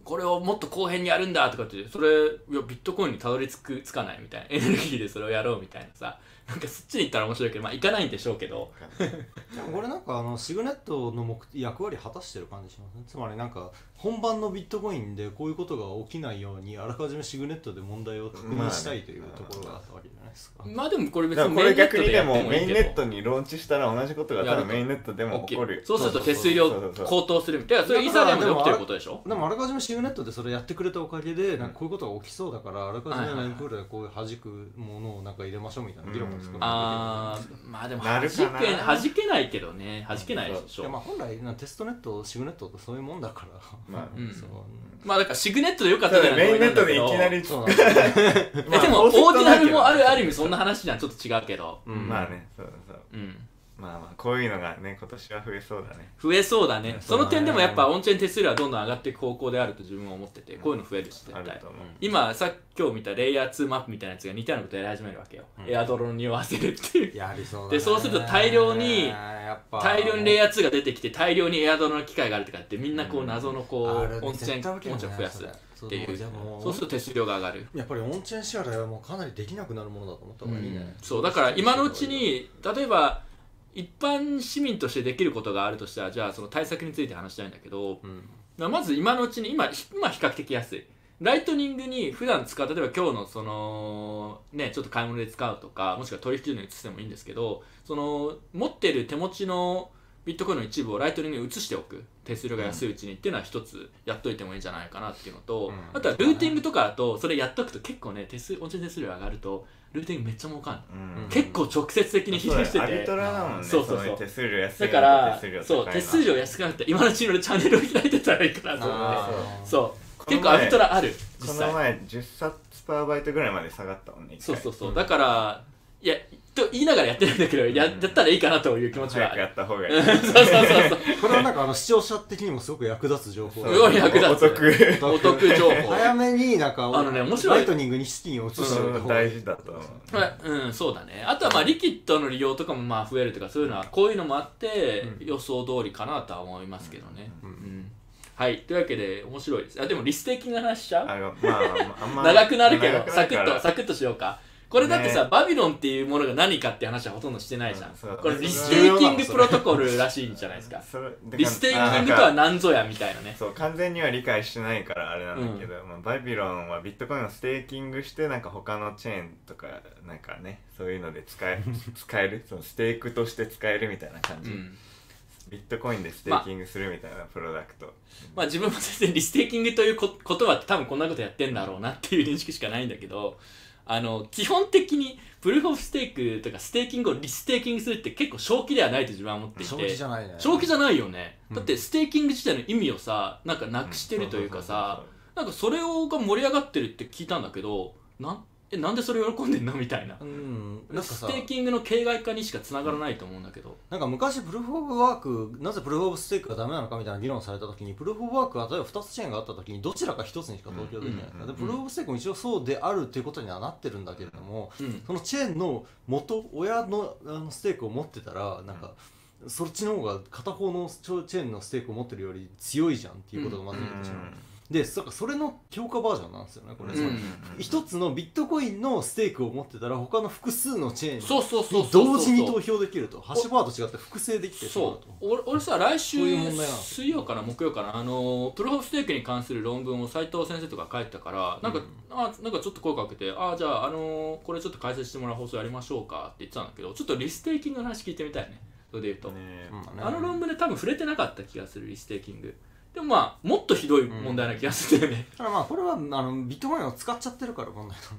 これをもっと後編にやるんだとかってそれいやビットコインにたどり着くつかないみたいな。エネルギーでそれをやろうみたいなさ。なんかそっちに行ったら面白いけどまあ行かないんでしょうけど。でもこれなんかあのシグネットの目役割果たしてる感じしますねつまりなんか本番のビットコインでこういうことが起きないようにあらかじめシグネットで問題を確認したいというところがあったわけじゃないですか、まあでもこれ別にらこれ逆にでやってもメインネットにローンチしたら同じことが多分メインネットでも起こる。そうすると手数料高騰するみたいな。それイーサリアムで起きてることでしょ？でもあらかじめシグネットでそれやってくれたおかげでなんかこういうことが起きそうだからあらかじめメンプールでこういう弾くものをなんか入れましょうみたいな議論が作られてるあーまあでも弾なるかな。け弾けないけどね。弾けないでしょ。いやまあ本来なテストネットシグネットってそういうもんだから。まあうん。そう。まあだからシグネットでよかったただメインネットでいきなりそうなんですよえでもオーディナルもあるある意味そんな話じゃん。ちょっと違うけど。うん。まあねそうそう。うんまあまあこういうのがね今年は増えそうだね。増えそうだね。うんその点でもやっぱオンチェーン手数料はどんどん上がっていく方向であると自分は思っててこういうの増えるし絶対。あると思う。今さ今日見たレイヤー2マップみたいなやつが似たようなことやり始めるわけよ、エアドロに匂わせるっていう。やりそうだね。でそうすると大量に大量にレイヤー2が出てきて大量にエアドロの機械があるとかってみんなこう謎のこうオンチェ絶対起きるねーンオンチェーンを増やすっていう。そう。もうそうすると手数料が上がる。やっぱりオンチェーン支払いはもうかなりできなくなるものだと思った方がいいね、そう。だから今のうちに例えば一般市民としてできることがあるとしたらじゃあその対策について話したいんだけど、うん。まず今のうちに今今比較的安い。ライトニングに普段使う例えば今日のそのねちょっと買い物で使うとかもしくは取引所に移してもいいんですけどその持ってる手持ちのビットコインの一部をライトニングに移しておく。手数料が安いうちにっていうのは一つやっといてもいいんじゃないかなっていうのと、うん。あとはルーティングとかだとそれやっとくと結構ね手数オンチェーン手数料上がるとルーティングめっちゃ儲かんの、うん。結構直接的に比例しててそうだよアビトラだもんね。そうそうそう。の手数料安いだからそう手数料安くなって今のうちに俺チャンネルを開いてたらいいかなと思ってそう。結構アビトラある実この際。前10冊パーバイトぐらいまで下がったもんねそうそうそう。だからいやと言いながらやってるんだけどややったらいいかなという気持ちは。早くやった方がいい。[laughs] そうそうそうそう。[laughs] これはなんかあの視聴者的にもすごく役立つ情報。そうすごい役立つ。お得。お得情報。早めになんかあのね面白い。ライトニングに資金を移しておいた方がいい。大事だと思う。うんそうだね。あとはまあリキッドの利用とかもまあ増えるとかそういうのはこういうのもあって、予想通りかなとは思いますけどね、うん。はい。というわけで面白いです。あでもリステーキングの話しちゃう？あのまああんま長くなるけどサクッとサクッとしようかこれだってさ、ね。バビロンっていうものが何かって話はほとんどしてないじゃん、うんこれリステーキングプロトコルらしいんじゃないですか。リステーキングとは何ぞやみたいなね。そう完全には理解してないからあれなんだけど、まあ、バビロンはビットコインをステーキングしてなんか他のチェーンとかなんかねそういうので使え [laughs] 使える？そのステークとして使えるみたいな感じ、うん。ビットコインでステーキングするみたいなプロダクト、まあ自分も全然リステーキングというこ言葉って多分こんなことやってんだろうなっていう認識しかないんだけどあの基本的にプルーフ・オブ・ステークとかステーキングをリステーキングするって結構正気ではないと自分は思っていて。正気じゃないね。正気じゃないよね、うんだってステーキング自体の意味をさなんかなくしてるというかさ、なんかそれをが盛り上がってるって聞いたんだけどなんえなんでそれ喜んでんの？みたいな。うん。なんかさ。ステーキングの形骸化にしかつながらないと思うんだけど、なんか昔プルーフ・オブ・ワークなぜプルーフ・オブ・ステークがダメなのかみたいな議論された時にプルーフ・オブ・ワークは例えば2つチェーンがあった時にどちらか1つにしか投票できない、うん。でプルーフ・オブ・ステークも一応そうであるっていうことにはなってるんだけれども、うん。そのチェーンの元親のあのステークを持ってたらなんか、そっちの方が片方のチェーンのステークを持ってるより強いじゃんっていうことがまず言えてしまう、でそそれの強化バージョンなんですよねこれ、うん一つのビットコインのステークを持ってたら他の複数のチェーンに同時に投票できると。ハッシュバーと違って複製できてそうと。俺俺さ来週水曜かな木曜かなあのプルーフ・オブ・ステークに関する論文を斉藤先生とか書いてたからなんか,、あなんかちょっと声かけてあじゃあ、あのこれちょっと解説してもらう放送やりましょうかって言ってたんだけどちょっとリステーキングの話聞いてみたいね。それで言うと、ねうんあの論文で多分触れてなかった気がするリステーキングでもまあもっとひどい問題な気がするんだよね、ただまあこれはあのビットコインを使っちゃってるから問題なんだよ。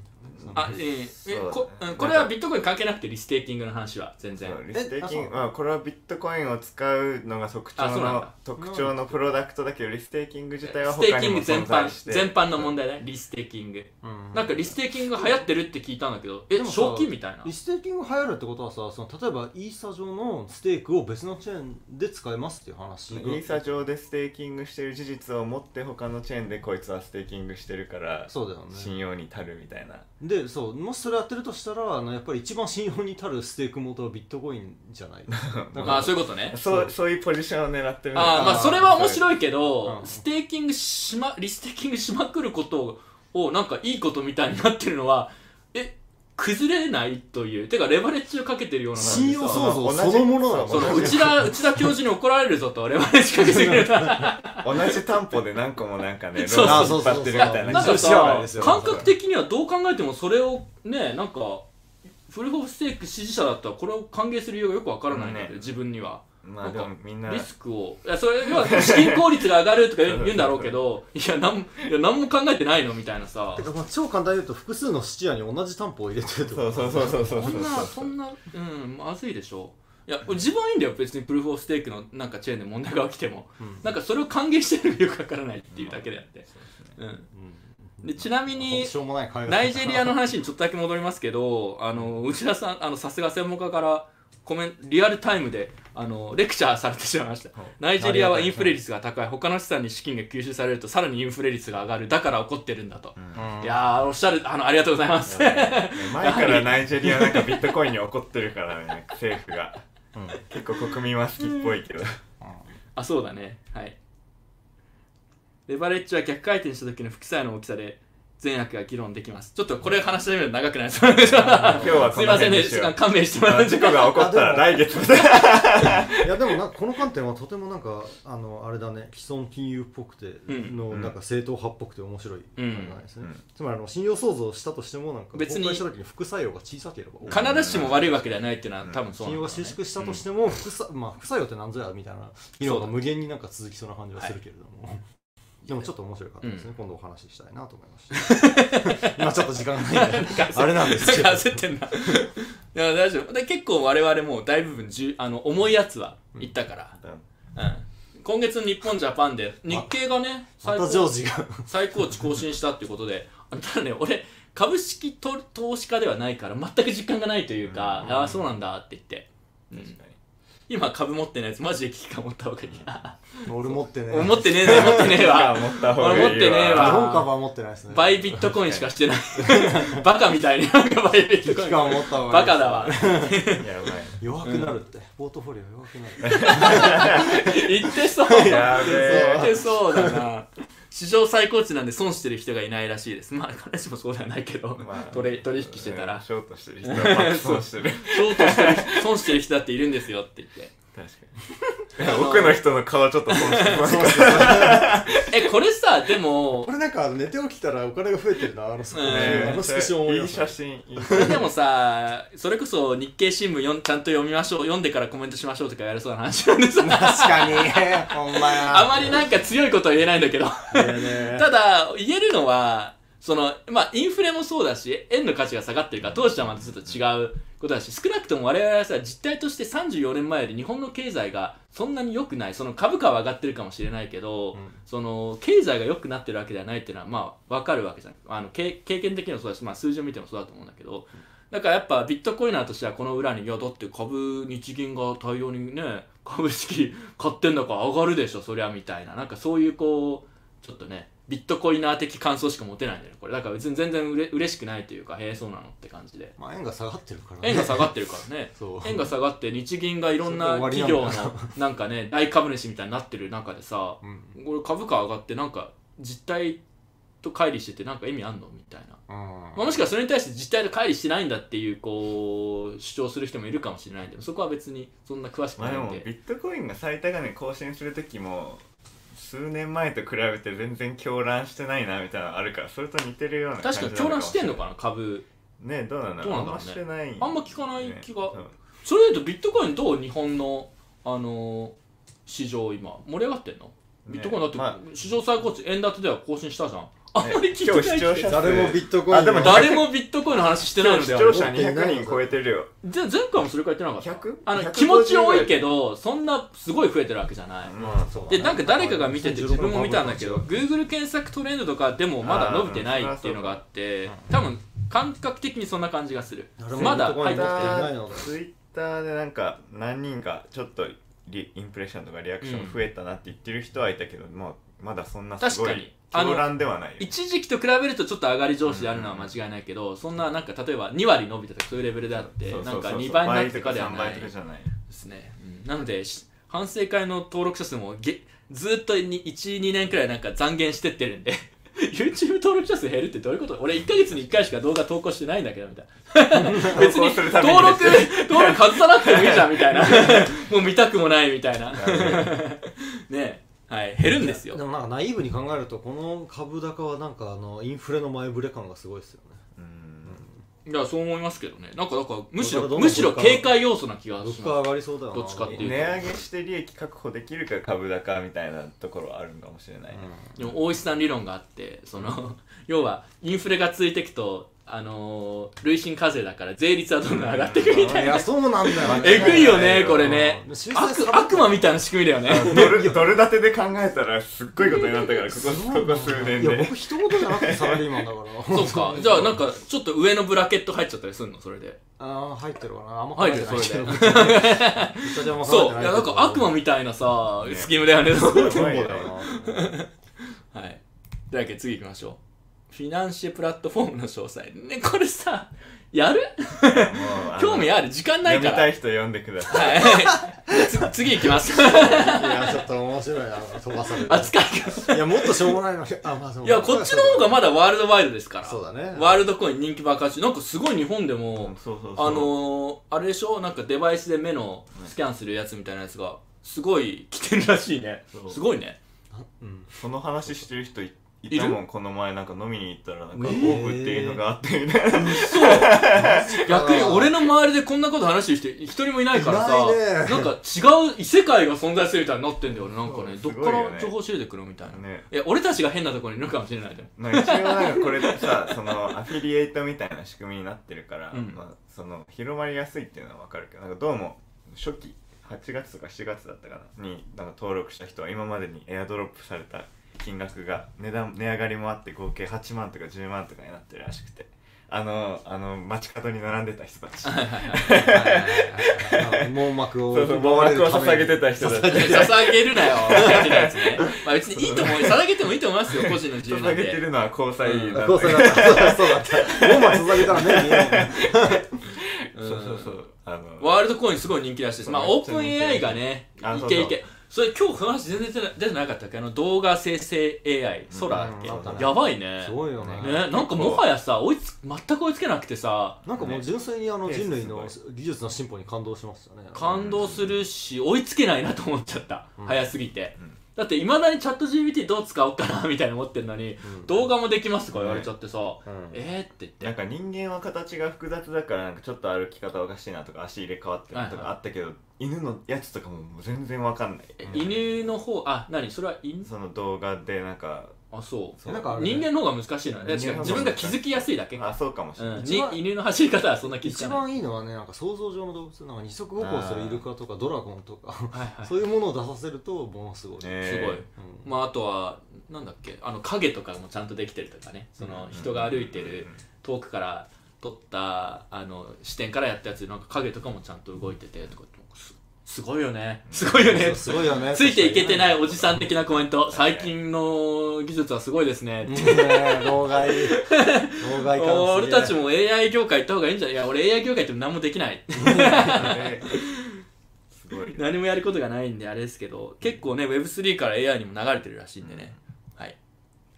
ねあえーえこうんこれはビットコイン関係なくてリステーキングの話は全然。リステーキング。まあこれはビットコインを使うのが特徴の特徴のプロダクトだけどリステーキング自体はステー他にもキング全般存在して。全般の問題だねリステーキング。うん。なんかリステーキングが流行ってるって聞いたんだけどえでもさ正気みたいな。リステーキング流行るってことはさその例えばイーサ上のステークを別のチェーンで使えますっていう話イーサ上でステーキングしてる事実を持って他のチェーンでこいつはステーキングしてるからそうだよね。信用に足るみたいなでそうもしそれやってるとしたらあのやっぱり一番信用に足るステーク元はビットコインじゃない。[laughs] だからまあそういうことね。そうそう。いうポジションを狙ってる。のあーまあそれは面白いけう。どん。ステーキングしまリステーキングしまくることをなんかいいことみたいになってるのはえ崩れないというてかレバレッジをかけてるような信用そう創造そのものだもの内田内田教授に怒られるぞとレバレッジかけすぎると同じ担保で何個もなんかねロ [laughs] そうーン引っ張ってるみたいな。なんかさですよ。感覚的にはどう考えてもそれをねなんかフルホフステーク支持者だったらこれを歓迎する理由がよくわからないんだけど、ね。自分には。まあでもみんな。リスクをいやそれ要は資金効率が上がるとか言う [laughs] 言うんだろうけどいやなんいや何も考えてないのみたいなさ。てかまあ超簡単に言うと複数の質屋に同じ担保を入れてるってことそうそうそうそうそうそんなそんなうんまずいでしょ。いや自分はいいんだよ別にプルーフ・オフ・ステークのなんかチェーンで問題が起きても、うん。なんかそれを歓迎してるのがよくわからないっていうだけであって、うん。でちなみにしょうもない会話ナイジェリアの話にちょっとだけ戻りますけどあの内田さんあのさすが専門家からコメンリアルタイムであのレクチャーされてしまいました。ナイジェリアはインフレ率が高い。他の資産に資金が吸収されるとさらにインフレ率が上がる。だから起こってるんだと、いやーおっしゃるあのありがとうございます。前からナイジェリアなんかビットコインに怒ってるからね [laughs] 政府が、結構国民は好きっぽいけど、あそうだね。はい。レバレッジは逆回転した時の副作用の大きさで善悪が議論できます。ちょっとこれ話し始めると長くなりそうで今日はすいませんね。この辺にしよう勘弁してもらう事故が起こったら来月いやでもなこの観点はとてもなんかあのあれだね。既存金融っぽくてうんの、なんか正統派っぽくて面白い。考えですね、うんうんつまりあの信用創造したとしてもなんか別にした時に副作用が小さければ必ずしも悪いわけではないっていうのは多分そう信用が収縮したとしても副作,、まあ、副作用って何ぞやみたいな議論が無限になんか続きそうな感じはするけれども、でもちょっと面白かったですね、今度お話ししたいなと思いました。[laughs] 今ちょっと時間がないんで。あれなんですけど。焦ってんな。いや大丈夫。で結構我々も大部分じゅあの重いやつは言ったから、うん。今月の日本ジャパンで日経がねま最高値更新したっていうことで。あただね俺株式と投資家ではないから全く実感がないというか、ああそうなんだって言って、うん今株持ってないやつマジで危機感持った方がいい。な俺持ってね俺持ってねえね持ってねえわ。持った方がいいわ。俺持ってねえ日わ本株は持ってないですね。バイビットコインしかしてない。[laughs] バカみたいになんかバイビットコイン。期間を持った方がいいバカだわ。やばい。弱くなるって、ポートフォリオ弱くなる。言ってそうやべえ言ってそうだな史上最高値なんで損してる人がいないらしいです。まあ彼氏もそうではないけど、まあ取引してたら。ショートしてる人は爆損してる。ショートしてる損してる人だっているんですよって言って確かに。[laughs] 奥の人の顔ちょっと損してます。[laughs] えこれさでもこれなんか寝て起きたらお金が増えてるなあのスクうん。あのスクショ思いい写真いいこれでもさそれこそ日経新聞よんちゃんと読みましょう読んでからコメントしましょうとかやれそうな話なんでさ確かに。ほんまや。あまりなんか強いことは言えないんだけど。ただ言えるのはそのまあインフレもそうだし円の価値が下がってるから当時とはまたちょっと違うことだし少なくとも我々はさ実態として34年前より日本の経済がそんなに良くないその株価は上がってるかもしれないけど、うん。その経済が良くなってるわけではないっていうのはまあ分かるわけじゃん。あの経経験的にもそうだし、まあ、数字を見てもそうだと思うんだけど、だからやっぱビットコイナーとしてはこの裏にいやだって株日銀が大量にね株式買ってんだから上がるでしょそりゃみたいな。なんかそういうこうちょっとねビットコイナー的感想しか持てないんだよねこれ。だから別に全然うれ嬉しくないというかへえそうなのって感じで。まあ円が下がってるからね。円が下がってるからね。[laughs] 円が下がって日銀がいろんな企業ののなんかね [laughs] 大株主みたいになってる中でさうん。これ株価上がってなんか実態と乖離しててなんか意味あんのみたいな、まあ、もしくはそれに対して実態と乖離してないんだっていうこう主張する人もいるかもしれないんでそこは別にそんな詳しくまあでもないんでビットコインが最高値更新する時も数年前と比べて全然狂乱してないなみたいなのあるからそれと似てるような感じ確かに狂乱してんのかなな株。ねどうなんだろうあんましてないあんま聞かない気が、ねうんそれで言うとビットコインどう日本のあの市場今盛り上がってんの？ビットコインだって、ま史上最高値円建てでは更新したじゃんあんまり聞いて今ない日視聴者誰もビットコインあでも誰もビットコインの話してないのでは視聴者200人超えてるよ。じゃ前回もそれくらい言ってなかった？100? あの150気持ち多いけどそんなすごい増えてるわけじゃない、まあそうでなんか誰かが見てて自分も見たんだけど2016 Google 検索トレンドとかでもまだ伸びてないっていうのがあって多分感覚的にそんな感じがする。まだ入ってきてないのでツイッターでなんか何人かちょっとリインプレッションとかリアクション増えたなって言ってる人はいたけど、まあまだそんなすご確かに。いあの狂乱ではないよ一時期と比べるとちょっと上がり上司であるのは間違いないけど、そんななんか例えば2割伸びたとかそういうレベルであってなんか2倍になってとかでは3ないですね、うん。なのでし反省会の登録者数もげずっと12年くらいなんか残減してってるんで。[laughs] YouTube 登録者数減るってどういうこと？俺1ヶ月に1回しか動画投稿してないんだけどみたいな。[laughs] 別に登録登録外さなくてもいいじゃんみたいな。[laughs] もう見たくもないみたいな。ねはい減るんですよ。でもなんかナイーブに考えるとこの株高はなんかあのインフレの前触れ感がすごいですよね。うん。いやそう思いますけどね。なんかだからむしろむしろ警戒要素な気がしま物価上がりそうだどっちかっていう値上げして利益確保できるか株高みたいなところはあるんかもしれない、すでも大石さん理論があってその [laughs] 要はインフレが続いていくとあのー、累進課税だから税率はどんどん上がっていくみたいな。いやそうなんだよね。えぐいよねこれね。悪悪魔みたいな仕組みだよね。ドルドル建てで考えたらすっごいことになったからここここ数年いやで僕一言じゃなくてサラリーマンだから。[laughs] そうか。じゃあなんかちょっと上のブラケット入っちゃったりするの？それで。ああ入ってるかな。あんま入るよそれで。[laughs] でそう。いやなんか悪魔みたいなさスキームだよね。そうだね。よ [laughs] なはい。というわけで次行きましょう。フィナンシェプラットフォームの詳細。ね、これさ、やる？興味ある？時間ないから。読みたい人読んでくださいはい。次行きます。いやちょっと面白いな飛ばされる扱いが。いやもっとしょうもないのあまあでもいや、こっちの方がまだワールドワイドですから。そうだねワールドコイン人気爆発中。なんかすごい日本でも、そうそうそうあのー、あれでしょ？なんかデバイスで目のスキャンするやつみたいなやつが、すごい来てるらしいねそう。すごいね。うんその話してる人いいたもんこの前なんか飲みに行ったらなんかオえ。ーーブっていうのがあってみたいな。逆に俺の周りでこんなこと話してる人一人もいないからさいないね。なんか違う異世界が存在するみたいになってんだよねなんかねどっから情報仕入れてくるみたいな、ね。いや俺たちが変なところにいるかもしれないでもまあ一応なんかこれでさそのアフィリエイトみたいな仕組みになってるから、うん。まあ、その広まりやすいっていうのは分かるけどなんかどうも初期8月とか7月だったかなになんか登録した人は今までにエアドロップされた金額が値段値上がりもあって合計8万とか10万とかになってるらしくて。あのあの街角に並んでた人たち。網膜をそうそう網膜を捧げてた人たち。捧げる。なよまあ、別にいいと思う捧げてもいいと思いますよ個人の自由なん捧げてでるのは交際だこうそうだったそう網膜捧げたら目見えない [laughs] そうそうそう。あのワールドコインすごい人気らしいです。まあオープン AI がねあそうそう。いけいけそれ今日この話全然出てなかったっけ？あの動画生成 AI ソラだっけ、うんやばいね。すごいよね。ね、なんかもはやさ追いつ全く追いつけなくてさ。なんかもう純粋にあのね人類のす技術の進歩に感動しましたね。感動するし追いつけないなと思っちゃった、うん。早すぎて、うんだっていまだにチャット GPT どう使おうかなみたいな思ってるのに、うん。動画もできますとか言われちゃってさ、うん。えー？って言って。なんか人間は形が複雑だからなんかちょっと歩き方おかしいなとか足入れ替わってるとかあったけど、犬のやつとかも全然わかんない、え犬の方あ何？それは犬？その動画でなんかあそう。そう。なんかね。人間の方が難しいのね。人間の方が自分が気づきやすいだけあそうかもしれない、うん、一番に犬の走り方はそんな気づ一かない。番いいのはねなんか想像上の動物なんか二足歩行するイルカとかドラゴンとかはいはい。そういうものを出させるとものすごい、ねすごい、うん。まああとはなんだっけあの影とかもちゃんとできてるとかね。その人が歩いてる遠くから撮ったあの視点からやったやつでなんか影とかもちゃんと動いててとかすすごいよね。すごいよね。すごいよね。ついていけてないおじさん的なコメント。最近の技術はすごいですね。うんね老害。老害感俺たちも AI 業界行った方がいいんじゃない？いや俺 AI 業界って何もできない。ね。すごい何もやることがないんであれですけど結構ね Web3 から AI にも流れてるらしいんでね、はい。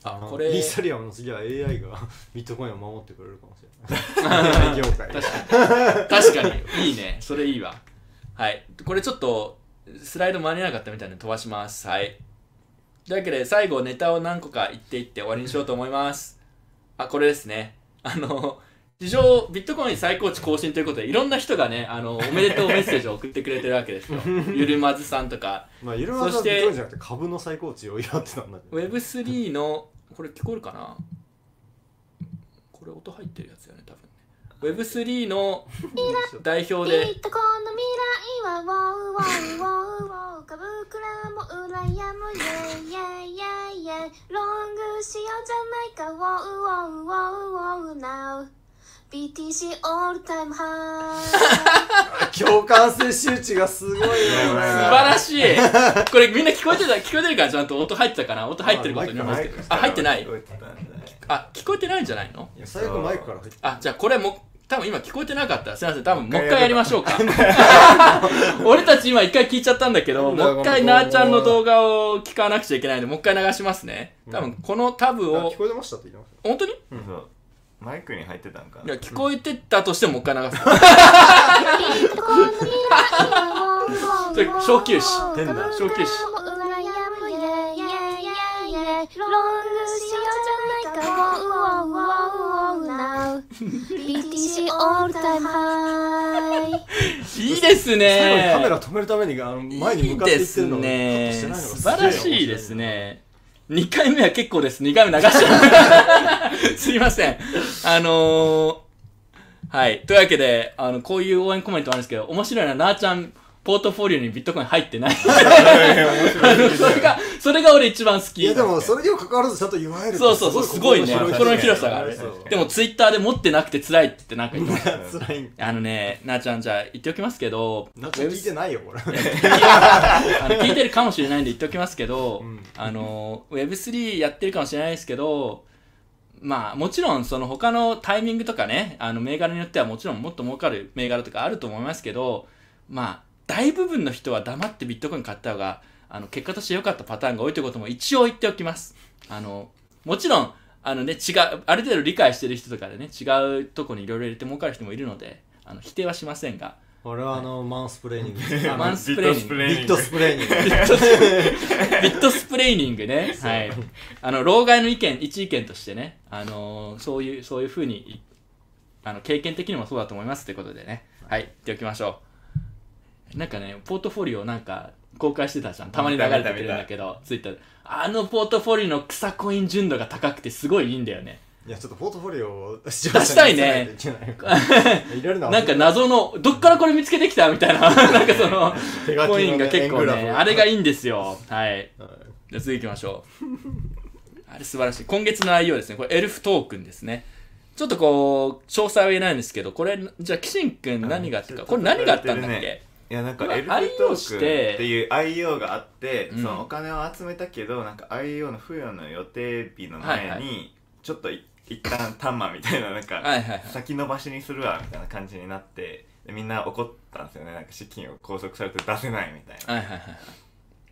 あこれ。イーサリアムの次は AI が [laughs] ビットコインを守ってくれるかもしれない。AI 業界確かに。いいね。それいいわはい。これちょっとスライド間に合わなかったみたいなので飛ばします。はい。というわけで最後ネタを何個か言っていって終わりにしようと思います。あこれですね。あの市場ビットコイン最高値更新ということでいろんな人がねあのおめでとうメッセージを送ってくれてるわけですよ。[laughs] ゆるまずさんとか。まあいろいろなそしてじゃなくて株の最高値を祝ってたんだけど。Web3 のこれ聞こえるかな？これ音入ってるやつだよね多分。ね Web3 の代表で。ウォーウォーウォーウォー株倉も羨むイェイイェイイェイイェイロングしようじゃないかウォーウォーウォーウォー Now BTC all time high 共感性周知がすごいよね素晴らしいこれみんな聞こえてた聞こえてるからちゃんと音入ってたかな音入ってることに思うんですけどあ入ってないあ聞こえてないんじゃないのいや最悪マイクから入ってあじゃあこれも多分今聞こえてなかった。すいません。多分もう一回やりましょうか。[laughs] 俺たち今一回聞いちゃったんだけど [laughs] もう一回なーちゃんの動画を聞かなくちゃいけないんでもう一回流しますね。多分このタブをあ聞こえてましたって言ってまし本当に？いそう。マイクに入ってたんかや聞こえてたとしてももう一回流す。ビットコインの未来はウォーウォーウォーそれ小休止。変だ。小休止ロングしようじゃない。かウォーウォウォウォー Now BTC all time high い。い。ですた最後にカメラ止めるためにあの前に向かってい。ってるのをカットしてない。のが素晴らしい。ですね2回目は結構です。2回目流しちゃう。すい。ません。あのー、はい。とい。うわけで、あの、こうい。う応援コメントもあるんですけど、面白い。のは、なーちゃん、ポートフォリオにビットコイン入ってない。あの、それが、それが俺一番好き。いやでもそれにも関わらずちゃんと言われるそうそうそう、すごいね。心の広さがある。でも、ツイッターで持ってなくて辛いってなんか言ってました。辛いあのね、なーちゃん、じゃあ言っておきますけど、なんか聞いてないよこれあの聞いてるかもしれないんで言っておきますけど、うんあの Web3 やってるかもしれないですけどまあもちろんその他のタイミングとかねあの銘柄によってはもちろんもっと儲かる銘柄とかあると思いますけどまあ大部分の人は黙ってビットコイン買った方があの結果として良かったパターンが多いということも一応言っておきます。あのもちろんあのね違うある程度理解してる人とかでね違うとこにいろいろ入れて儲かる人もいるのであの否定はしませんが。俺はあのマンスプレーニング。マンスプレーニング。ビットスプレーニング。ビットスプレーニング。ね。はい。あの、老害の意見、一意見としてね、あのーそういう、そういうふうにい、あの、経験的にもそうだと思いますということでね。はい、言っておきましょう。なんかね、ポートフォリオなんか公開してたじゃん。たまに流れてくるんだけど、ツイッターで。あのポートフォリオの草コイン純度が高くてすごいいいんだよね。いやちょっとポートフォリオを出したいねなんか謎の、どっからこれ見つけてきたみたいな、[laughs] なんかその、コインが結構ね、あれがいいんですよ。はい。はいじゃあ次行きましょう。あれ素晴らしい。今月の内容ですね。これエルフトークンですね。ちょっとこう、詳細は言えないんですけど、これ、じゃあ、キシンくん何があったか、これ何があったんだっけ？いやなんかまあエルフトークってていう IO があって、うん。そのお金を集めたけどなんか IO の付与の予定日の前に、ちょっとい一旦タンマみたいななんか。先延ばしにするわみたいな感じになってでみんな怒ったんですよね。なんか資金を拘束されて出せないみたいな。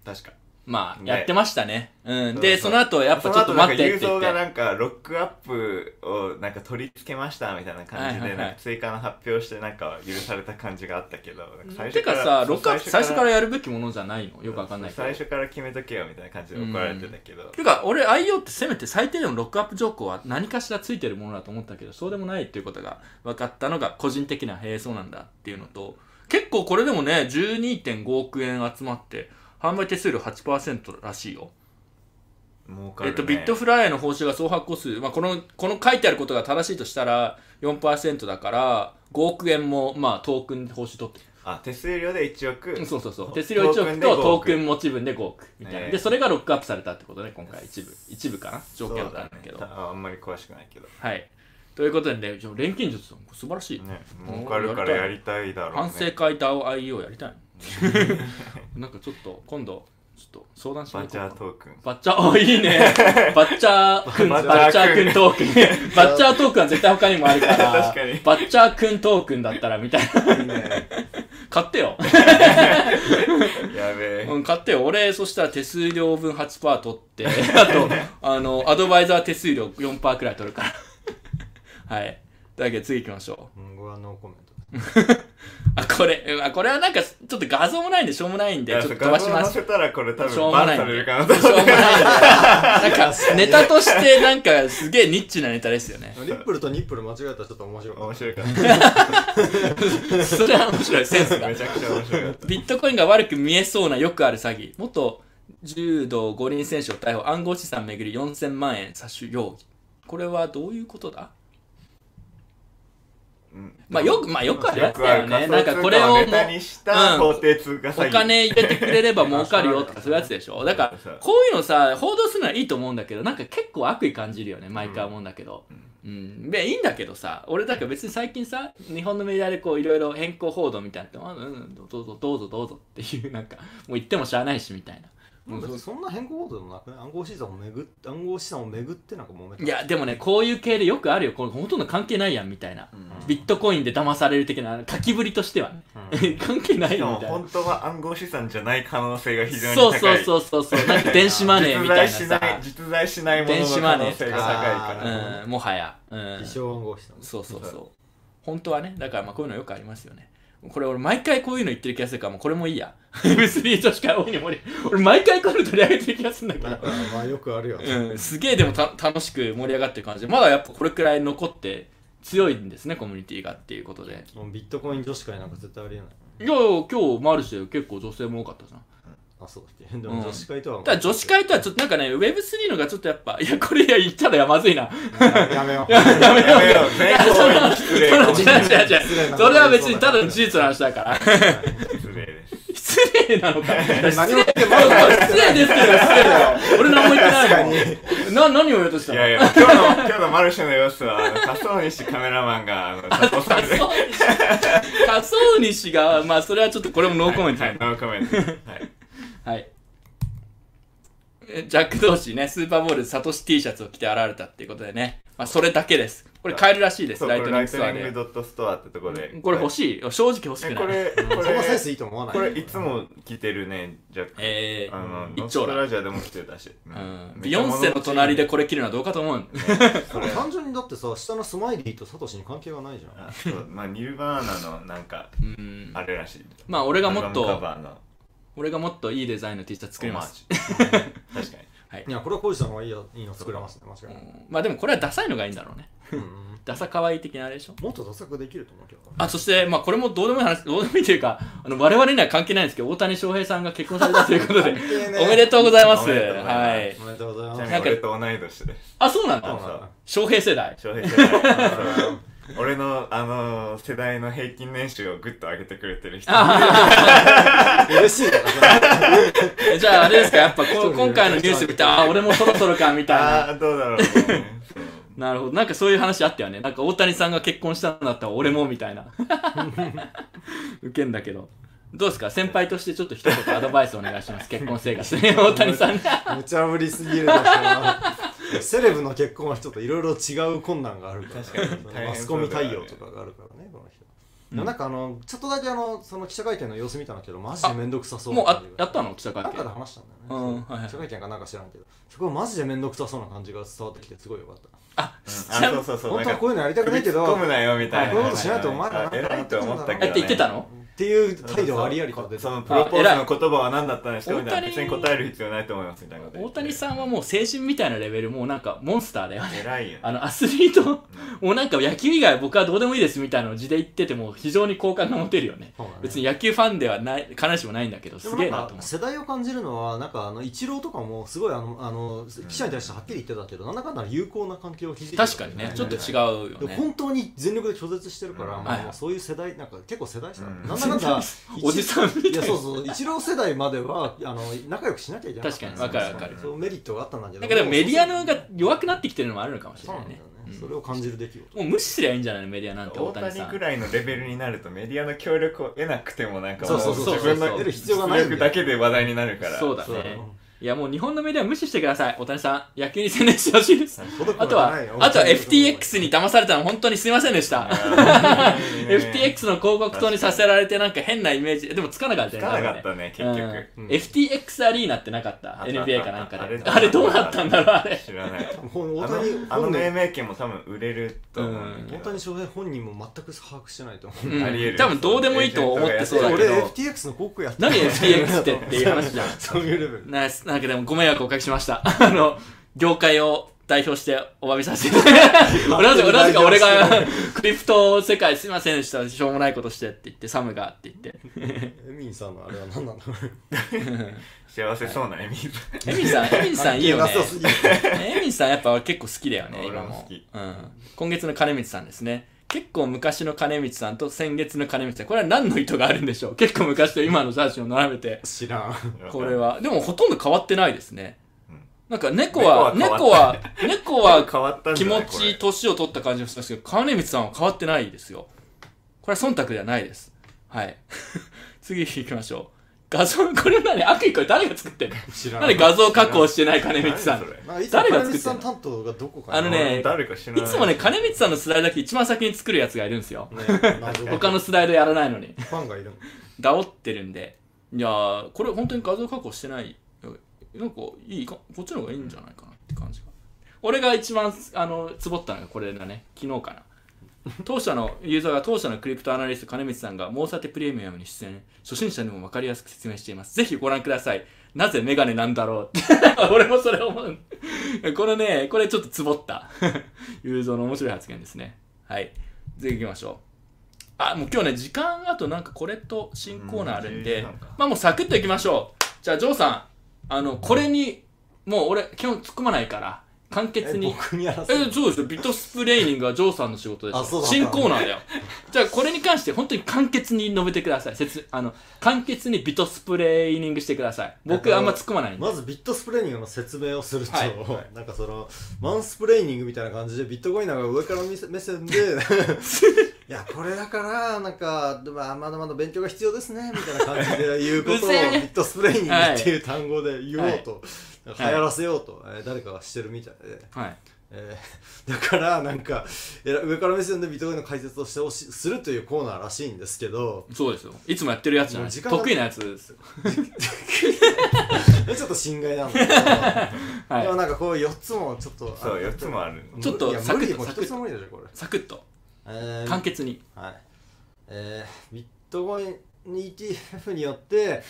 確かまあ、ねやってましたね。うん。そうで、そうその後、やっぱちょっと待ってってその後言って。なんかがなんかロックアップをなんか取り付けましたみたいな感じはいはいはいでなんか追加の発表してなんか許された感じがあったけどなんか最て初からかさ、そうロックアップ最初からやるべきものじゃないの？よくわかんないけど。最初から決めとけよみたいな感じで怒られてたけどてか、俺 IO ってせめて最低でもロックアップ条項は何かしらついてるものだと思ったけど、そうでもないっていうことが分かったのが個人的な、へえ、そうなんだっていうのと、結構これでもね、12.5億円集まって、販売手数料8%らしいよ。儲かるねえっと、ビットフライへの報酬が総発行数、まあ、この、この書いてあることが正しいとしたら4%だから、5億円も、まあ、トークン報酬取ってあ手数料で1億？る。そうそうそう。手数料1億とトークン持ち分で5億。みたいな。ええで、それがロックアップされたってことね、今回一部。一部かな？条件だねはあるんだけど。ああんまり詳しくないけどはい。ということでね、じゃあ錬金術素晴らしい。ね儲かるからやりたいだろうね反省会 DAO.io やりたい。なんかちょっと、今度、ちょっと相談しにバチ行こうかャートークンバッチャー、あ、いいね。[laughs] バッチャーくん、ババッチャーくんトークン。バッチャートークンは絶対他にもあるから。確かにバッチャーくんトークンだったらみたいな。いいね買ってよ。[laughs] やべえうん、買ってよ。俺、そしたら手数料分8%取って、あと、[laughs] あの、アドバイザー手数料4%くらい取るから。はい。というわけで次行きましょう。うん僕はノーコメント [laughs] あ、これ、うんあこれはなんか、ちょっと画像もないんで、しょうもないんで、ちょっと飛ばします。画像載せたらこれ多しょうもないんで。されるかなしょうもないんで。なんか、[laughs] ネタとして、なんか、すげえニッチなネタですよね。リップルとニップル間違えたらちょっと面白い面白いかったそれは面白い、センスがめ。ちゃくちゃ面白かったビットコインが悪く見えそうなよくある詐欺。元柔道五輪選手を逮捕、暗号資産めぐり4000万円詐取容疑。これはどういうことだ？うんまあよく、まあよくあるやつだよね。なんかこれをもううん。お金入れてくれれば儲かるよとかそういうやつでしょ。[laughs] だからこういうのさ報道するのはいいと思うんだけどなんか結構悪意感じるよね毎回思うんだけど。うん、でいいんだけどさ俺だから別に最近さ日本のメディアでこういろいろ変更報道みたいなのってあうんうんどうぞどうぞどうぞっていうなんかもう言ってもしゃあないしみたいなそんな変更報道でもなくね暗号資産をめぐって暗号資産をめぐってなんか揉めた。いやでもねこういう系でよくあるよ。これほとんど関係ないやんみたいな、ビットコインで騙される的な書きぶりとしてはね、[laughs] 関係ないしかもよみたいな。本当は暗号資産じゃない可能性が非常にそう高い。そうそうそうそうなんか電子マネーみたいな実在しなさい実在しないものの可能性が高いから。うん、もはや、うん、自称暗号資産。そうそうそう。本当はねだからまあこういうのよくありますよねこれ俺毎回こういうの言ってる気がするからもうこれもいいや。Web3 女子会多いに。盛り俺毎回こういうの取り上げてる気がするんだけどまあよくあるようん、すげえでもた楽しく盛り上がってる感じ。でまだやっぱこれくらい残って強いんですねコミュニティがっていうことで。もうビットコイン女子会なんか絶対ありえない。いやいや今日マルシェ結構女性も多かったじゃんあそう。だっけでも女子会とは、ただ女子会とはちょっとなんかね Web3 のがちょっとやっぱいやこれ言ったらまずいな。やめよう。[laughs] やめよう。やめよう。全方位に失礼。かもしれない違う違う違うそれは別にただの事実の話だから失礼です失礼なのか何も言ってま失礼ですけど失礼だよ俺何も言ってないもんな何を言おうとしたのいやいや今日の今日のマルシェの様子は仮想西カメラマンが仮想西仮想西がまあそれはちょっとこれもノーコメントはいノーコメントはいはい。えジャック同士ね、スーパーボールでサトシ T シャツを着て現れたっていうことでね、まあ、それだけです。これ買えるらしいです、ライトニンライトニンググストアで。ドットストアってとこで。これ欲しい。正直欲しくない。えこれ [laughs] こそのセンスいれいと思わない。これいつも着てるねジャック。えあのー、一丁ラジアでも着てたし。ううん。ビヨンセの隣でこれ着るのはどうかと思う。単純にだってさ下のスマイリーとサトシに関係がないじゃん。あそう。まあニルバーナのなんかうん。あれらしい。まあ俺がもっと、俺がもっといいデザインの T シャツ作ります。確かにいやこれは浩司さんがいいやいいの作れますね間違いない、うんまあでもこれはダサいのがいいんだろうね。うんうんダサ可愛い的なあれでしょ？もっとダサくできると思うけどあ、そして、まあこれもどうでもいい話、どうでもいいというか、あの、我々には関係ないんですけど、大谷翔平さんが結婚されたということで、おめでとうございます。おめでとうございますはい。おめでとうございますちなんかに俺と同い年ですあ、そうなんだ。そうなんだ翔平世代。翔平世代 [laughs] 俺のあの世代の平均年収をグッと上げてくれてる人嬉しいだからえじゃああれですか、やっぱこ今回のニュース見て、あ、俺もそろそろか、みたいあな。あどうだろうねそうなるほど。なんかそういう話あったよね。なんか大谷さんが結婚したんだったら俺も、みたいな。[laughs] ウケんだけど。どうですか？先輩としてちょっと一言アドバイスお願いします。[laughs] 結婚生活ね。大谷さん。に。無茶ぶりすぎるでしょセレブの結婚はちょっといろいろ違う困難があるから。確かに。その大変マスコミ対応とかがあるからねこの人、でもなんかあのちょっとだけあのその記者会見の様子見たんだけどマジで面倒くさそうもうあやったの？記者会なんかで見。話したんだうよね、ん。はいはい。記者会見かなんか知らんけどそこマジで面倒くさそうな感じが伝わってきてすごいよかった。あそうそうそう。本当はこういうのやりたくないけど首突っ込むなよみたいな。こういうことしないとお前らあ偉いと思ったけど、ね、えって言ってたの？っていう態度はありありと。出てそのプロポーズの言葉は何だったんですかみたいな。別に答える必要ないと思いますみたいな大谷さんはもう青春みたいなレベル、もうなんかモンスターだよね。偉いよあの、アスリート、もうなんか野球以外僕はどうでもいいですみたいな字で言ってても非常に好感が持てるよね。ね。別に野球ファンではない、必ずしもないんだけど、ですもなんかげえなと思う。世代を感じるのはなんかあのイチローとかもすごいあのあの記者に対してはっきり言ってたけど、なんだかんだ友好な関係を築いてる確かにね、ちょっと違うよね。で本当に全力で拒絶してるから、うん。まあそういう世代なんか結構世代差、うん。なんだかんだ [laughs] おじさんみたい。ないやそうそう一郎世代まではあの仲良くしなきゃいけない確かに。わかるわかる。そうメリットがあったんだけど。なんかでもメディアのが弱くなってきてるのもあるのかもしれないね。それを感じる出来事。もう無視すりゃいいんじゃないのメディアなんて大大谷さん。谷く。らいのレベルになるとメディアの協力を得なくてもなんかもうそうそうそう自分のそう得る必要がないんだけで話題になるからそうそうだね。いやもう日本のメディア無視してください。大谷さん、野球に宣伝してほしいです。あとは、あとは FTX に騙されたの本当にすいませんでした。FTX の広告塔にさせられてなんか変なイメージ、でもつかなかったつよかなかったね結局。うん。FTX アリーナってなかった。NBA かなんかで。あれどうなったんだろうあれ。知らない。あの命人名権も多分売れると思う大谷翔平本人も全く把握してないと思う、うん。ありえる。多分どうでもいいと思ってそうだけ俺ど FTX の広告やって何 FTX ってっていう話じゃん。[laughs] そういうレベルななんかでもご迷惑をおかけしました。[laughs] あの業界を代表してお詫びさせて。同じ同じか俺が [laughs] クリプト世界すいませんでした。しょうもないことしてって言ってサムがって言って。[laughs] エミンさんのあれは何なんだろう。幸せそうなエミーズエミンさんエミンさんいいよね。エミンさんやっぱ結構好きだよね俺今もも好き。うん、今月の金光さんですね結構昔の金光さんと先月の金光さん。これは何の意図があるんでしょう？結構昔と今の写真を並べて。知らん。これは。でもほとんど変わってないですね、うん。なんか猫は猫猫は猫は変わったんじ気持ち年を取った感じがしますけど金光さんは変わってないですよ。これは忖度ではないです。はい。[laughs] 次行きましょう画像これ何悪意これ誰が作ってんの？知らん。なんで画像加工してない金光さん。いつも誰が金光さ作ってんの？ん担当がどこかあのね俺誰か知らない。いつもね金光さんのスライドだけ一番先に作るやつがいるんですよ。ね謎が他のスライドやらないのに。ファンがいるのダオってるんで。いやーこれ本当に画像加工してない。なんかいいかこっちの方がいいんじゃないかなって感じが。俺が一番あのつぼったのがこれだね。昨日かな当社のユーザーが当社のクリプトアナリスト金光さんがモーサテプレミアムに出演。初心者にも分かりやすく説明しています。ぜひご覧ください。なぜメガネなんだろう？っ [laughs] て俺もそれ思う。これねこれちょっとつぼった。[laughs] ユーザーの面白い発言ですね。はい。次行きましょう。あもう今日ね時間あとなんかこれと新コーナーあるんでうん11なんか。まあもうサクッといきましょう。じゃあジョーさん。あのこれにもう俺基本突っ込まないから簡潔えに僕にやらせえそうですよ。ビットスプレーニングはジョーさんの仕事でしょあそうだった新コーナーだよ。じゃあこれに関して本当に簡潔に述べてください。説あの簡潔にビットスプレーニングしてください。僕あんま突っ込まないんで。まずビットスプレーニングの説明をすると、はい。なんかそのマンスプレーニングみたいな感じでビットコインなんか上から目線目線で [laughs] いやこれだからなんか、まあ、まだまだ勉強が必要ですねみたいな感じで言うことを [laughs] ビットスプレーニングっていう単語で言おうと、流行らせようと、えー誰かがしてるみたいで。はい。えーだからなんかえら上から目線でビットコインの解説をしてほしするというコーナーらしいんですけど。そうですよ。いつもやってるやつじゃない。もう時間が得意なやつですよ。[laughs] ちょっと心外なんだけど、[laughs] はい。でもなんかこう4つもちょっとそう4つもある。ちょっといやサクッと。サクッと。一つも無理でしょこれ。サクッと。えー簡潔に。はい。えー、ビットコイン ETF によって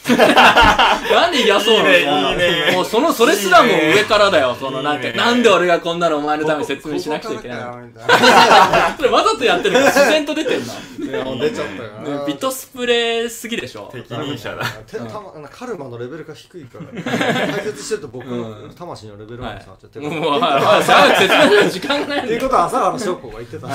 [laughs] なんで嫌そうなの？いいねいいね。もうそのそれすらもう上からだよ。そのいいね。なんかなんで俺がこんなのお前のために説明しなくちゃいけないの？[laughs] それわざとやってるから自然と出てんなもう出ちゃったよ。なねビットスプレーすぎでしょ？適任者だ。てたまカルマのレベルが低いから [laughs] 解説してると僕の魂のレベルまで下がっちゃってるもう、はいはい、早く説明する時間がない。んだよっていうことは朝原翔子が言ってた、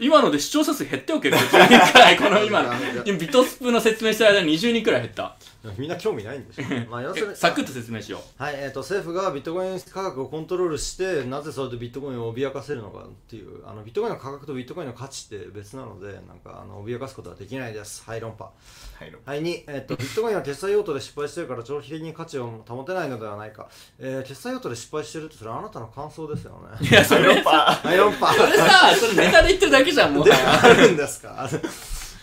今ので視聴者数減っておける10人くらいこの今の。今ビトスプの説明してる間に20人くらい減った。みんな興味ないんでしょ？[laughs] まあ要するにサクッと説明しよはい、えー、と政府がビットコイン価格をコントロールしてなぜそれでビットコインを脅かせるのかっていうあのビットコインの価格とビットコインの価値って別なのでなんかあの脅かすことはできないです。はい論破はいはい2、えー、とビットコインは決済用途で失敗してるから長期的に価値を保てないのではないか、えー、決済用途で失敗してるってそれあなたの感想ですよういねやそれさはい論破それさそれネタで言ってるだけじゃんもうであるんですか？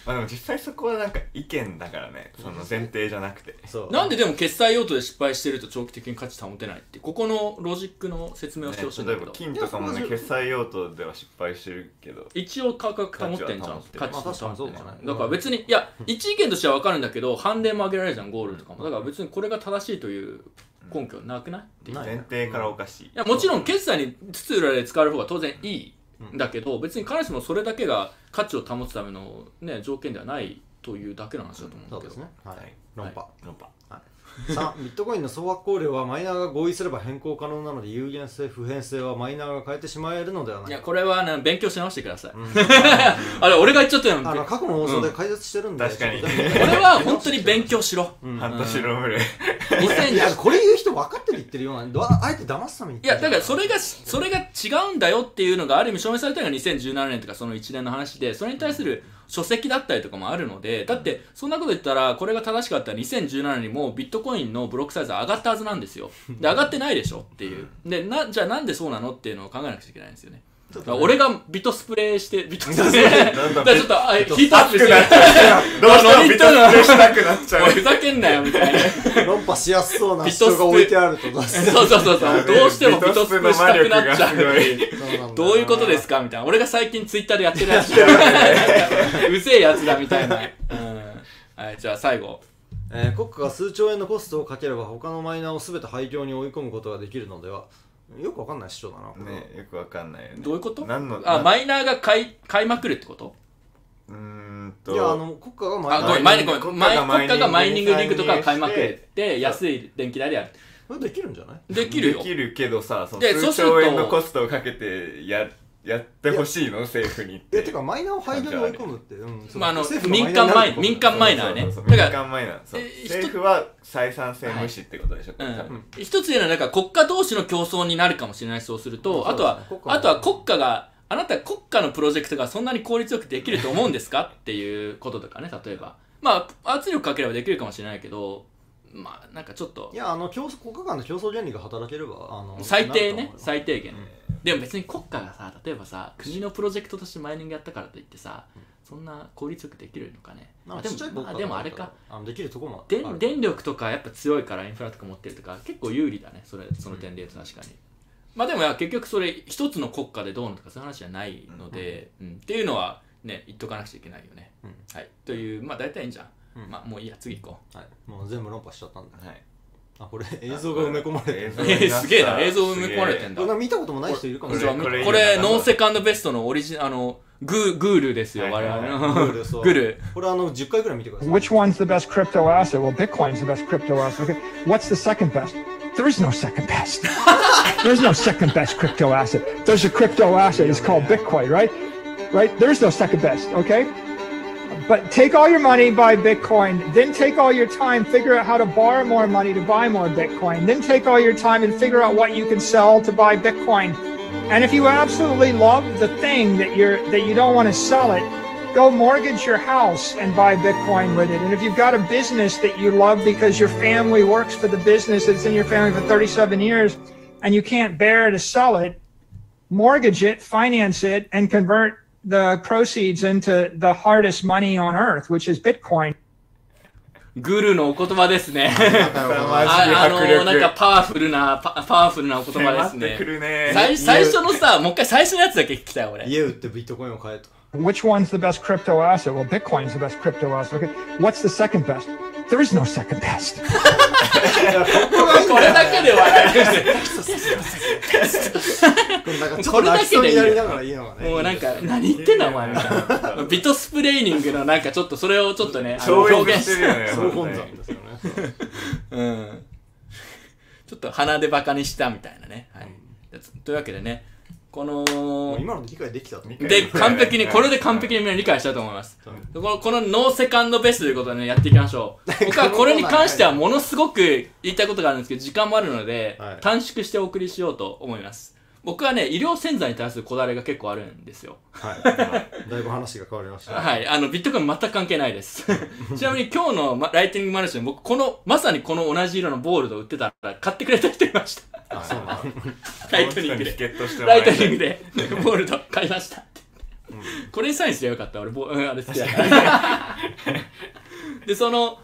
まあでも実際そこはなんか意見だからね。その前提じゃなくて。そう。なんででも決済用途で失敗してると長期的に価値保てないってここのロジックの説明をしてほしいんだけど、ね例えば金とかもね決済用途では失敗してるけど。一応価格保ってんじゃん。価値は保ってる。まあ確かにそうだから別にいや一意見としては分かるんだけど判例も上げられるじゃんゴールとかも。だから別にこれが正しいという根拠なくない？っていうない前提からおかしい。いやもちろん決済に筒浦で使われる方が当然いい。んだけど、別に必ずしもそれだけが価値を保つための、ね、条件ではないというだけの話だと思うんだけど、そうですね。はい、はい。論破、論破3ビットコインの総発行量はマイナーが合意すれば変更可能なので有限性不変性はマイナーが変えてしまえるのではないか。いやこれは、ね、勉強し直してください、あれ俺が言っちゃったよ。あの過去の放送で解説してるんで、うん。確かに。俺は本当に勉強しろ、うん。半年ロムレ2000いやこれ言う人分かってる言ってるようなどああえて騙すためにいやだからそれがそれが違うんだよっていうのがある意味証明されたのが2017年とかその1年の話でそれに対する書籍だったりとかもあるのでだってそんなこと言ったらこれが正しかったら2017年にもうビットコインのブロックサイズは上がったはずなんですよ。で上がってないでしょっていう。でなじゃあなんでそうなのっていうのを考えなくちゃいけないんですよねだから俺がビットスプレーしてビットスプレー。だだからちょっとあヒートアップして。どうしてもビトスプレしなくなっちゃう。ふざけんなよみたいな。論破しやすそうな人が置いてあるとどうしてそうそうそうそう。どうしてもビトスプレしたくなっちゃう。どういうことですかみたいな。俺が最近ツイッターでやってるやつ。うぜえやつだみたいな。うん。はい、じゃあ最後。えー国家が数兆円のコストをかければ他のマイナーを全て廃業に追い込むことができるのではよくわかんない主張だなこれは。ねよくわかんないよね。どういうこと？何のあ、なマイナーが買い、買いまくるってこと？うーんと。いやあの国家がマイあ、ナーごめん、マイニング、国マイ家がマイニング国家がマイニングリングとかに買いまくって、安い電気代でやる。できるんじゃない？できるよ。で。きるけどさそのでそうすると数兆円のコストをかけてややってほしいの？政府にっいやててかマイナーを廃業に追い込むって、うん、そのまああの政府民間マイになる民間マイナーね。そうそうそうだから民間マイナー。そう。えー政府は採算性無視ってことでしょ、うん。多分一つ言うのは、なんか国家同士の競争になるかもしれない。そうすると、そうあとは国、家のあとは国家が、あなた国家のプロジェクトがそんなに効率よくできると思うんですか？っていうこととかね、例えば。まあ、圧力かければできるかもしれないけど、まあ、なんかちょっと。い、やあの競争国家間の競争原理が働ければあの最低ね。なると思うよ最低限、でも別に国家がさ例えばさ国のプロジェクトとしてマイニングやったからといってさ、そんな効率よくできるのかね、まあ、あでもまあでもあれか。あのできるとこもあ電力とかやっぱ強いからインフラとか持ってるとか結構有利だね。それその点で言うと確かに、まあでも結局それ一つの国家でどうのとかそういう話じゃないので、うん。っていうのはね言っとかなくちゃいけないよね、うん。はい。というまあ大体いいんじゃん、うん。まあもういいや次行こはい、もう全部論破しちゃったんで、はいあこれ映像が埋め込まれてるすげえな映像埋め込まれてんだ見たこともない人いるかもしれないこれこれノーセカンドベストのオリジナルあのグーグールですよはい我はいはい々のグールこれあの10回ぐらい見てください Which one's the best crypto asset? Well, Bitcoin's the best crypto asset. Okay. What's the second best? There is no second best. There's no second best crypto asset. There's a crypto asset. It's called Bitcoin, right? Right? There's no second best. Okay. But take all your money, buy Bitcoin. Then take all your time, figure out how to borrow more money to buy more Bitcoin. Then take all your time and figure out what you can sell to buy Bitcoin. And if you absolutely love the thing that you're that you don't want to sell it, go mortgage your house and buy Bitcoin with it. And if you've got a business that you love because your family works for the business that's in your family for 37 years and you can't bear to sell it, mortgage it, finance it, and convert the proceeds into the hardest money on earth, which is Bitcoin. グルのお言葉ですねマジああの迫力なんかパワフルなパパワフルなお言葉ですね迫ってくるね最最初のさもう一回最初のやつだけ聞きたい俺家売ってビットコインを買えと Which one's the best crypto asset? Well, Bitcoin's the best crypto asset. Okay. What's the second best? There is no second best. これだけで笑える。これなんかちょっと泣きそうになりながらいいのがね。もうなんか何言ってんだお前みたいな。ビトスプレーニングの。なんかちょっとそれをちょっとねあの超表現してる。よねそう本山ですよねうん。ちょっと鼻でバカにしたみたいなね、はい、というわけでねこの今ので理解できたとで完璧にこれで完璧にみんな理解したと思います。このこの no second best ということでねやっていきましょう。[laughs] 僕はこれに関してはものすごく言いたいことがあるんですけど時間もあるのではい短縮してお送りしようと思います。僕はね衣料洗剤に対するこだわりが結構あるんですよ。はい。だいぶ話が変わりました。[laughs] はい、あのビットコイン全く関係ないです。[laughs] ちなみに今日のまライトニングマルシェで僕このまさにこの同じ色のボールドを売ってたら買ってくれた人いました。あそうなの？[laughs] ライトニングで。ライトニングで [laughs] ボールド買いましたって。これにサインすればよかった俺ボうん [laughs] あれ好きだから。でその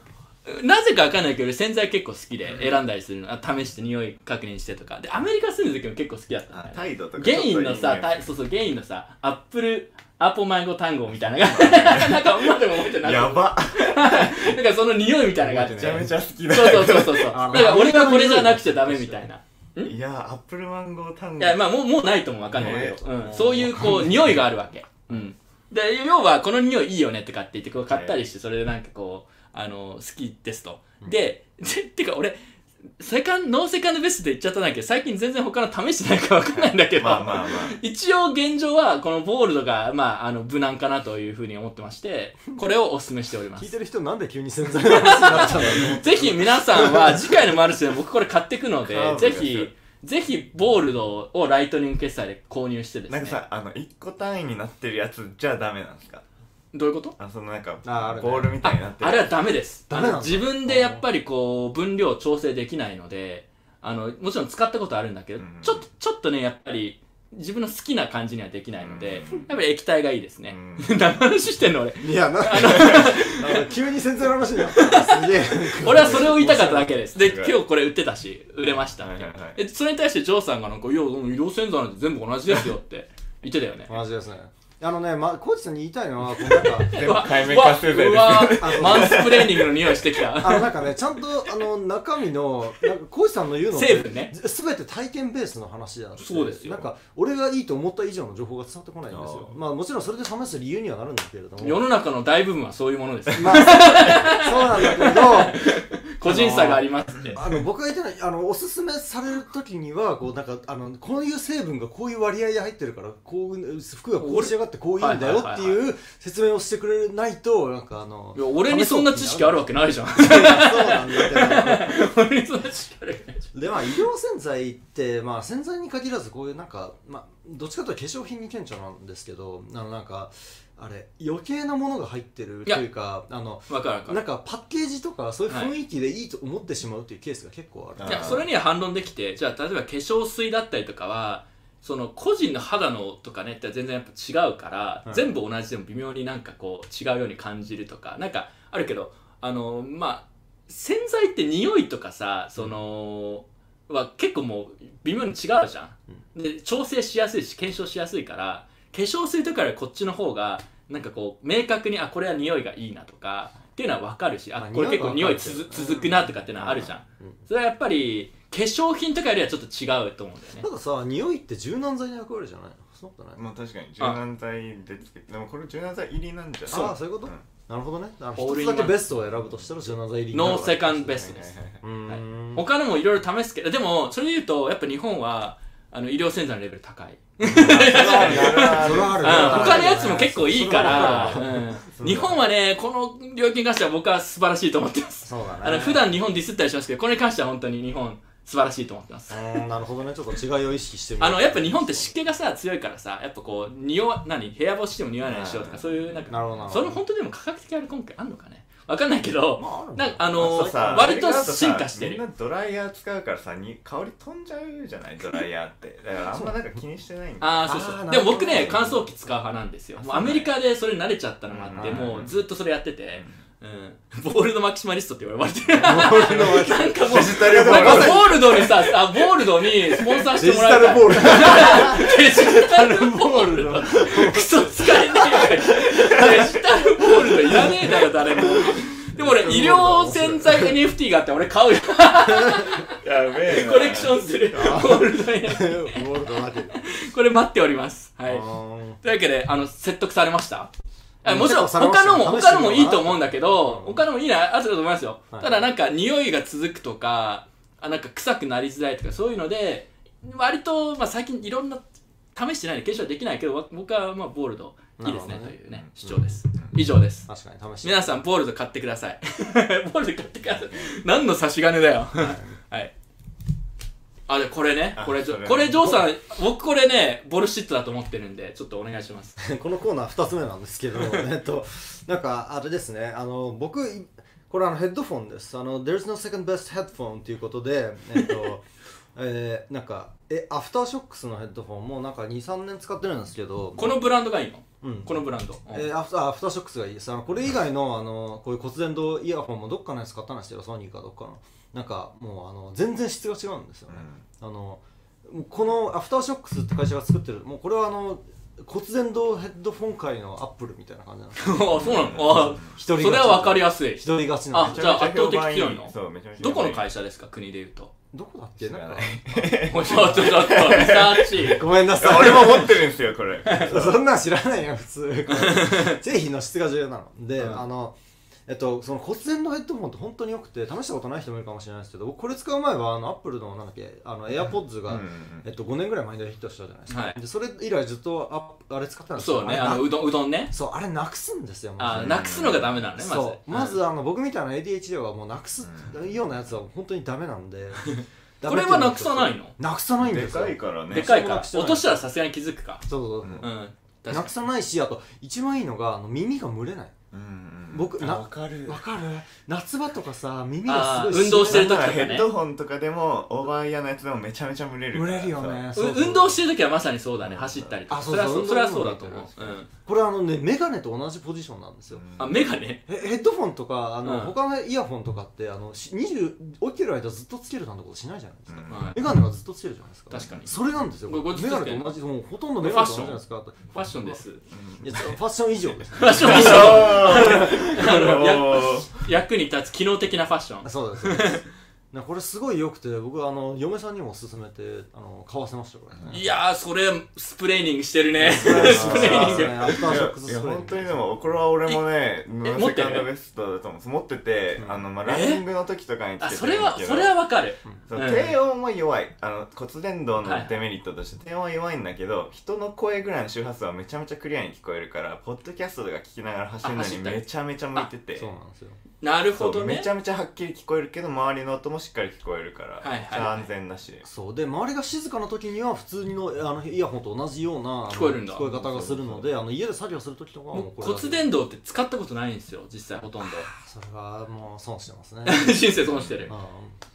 なぜかわかんないけど俺洗剤結構好きで選んだりするのあ試して匂い確認してとかでアメリカ住んでる時も結構好きだったんだよねあ態度とかゲインのさ、そうそう、ゲインのさ、アップル、アポマンゴ単語みたいなのが、なんか今でも覚えてない。やばなんかその匂いみたいなのがあって。めちゃめちゃ好きだそうそうそうそうそう。だから俺はこれじゃなくちゃダメみたいな。いやアップルマンゴー単語いや、まあもう、もうないともわかんないけど、ねうん。そういうこう、匂いがあるわけ。うん。で、要はこの匂いいいよねって買って言って、こう買ったりして、それでなんかこう、あの、好きですと。で、[laughs] でてか俺、セカンノーセカンドベストって言っちゃったんだけど、最近全然他の試してないからわかんないんだけど、まあまあまあ。一応現状はこのボールドが、まあ、あの無難かなというふうに思ってましてこれをお勧めしております。聞いてる人なんで急に洗剤の話になったんだろうぜひ皆さんは次回のマルシェで僕これ買っていくので [laughs] ぜひぜひボールドをライトニング決済で購入してですね。なんかさあの1個単位になってるやつじゃダメなんですか？どういうこと？あそのなんかああるね。ボールみたいになってる。あれはダメです。ダメなの？あの自分でやっぱりこう分量を調整できないのであのもちろん使ったことあるんだけど、うんちょっとちょっとねやっぱり自分の好きな感じにはできないので、やっぱり液体がいいですね、う [laughs] 何の話してんの俺？いやなあの [laughs] 急に洗剤の話になった。すげえ俺はそれを言いたかっただけです。で、今日これ売ってたし、売れましたってはいはいはい。えそれに対してジョーさんがなんか、いや、うん医療洗剤なんて全部同じですよって言ってたよね。[laughs] 同じですねあのね、ま、コーチさんに言いたいのはこうなんか全部海面活性剤うわですうわマンスプレーニングの匂いしてきた。あのなんかねちゃんとあの中身のなんかコーチさんの言うの成分ね。すべて体験ベースの話であってそうですよ。なんか俺がいいと思った以上の情報が伝わってこないんですよ。あまあもちろんそれで試す理由にはなるんだけれども。世の中の大部分はそういうものです。まあそうなんだけど [laughs] 個人差がありますって。あの僕が言ってないあのおすすめされる時にはこうなんかあのこういう成分がこういう割合で入ってるからこう服がこう仕上がってこういいんだよっていう説明をしてくれないとなんかあのいや俺にそんな知識あるわけないじゃん。そうなんだけど俺にそんな知識あるわけないじでまあ医療洗剤って、まあ、洗剤に限らずこういうなんか、まあ、どっちかというと化粧品に顕著なんですけどあのなんかあれ余計なものが入ってるというかあのゃん。わかる。なん。かパッケージとかそういう雰囲気でい。いと思ってしまうっていうケースが結構ある、いや、それには反論できて、じゃあ例えば化粧水だったりとかは、その個人の肌のとかねって全然やっぱ違うから、はい。全部同じでも微妙になんかこう違うように感じるとかなんかあるけどあのまあ洗剤って匂いとかさその、は結構もう微妙に違うじゃん、で調整しやすいし検証しやすいから化粧水とかよりこっちの方がなんかこう明確にあこれは匂いがいいなとかっていうのは分かるしあまあこれ結構匂いつづ続くなとかっていうのはあるじゃん、それはやっぱり化粧品とかよりはちょっと違うと思うんだよね。たださ匂いって柔軟剤の役割じゃない？のそんなことない？まあ確かに柔軟剤でつけてでもこれ柔軟剤入りなんじゃない？ああそういうこと、んなるほどね。一つだけベストを選ぶとしたら柔軟剤入りになる。わけノーセカンドベストです、うーん他のもいろいろ試すけどでもそれで言うとやっぱ日本はあの医療洗剤のレベル高い。他のやつも結構いいから、日本はねこの領域に関しては僕は素晴らしいと思ってます。そうだね。あの普段日本ディスったりしますけどこれに関しては本当に日本素晴らしいと思ってます。うーんなるほどねちょっと違いを意識してみるあのやっぱ日本って湿気がさ強いからさやっぱこう匂わ何？部屋干ししても匂わないでしょとかそういうなんかなるほどなるほど。それ本当にでも科学的ある根拠あんのかね？わかんないけど、なんかああのとさ。割と進化してる。みんなドライヤー使うからさに香り飛んじゃうじゃない？ドライヤーって。だからあんまなんか気にしてないんだよ。ああそうそう。でも僕ね乾燥機使う派なんですよ。もうアメリカでそれ慣れちゃったのもあってうんもうずっとそれやってて、うん、ボールドマキシマリストって言われてる。なんかもうデジタルボなんかールボールドにさあボールドにスポンサーしてもらいた。いデジタルボール。デジタルボールドクソ使えねえよ。デジタルボール。ドいらねえだろ誰も。でも俺医療洗剤 NFT があって俺買うよ。やべえな。コレクションする。ボー。ルド NFT ボールドだけこれ待っております。はい。というわけで、あの、説得されました？もちろん、他のも、他のもいいと思うんだけど、他のもいいな、あると思いますよ。はい。ただなんか、匂いが続くとか、あなんか臭くなりづらいとか、そういうので、割と、まあ最近いろんな、試してないんで、検証できないけど、わ僕はまあ、ボールド、いいですねというね、主張です。以上です。確かに試して皆さん、ボールド買ってください。[laughs] ボールド買ってください。何の差し金だよ。はい。あ、で、これね、あこれ、これ、ジョーさん、僕これね、ボルシットだと思ってるんで、ちょっとお願いします。[laughs] このコーナー2つ目なんですけど [laughs] えっとなんかあれですねあの僕いこれあのヘッドフォンですあの There's no second best headphone ということでえっとえー、なんかえアフターショックスのヘッドフォンもなんか23年使ってるんですけどこのブランドがいいの？うん。このブランド。えーアフターアフターショックスがいいです。あのこれ以外のあのこういう骨伝導イヤホンもどっかのやつ買ったんですけどソニーかどっかの。なんかもうあの全然質が違うんですよね、あのこのアフターショックスって会社が作ってるもうこれはあの骨伝導ヘッドフォン界のアップルみたいな感じなんですよ。[laughs] あ、そうなの？あ一人それは分かりやすい。一。人勝ちなんであじゃあ圧倒的強いの？そうめちゃめちゃどこの会社社ですか？国で言うと。どこだっけ？なんか。[laughs] ちょっとちょっと、リサーチ。[laughs] ごめんなさい。俺も持ってるんですよこれ。そんなん知らないよ普通。製品 [laughs] の質が重要なの。で、うん。あのえっと、その骨伝導ヘッドフォンって本当に良くて試したことない人もいるかもしれないですけど僕これ使う前はあのアップルのなんだっけあの AirPods が、えっと、5年ぐらい前にヒットしたじゃないですか、はい。でそれ以来ずっとああれ使ってたんですよ。そうね、あの、うどん、うどんね。そうあれなくすんですよあ、で。なくすのがダメなのね、まず。まずあの僕みたいな ADHD はもうなくすようなやつは本当にダメなんで。これはなくさないの？なくさないんでですよ。かいからね。でかいから。落としたらさすがに気づくか。そうそうそう、うん。なくさないしあと一番いいのがあの耳が蒸れない。うんうん僕わかる。わかる？夏場とかさ耳がすごいあー運動してる時とかね。ヘッドホンとかでもオーバーイヤーのやつでもめちゃめちゃ蒸れるから蒸れるよねそうう運動してる時はまさにそうだね、走ったりとか。あそうそう。運動それはそれはそうだと思う。うん。これあのねメガネと同じポジションなんですよ、あ、メガネ？へヘッドフォンとかあの、うん。他のイヤホンとかってあのし20起きてる間ずっとつけるなんてことしないじゃないですか、うん。はい。メガネはずっとつけるじゃないですか。確かに。それなんですよ。これこれずっメとつけるガネと同じもうほとんどメガネと同じじゃないですか。ファッション。です。いやファッション以上です。[laughs] ファッション以上。あ [laughs] の役に立つ機能的なファッション。そうですそうですなこれすごい良くて僕あの嫁さんにも勧めてあの買わせましたこれね。いやー、それ、スプレーニングしてるね。スプレーニング。アフターショックスいやスプレー本当にでもこれは俺もねノー持ってる？セカンドベストだと思う持ってて、あのまあランニングの時とかにそれは、それはわかる。そううん。低音は弱い。あの骨伝導のデメリットとして低音は弱いんだけど人の声ぐらいの周波数はめちゃめちゃクリアに聞こえるからポッドキャストとか聞きながら走るのにめちゃめちゃ向いてて。そうなんですよ。なるほどね。めちゃめちゃはっきり聞こえるけど周りの音もしっかり聞こえるから、はいはい安全だしそう。で周りが静かな時には普通のあのイヤホンと同じような聞こえるんだ。聞こえ方がするのであの家で作業する時とかはもう骨伝導って使ったことないんですよ実際ほとんど。それはもう損してますね。[laughs] 人生損してる。うん。い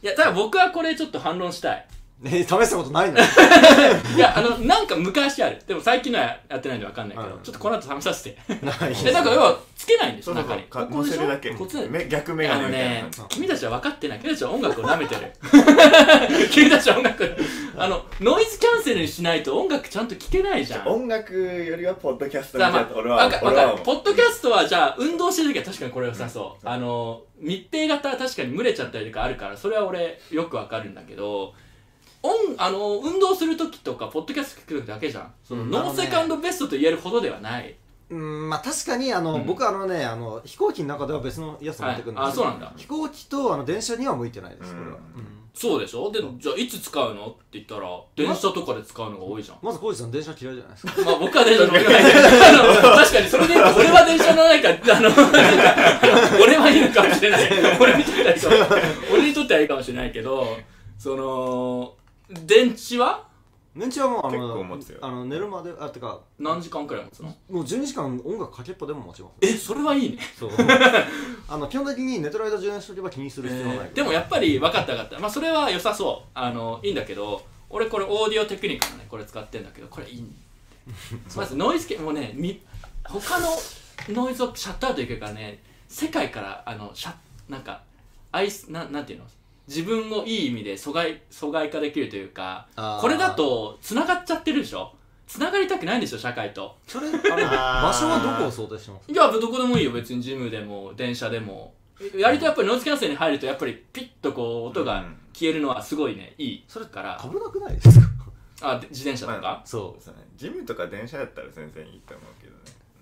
やただ僕はこれちょっと反論したいね試したことないの？[laughs] いやあのなんか昔ある。でも最近のはやってないんでわかんないけど、うん。ちょっとこの後試させて。ないえなんか要はつけないんでしょ中に。かここでしるだけ。こっちで。め逆メあのガネみたいな。ね感じ君たちは分かってない。君たちは音楽を舐めてる。[laughs] 君たちは音楽。あのノイズキャンセルにしないと音楽ちゃんと聴けないじゃん。音楽よりはポッドキャストみたいな俺はわかわ俺はかる。ポッドキャストはじゃあ運動してる時は確かにこれ良さそう、あの密閉型は確かに蒸れちゃったりとかあるからそれは俺よくわかるんだけど音あの運動する時とかポッドキャスト聞く時だけじゃん。その、うんノーセカンドベストと言えるほどではない、うんまあ確かにあの、うん。僕あのねあの飛行機の中では別のやつを持ってくるんですはいあそうなんだ。飛行機とあの電車には向いてないですこれは、うん。うんそうでしょ？でじゃあいつ使うの？って言ったら電車とかで使うのが多いじゃん。まず浩二さん電車嫌いじゃないですか。[laughs] まあ僕は電車乗れないけどあの確かにそれで言うと俺は電車乗らないから [laughs] あのなんかあの俺はいいのかもしれない。俺にとってはいいかも俺にとってはいいかもしれないけどその電池は？電池はもうあ結構の持つよ。あの寝るまであてか何時間くらい持つの？もう12時間音楽かけっぱでも持ちます。えそれはいいね。そう。[laughs] あの基本的に寝てる間充電しとけば気にする必要はない、でもやっぱり分かった分かった。まあそれは良さそう。あのいいんだけど俺これオーディオテクニカのねこれ使ってんだけどこれいいね。まずノイズ系もうねみ他のノイズをシャットアウトいけるからね世界からあのシャッなんかアイスななんていうの？自分をいい意味で疎外疎外化できるというかこれだと繋がっちゃってるでしょ？繋がりたくないんでしょ社会と。それあ [laughs] 場所はどこを想定してます？いやどこでもいいよ別にジムでも電車でも。やりとやっぱりノイズキャンセルに入るとやっぱりピッとこう音が消えるのはすごいねいいそれから危なくないですか？あで自転車とか、まあそそうね。ジムとか電車だったら全然いいと思うけど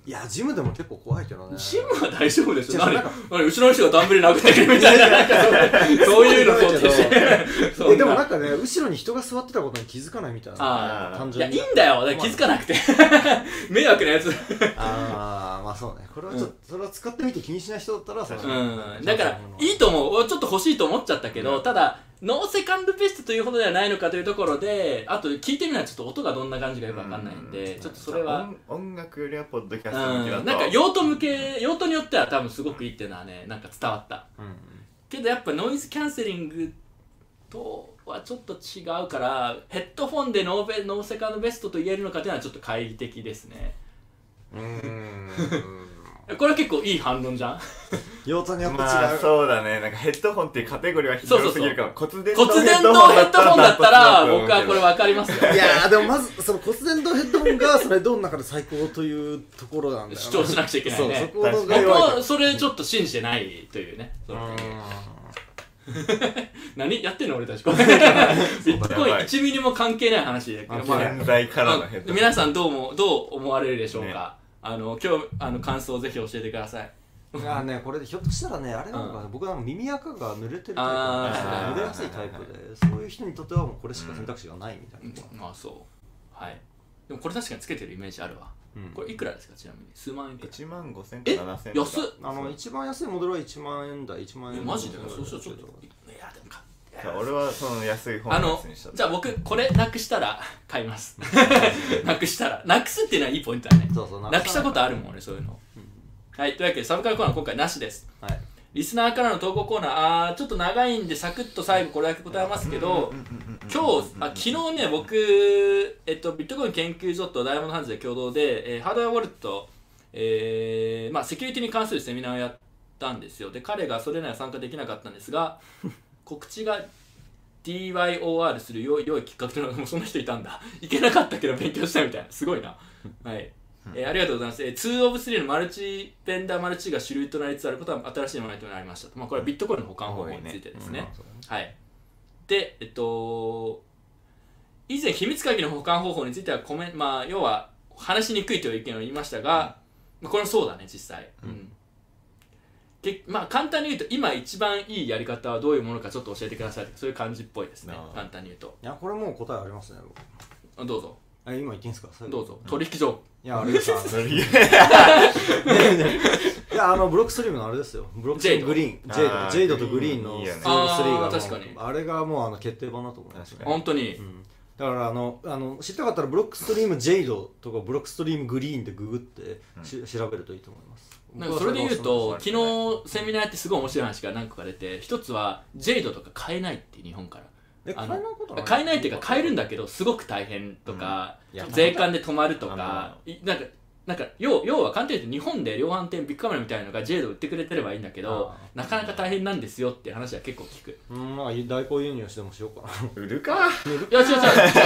いやジムでも結構怖いけどね。ジムは大丈夫でしょ？何？何後ろの人がダンベル殴ってくるみたいな。そういうの想定して。[laughs] でもなんかね後ろに人が座ってたことに気づかないみたいな。あーいや単純に。いいんだよ。気づかなくて。[laughs] 迷惑なやつ。ああまあそうね。これはちょっと、それは使ってみて気にしない人だったらそれ確う。ん。だからいいと思う。俺ちょっと欲しいと思っちゃったけど、うん。ただ no second best というほどではないのかというところであと聞いてみないとちょっと音がどんな感じかよくわかんないんで、うちょっとそれは音音楽よりはポッドキャうスト向きだとん。なんか用途向け用途によっては多分すごくいいっていうのはねなんか伝わった。うんけどやっぱノイズキャンセリングとはちょっと違うからヘッドフォンでノーベ no second best と言えるのかっていうのはちょっと懐疑的ですね。うーんこれは結構いい反論じゃん。用途によって違う、まあそうだね。なんかヘッドホンっていうカテゴリーは広すぎるかも骨伝導ヘッドホンだったら僕はこれは分かりますよ。いやーでもまずその骨伝導ヘッドホンがそれドンの中で最高というところなんだよな。主張しなくちゃいけないね。そ僕はそれちょっと信じてないというね。その。[laughs] 何やってんの俺たち。これビットコインやばい。1ミリも関係ない話で、まあ現在からのヘッドホン。皆さんどうもどう思われるでしょうか、あの今日あの感想をぜひ教えてください。いやーねこれでひょっとしたらねあれなのかな、僕は耳垢が濡れてるタイプなんですよあー。濡れやすいタイプでそういう人にとってはもうこれしか選択肢がないみたいな、まあそう。はい。でもこれ確かにつけてるイメージあるわ、うん。これいくらですかちなみに？数万円くらい。1万5千えと7千安っ。あの一番安いモデルは1万円台1万円えマジで？台そうしたらちょっだといやでもか俺はその安い方あののやつにした。じゃあ僕これなくしたら買います。[laughs] なくしたら。なくすっていうのはいいポイントだね。そうそうなくしたことあるもん俺そういうの、はいというわけでサブカルコーナー今回なしです。はい。リスナーからの投稿コーナーあーちょっと長いんでサクッと最後これだけ答えますけど今日あ昨日ね僕、えっと、ビットコイン研究所とダイヤモンドハンズで共同で、えーハードウェアウォレット、えーまあ、セキュリティに関するセミナーをやったんですよで彼がそれには参加できなかったんですが告知が DYOR する良い良いきっかけというのがもうそんな人いたんだ。いけなかったけど勉強したみたいな。すごいな。はい。えーありがとうございます、えー、2 of 3のマルチベンダーマルチが主流となりつつあることは新しいものになりましたと、まあ、これはビットコインの保管方法についてですね、はい。でえっと以前秘密鍵の保管方法についてはコメンまあ要は話しにくいという意見を言いましたが、まあ、これもそうだね実際、うんけまあ簡単に言うと今一番いいやり方はどういうものかちょっと教えてください。そういう感じっぽいですね。簡単に言うと。いやこれもう答えありますねどうぞ。あ今言っていいんですか？どうぞ。取引所。いやあれです [laughs] いやあのブロックストリームのあれですよ。ブロックストリームグリーン。ジェイド。ジェイドとグリーンのいいよね。2 of 3が確かに。あれがもうあの決定版だと思います本当に、うん。だからあのあの知りたかったらブロックストリームジェイドとかブロックストリームグリーンでググってし、調べるといいと思いますなんかそれで言うと昨日セミナーやってすごい面白い話が何個か出て一つはジェイドとか買えないって日本から。えあの買えないことない？買えないっていうか買えるんだけどすごく大変とか、うん。いや税関で止まるとあかいなんかなんか要要は簡単に言うと日本で量販店ビッグカメラみたいなのが J で売ってくれてればいいんだけどあなかなか大変なんですよって話は結構聞く。うん。まあ代行輸入してもしようか売るか。いや違う違う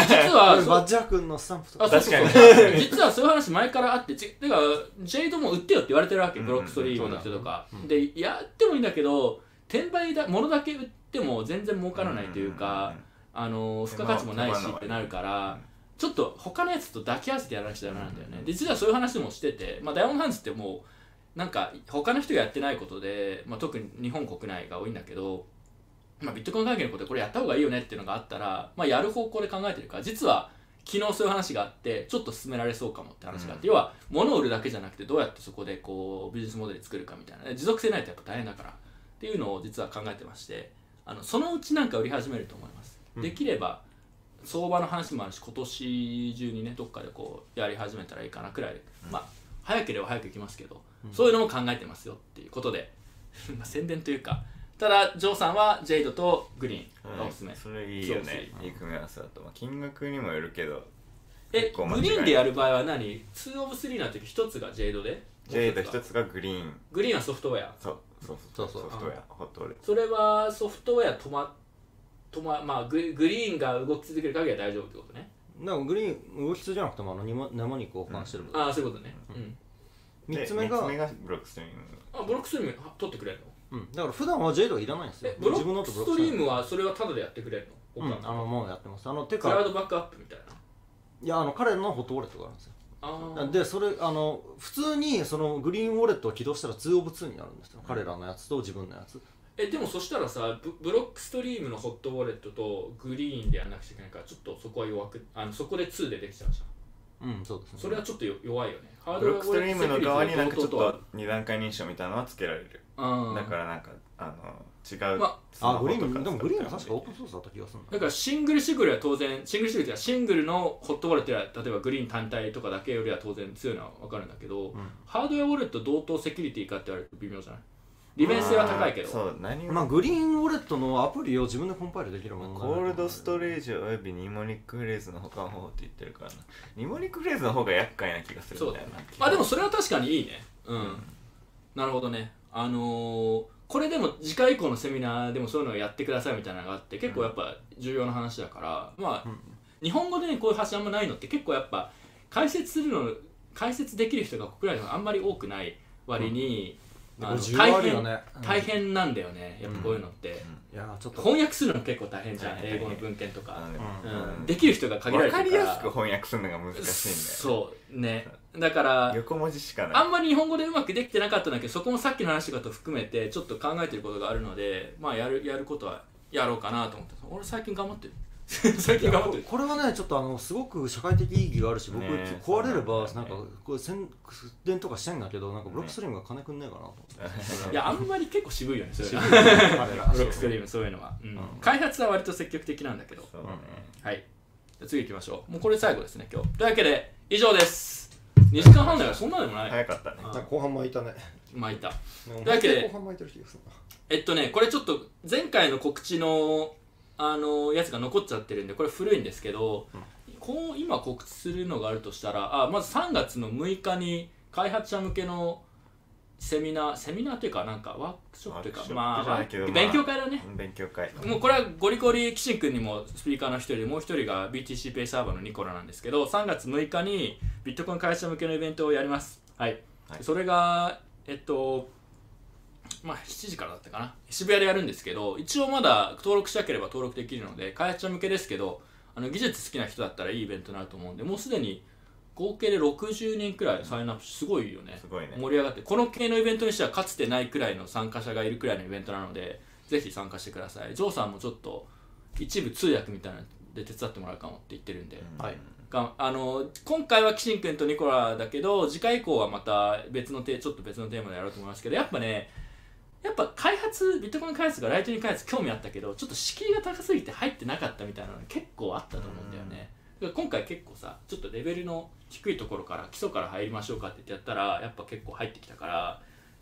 実はな [laughs] そう。バッジャー君のスタンプとか。あそうそうそう。確実はそういう話前からあってちてかジェイドも売ってよって言われてるわけうんブロックストリームの人とか、うん。でやってもいいんだけど転売だ物だけ売っても全然儲からないというか、あの付加価値もないしってなるから、ちょっと他のやつと抱き合わせてやらなくちゃダメなんだよね、で実はそういう話もしてて、まあ、ダイヤモンドハンズってもうなんか他の人がやってないことで、まあ、特に日本国内が多いんだけど、まあ、ビットコイン関係のことでこれやった方がいいよねっていうのがあったら、まあ、やる方向で考えてるから実は昨日そういう話があってちょっと進められそうかもって話があって、要は物を売るだけじゃなくてどうやってそこでこうビジネスモデル作るかみたいな。持続性ないとやっぱ大変だから。っていうのを実は考えてましてあのそのうちなんか売り始めると思います、うん。できれば相場の話もあるし今年中にねどっかでこうやり始めたらいいかなくらい。で、まあ早ければ早く行きますけど、そういうのも考えてますよっていうことで。[laughs] まあ宣伝というか。ただジョーさんはジェイドとグリーンがおすすめ、それいいよね。いい組み合わせだと、まあ、金額にもよるけどえグリーンでやる場合は何 ?2 オブ3の時1つがジェイドで？ジェイドもう一つが？グリーン。グリーンはソフトウェア。そう。そうそうそう。ソフトウェアホットウェア。それはソフトウェア止ま止ままあググリーンが動き続ける限りは大丈夫ってことね。だからグリーン動き通じゃなくてもあの生生肉を交換してるああそういうことね。うん。3つ目がで三つ目がブロックストリーム。あブロックストリームは取ってくれるの？うん、だから普段はジェイドはいらないんですよ。えブロ自分のックストリームはそれはタダでやってくれるの？うん。あのもうやってます。あのてクラウかドバックアップみたいな。いやあの彼のホットウォレットがあるんですよ。あー。でそれあの普通にそのグリーンウォレットを起動したら2 of 2になるんですよ。彼らのやつと自分のやつえでもそしたらさブブロックストリームのホットウォレットとグリーンでやんなくちゃいけないからちょっとそこは弱くあのそこで2でできちゃうじゃん。うんそうですね。それはちょっとよ弱いよね。ハーブロックストリームの側になんかちょっと二段階認証みたいなのはつけられるうん。だからなんかあの違うまスマあグリーンでもグリーンは確かオープンソースだった気がするんだ。だからシングルシングルは当然シングルシングルっていうかシングルのホットウォレットや例えばグリーン単体とかだけよりは当然強いのは分かるんだけど、ハードウェアウォレット同等セキュリティかって言われると微妙じゃない？利便性は高いけど。そう何も。まあグリーンウォレットのアプリを自分でコンパイルできるものコールドストレージおよびニモニックフレーズの他の方法って言ってるからな。ニモニックフレーズの方が厄介な気がするそうだよんだよな。ねあでもそれは確かにいいね。うん、なるほどね。あのーこれでも次回以降のセミナーでもそういうのをやってくださいみたいなのがあって結構やっぱ重要な話だから、まあ、日本語でねこういう発信あんまないのって結構やっぱ解説するの解説できる人が国内でもあんまり多くない割に、あのこれ需要大変、ね。うん大変なんだよね。やっぱこういうのって、いやちょっと。翻訳するの結構大変じゃん。英語の文献とか、うん。できる人が限られ分かてるから。りやすく翻訳するのが難しいんだよそう。ね。だから横文字しかない。あんまり日本語でうまくできてなかったんだけどそこもさっきの話とかと含めてちょっと考えてることがあるのでまあやるやることはやろうかなと思って。俺最近頑張ってる [laughs] 最近頑張ってる。これはねちょっとあのすごく社会的意義があるし僕、ねえ壊れればなんだよね。なんかこれ宣伝とかしたいんだけどなんかブロックストリームが金くんねえかなと思って、[laughs] いやあんまり結構渋いよね。それが彼らブロックストリームそういうのは、うん。開発は割と積極的なんだけど。はい。じゃあ次行きましょう。もうこれ最後ですね今日。というわけで以上です。2時間半だからそんなでもない、早かったね。あ後半巻いたね。巻いた。というわけで半巻いてる気がするえっとねこれちょっと前回の告知のあのやつが残っちゃってるんでこれ古いんですけど、こう今告知するのがあるとしたらあまず3月の6日に開発者向けのセミナーセミナーというかなんかワークショップというかまあ勉強会だね、勉強会もうこれはゴリゴリ岸君にもスピーカーの一人でもう一人が BTC ペイサーバーのニコラなんですけど3月6日にビットコイン会社向けのイベントをやります。はい、はい。それがえっとまあ7時からだったかな。渋谷でやるんですけど一応まだ登録したければ登録できるので開発者向けですけどあの技術好きな人だったらいいイベントになると思うんでもうすでに合計で60人くらいサインアップすごいよね。すごいね。盛り上がってこの系のイベントにしてはかつてないくらいの参加者がいるくらいのイベントなのでぜひ参加してください。ジョーさんもちょっと一部通訳みたいなので手伝ってもらうかもって言ってるんで、はい。があの今回はキシン君とニコラだけど次回以降はまた別のテちょっと別のテーマでやろうと思いますけどやっぱねやっぱ開発ビットコイン開発がライトニング開発興味あったけどちょっと敷居が高すぎて入ってなかったみたいなのが結構あったと思うんだよね、だから今回結構さちょっとレベルの低いところから基礎から入りましょうかって言ってやったらやっぱ結構入ってきたから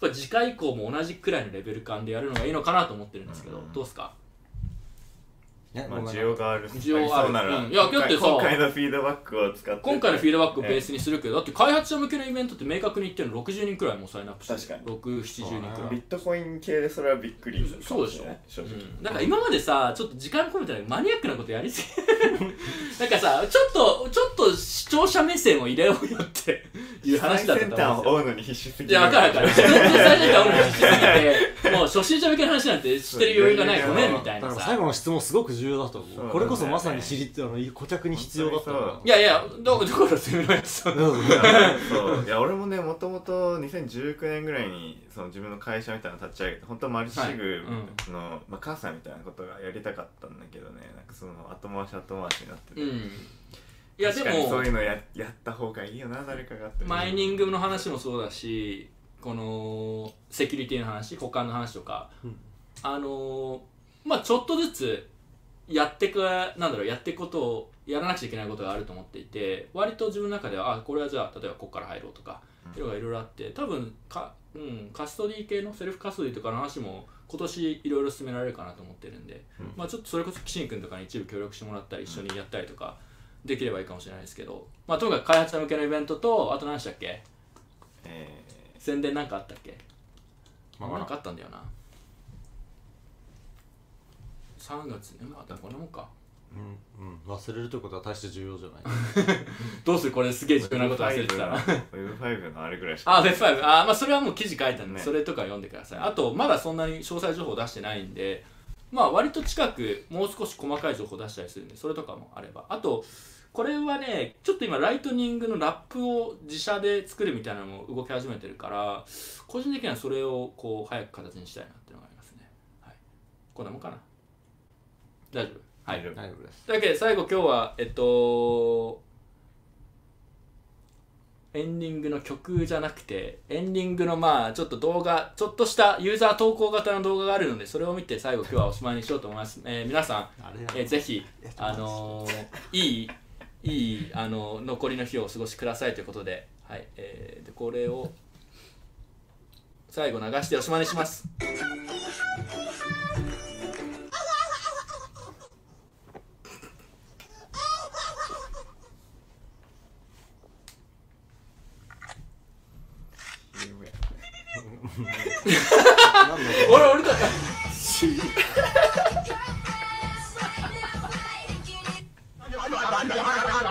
やっぱ次回以降も同じくらいのレベル感でやるのがいいのかなと思ってるんですけど、うん。どうですか？まあ需要がある需要ある。なら、うん。いやだってさ今回のフィードバックを使って。今回のフィードバックをベースにするけどだって開発者向けのイベントって明確に言ってるの60人くらいもうサインアップして確かに。670人くらい。ビットコイン系でそれはびっくりかそうでしょ。正直、うん、だから今までさちょっと時間込めたらマニアックなことやりすぎ。[laughs] なんかさちょっとちょっと視聴者目線を入れようよっていう話だったんですよ。端を追うのに必死すぎいや、わかるわかる。自分で最初から俺必死すぎて、初心者向けの話なんて知ってる余裕がないごめんみたいなさ。最。後の質問すごく重要だと思そううこれこそまさに知りってあの顧客に必要だったいやいや、ど、どこから攻めのやつうんう。んそう。いや俺もねもともと2019年ぐらいにその自分の会社みたいなの立ち上げて本当はマルチシグの、まあ、母さんみたいなことがやりたかったんだけどねなんかその後回し後回しになってて、うん。いや、で確かにそういうも、のややった方がいいよな誰かがって。マイニングの話もそうだし、この、セキュリティの話、保管の話とか、あのー、まあちょっとずつ、やってく、なんだろう、やっていくことを、やらなくちゃいけないことがあると思っていて、割と自分の中では、あ、これはじゃあ、例えばここから入ろうとか、いうのがいろいろあって、多分か、うん、カストディ系のセルフカストディとかの話も、今年いろいろ進められるかなと思ってるんで、まあちょっとそれこそ岸君とかに一部協力してもらったり、一緒にやったりとか、できればいいかもしれないですけど、まあとにかく開発者向けのイベントと、あと何でしたっけ？え宣伝なんかあったっけ？まあなんかあったんだよな。3月ねまあでもこんなもんか。うんうん。忘れるということは大して重要じゃない。[laughs] どうする？これすげえ重ー、要なこと忘れてたら。Web5 のあれぐらいしか。あ、Web5。あ、まあそれはもう記事書いたんで、ね。それとか読んでください。あと、まだそんなに詳細情報出してないんで、まあ割と近く、もう少し細かい情報出したりするんで、それとかもあれば。あと、これはね、ちょっと今、ライトニングのラップを自社で作るみたいなのも動き始めてるから、個人的にはそれをこう、早く形にしたいなっていうのがありますね。はい。こんなもんかな？大丈夫？はい。大丈夫ですというわけで最後今日はえっとエンディングの曲じゃなくてエンディングのまあちょっと動画ちょっとしたユーザー投稿型の動画があるのでそれを見て最後今日はおしまいにしようと思います、えー皆さん、えーぜひあのーいいいいあの残りの日をお過ごしくださいということで,、はいえーでこれを最後流しておしまいにします。俺俺だ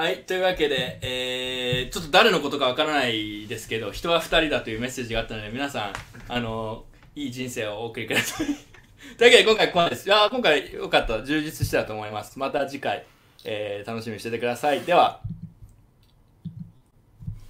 はい、というわけで、えー、ちょっと誰のことかわからないですけど、人は二人だというメッセージがあったので、皆さん、あの、いい人生をお送りください。[laughs] というわけで、今回ここまでです。いやー今回良かった。充実したと思います。また次回、えー、楽しみにしててください。では、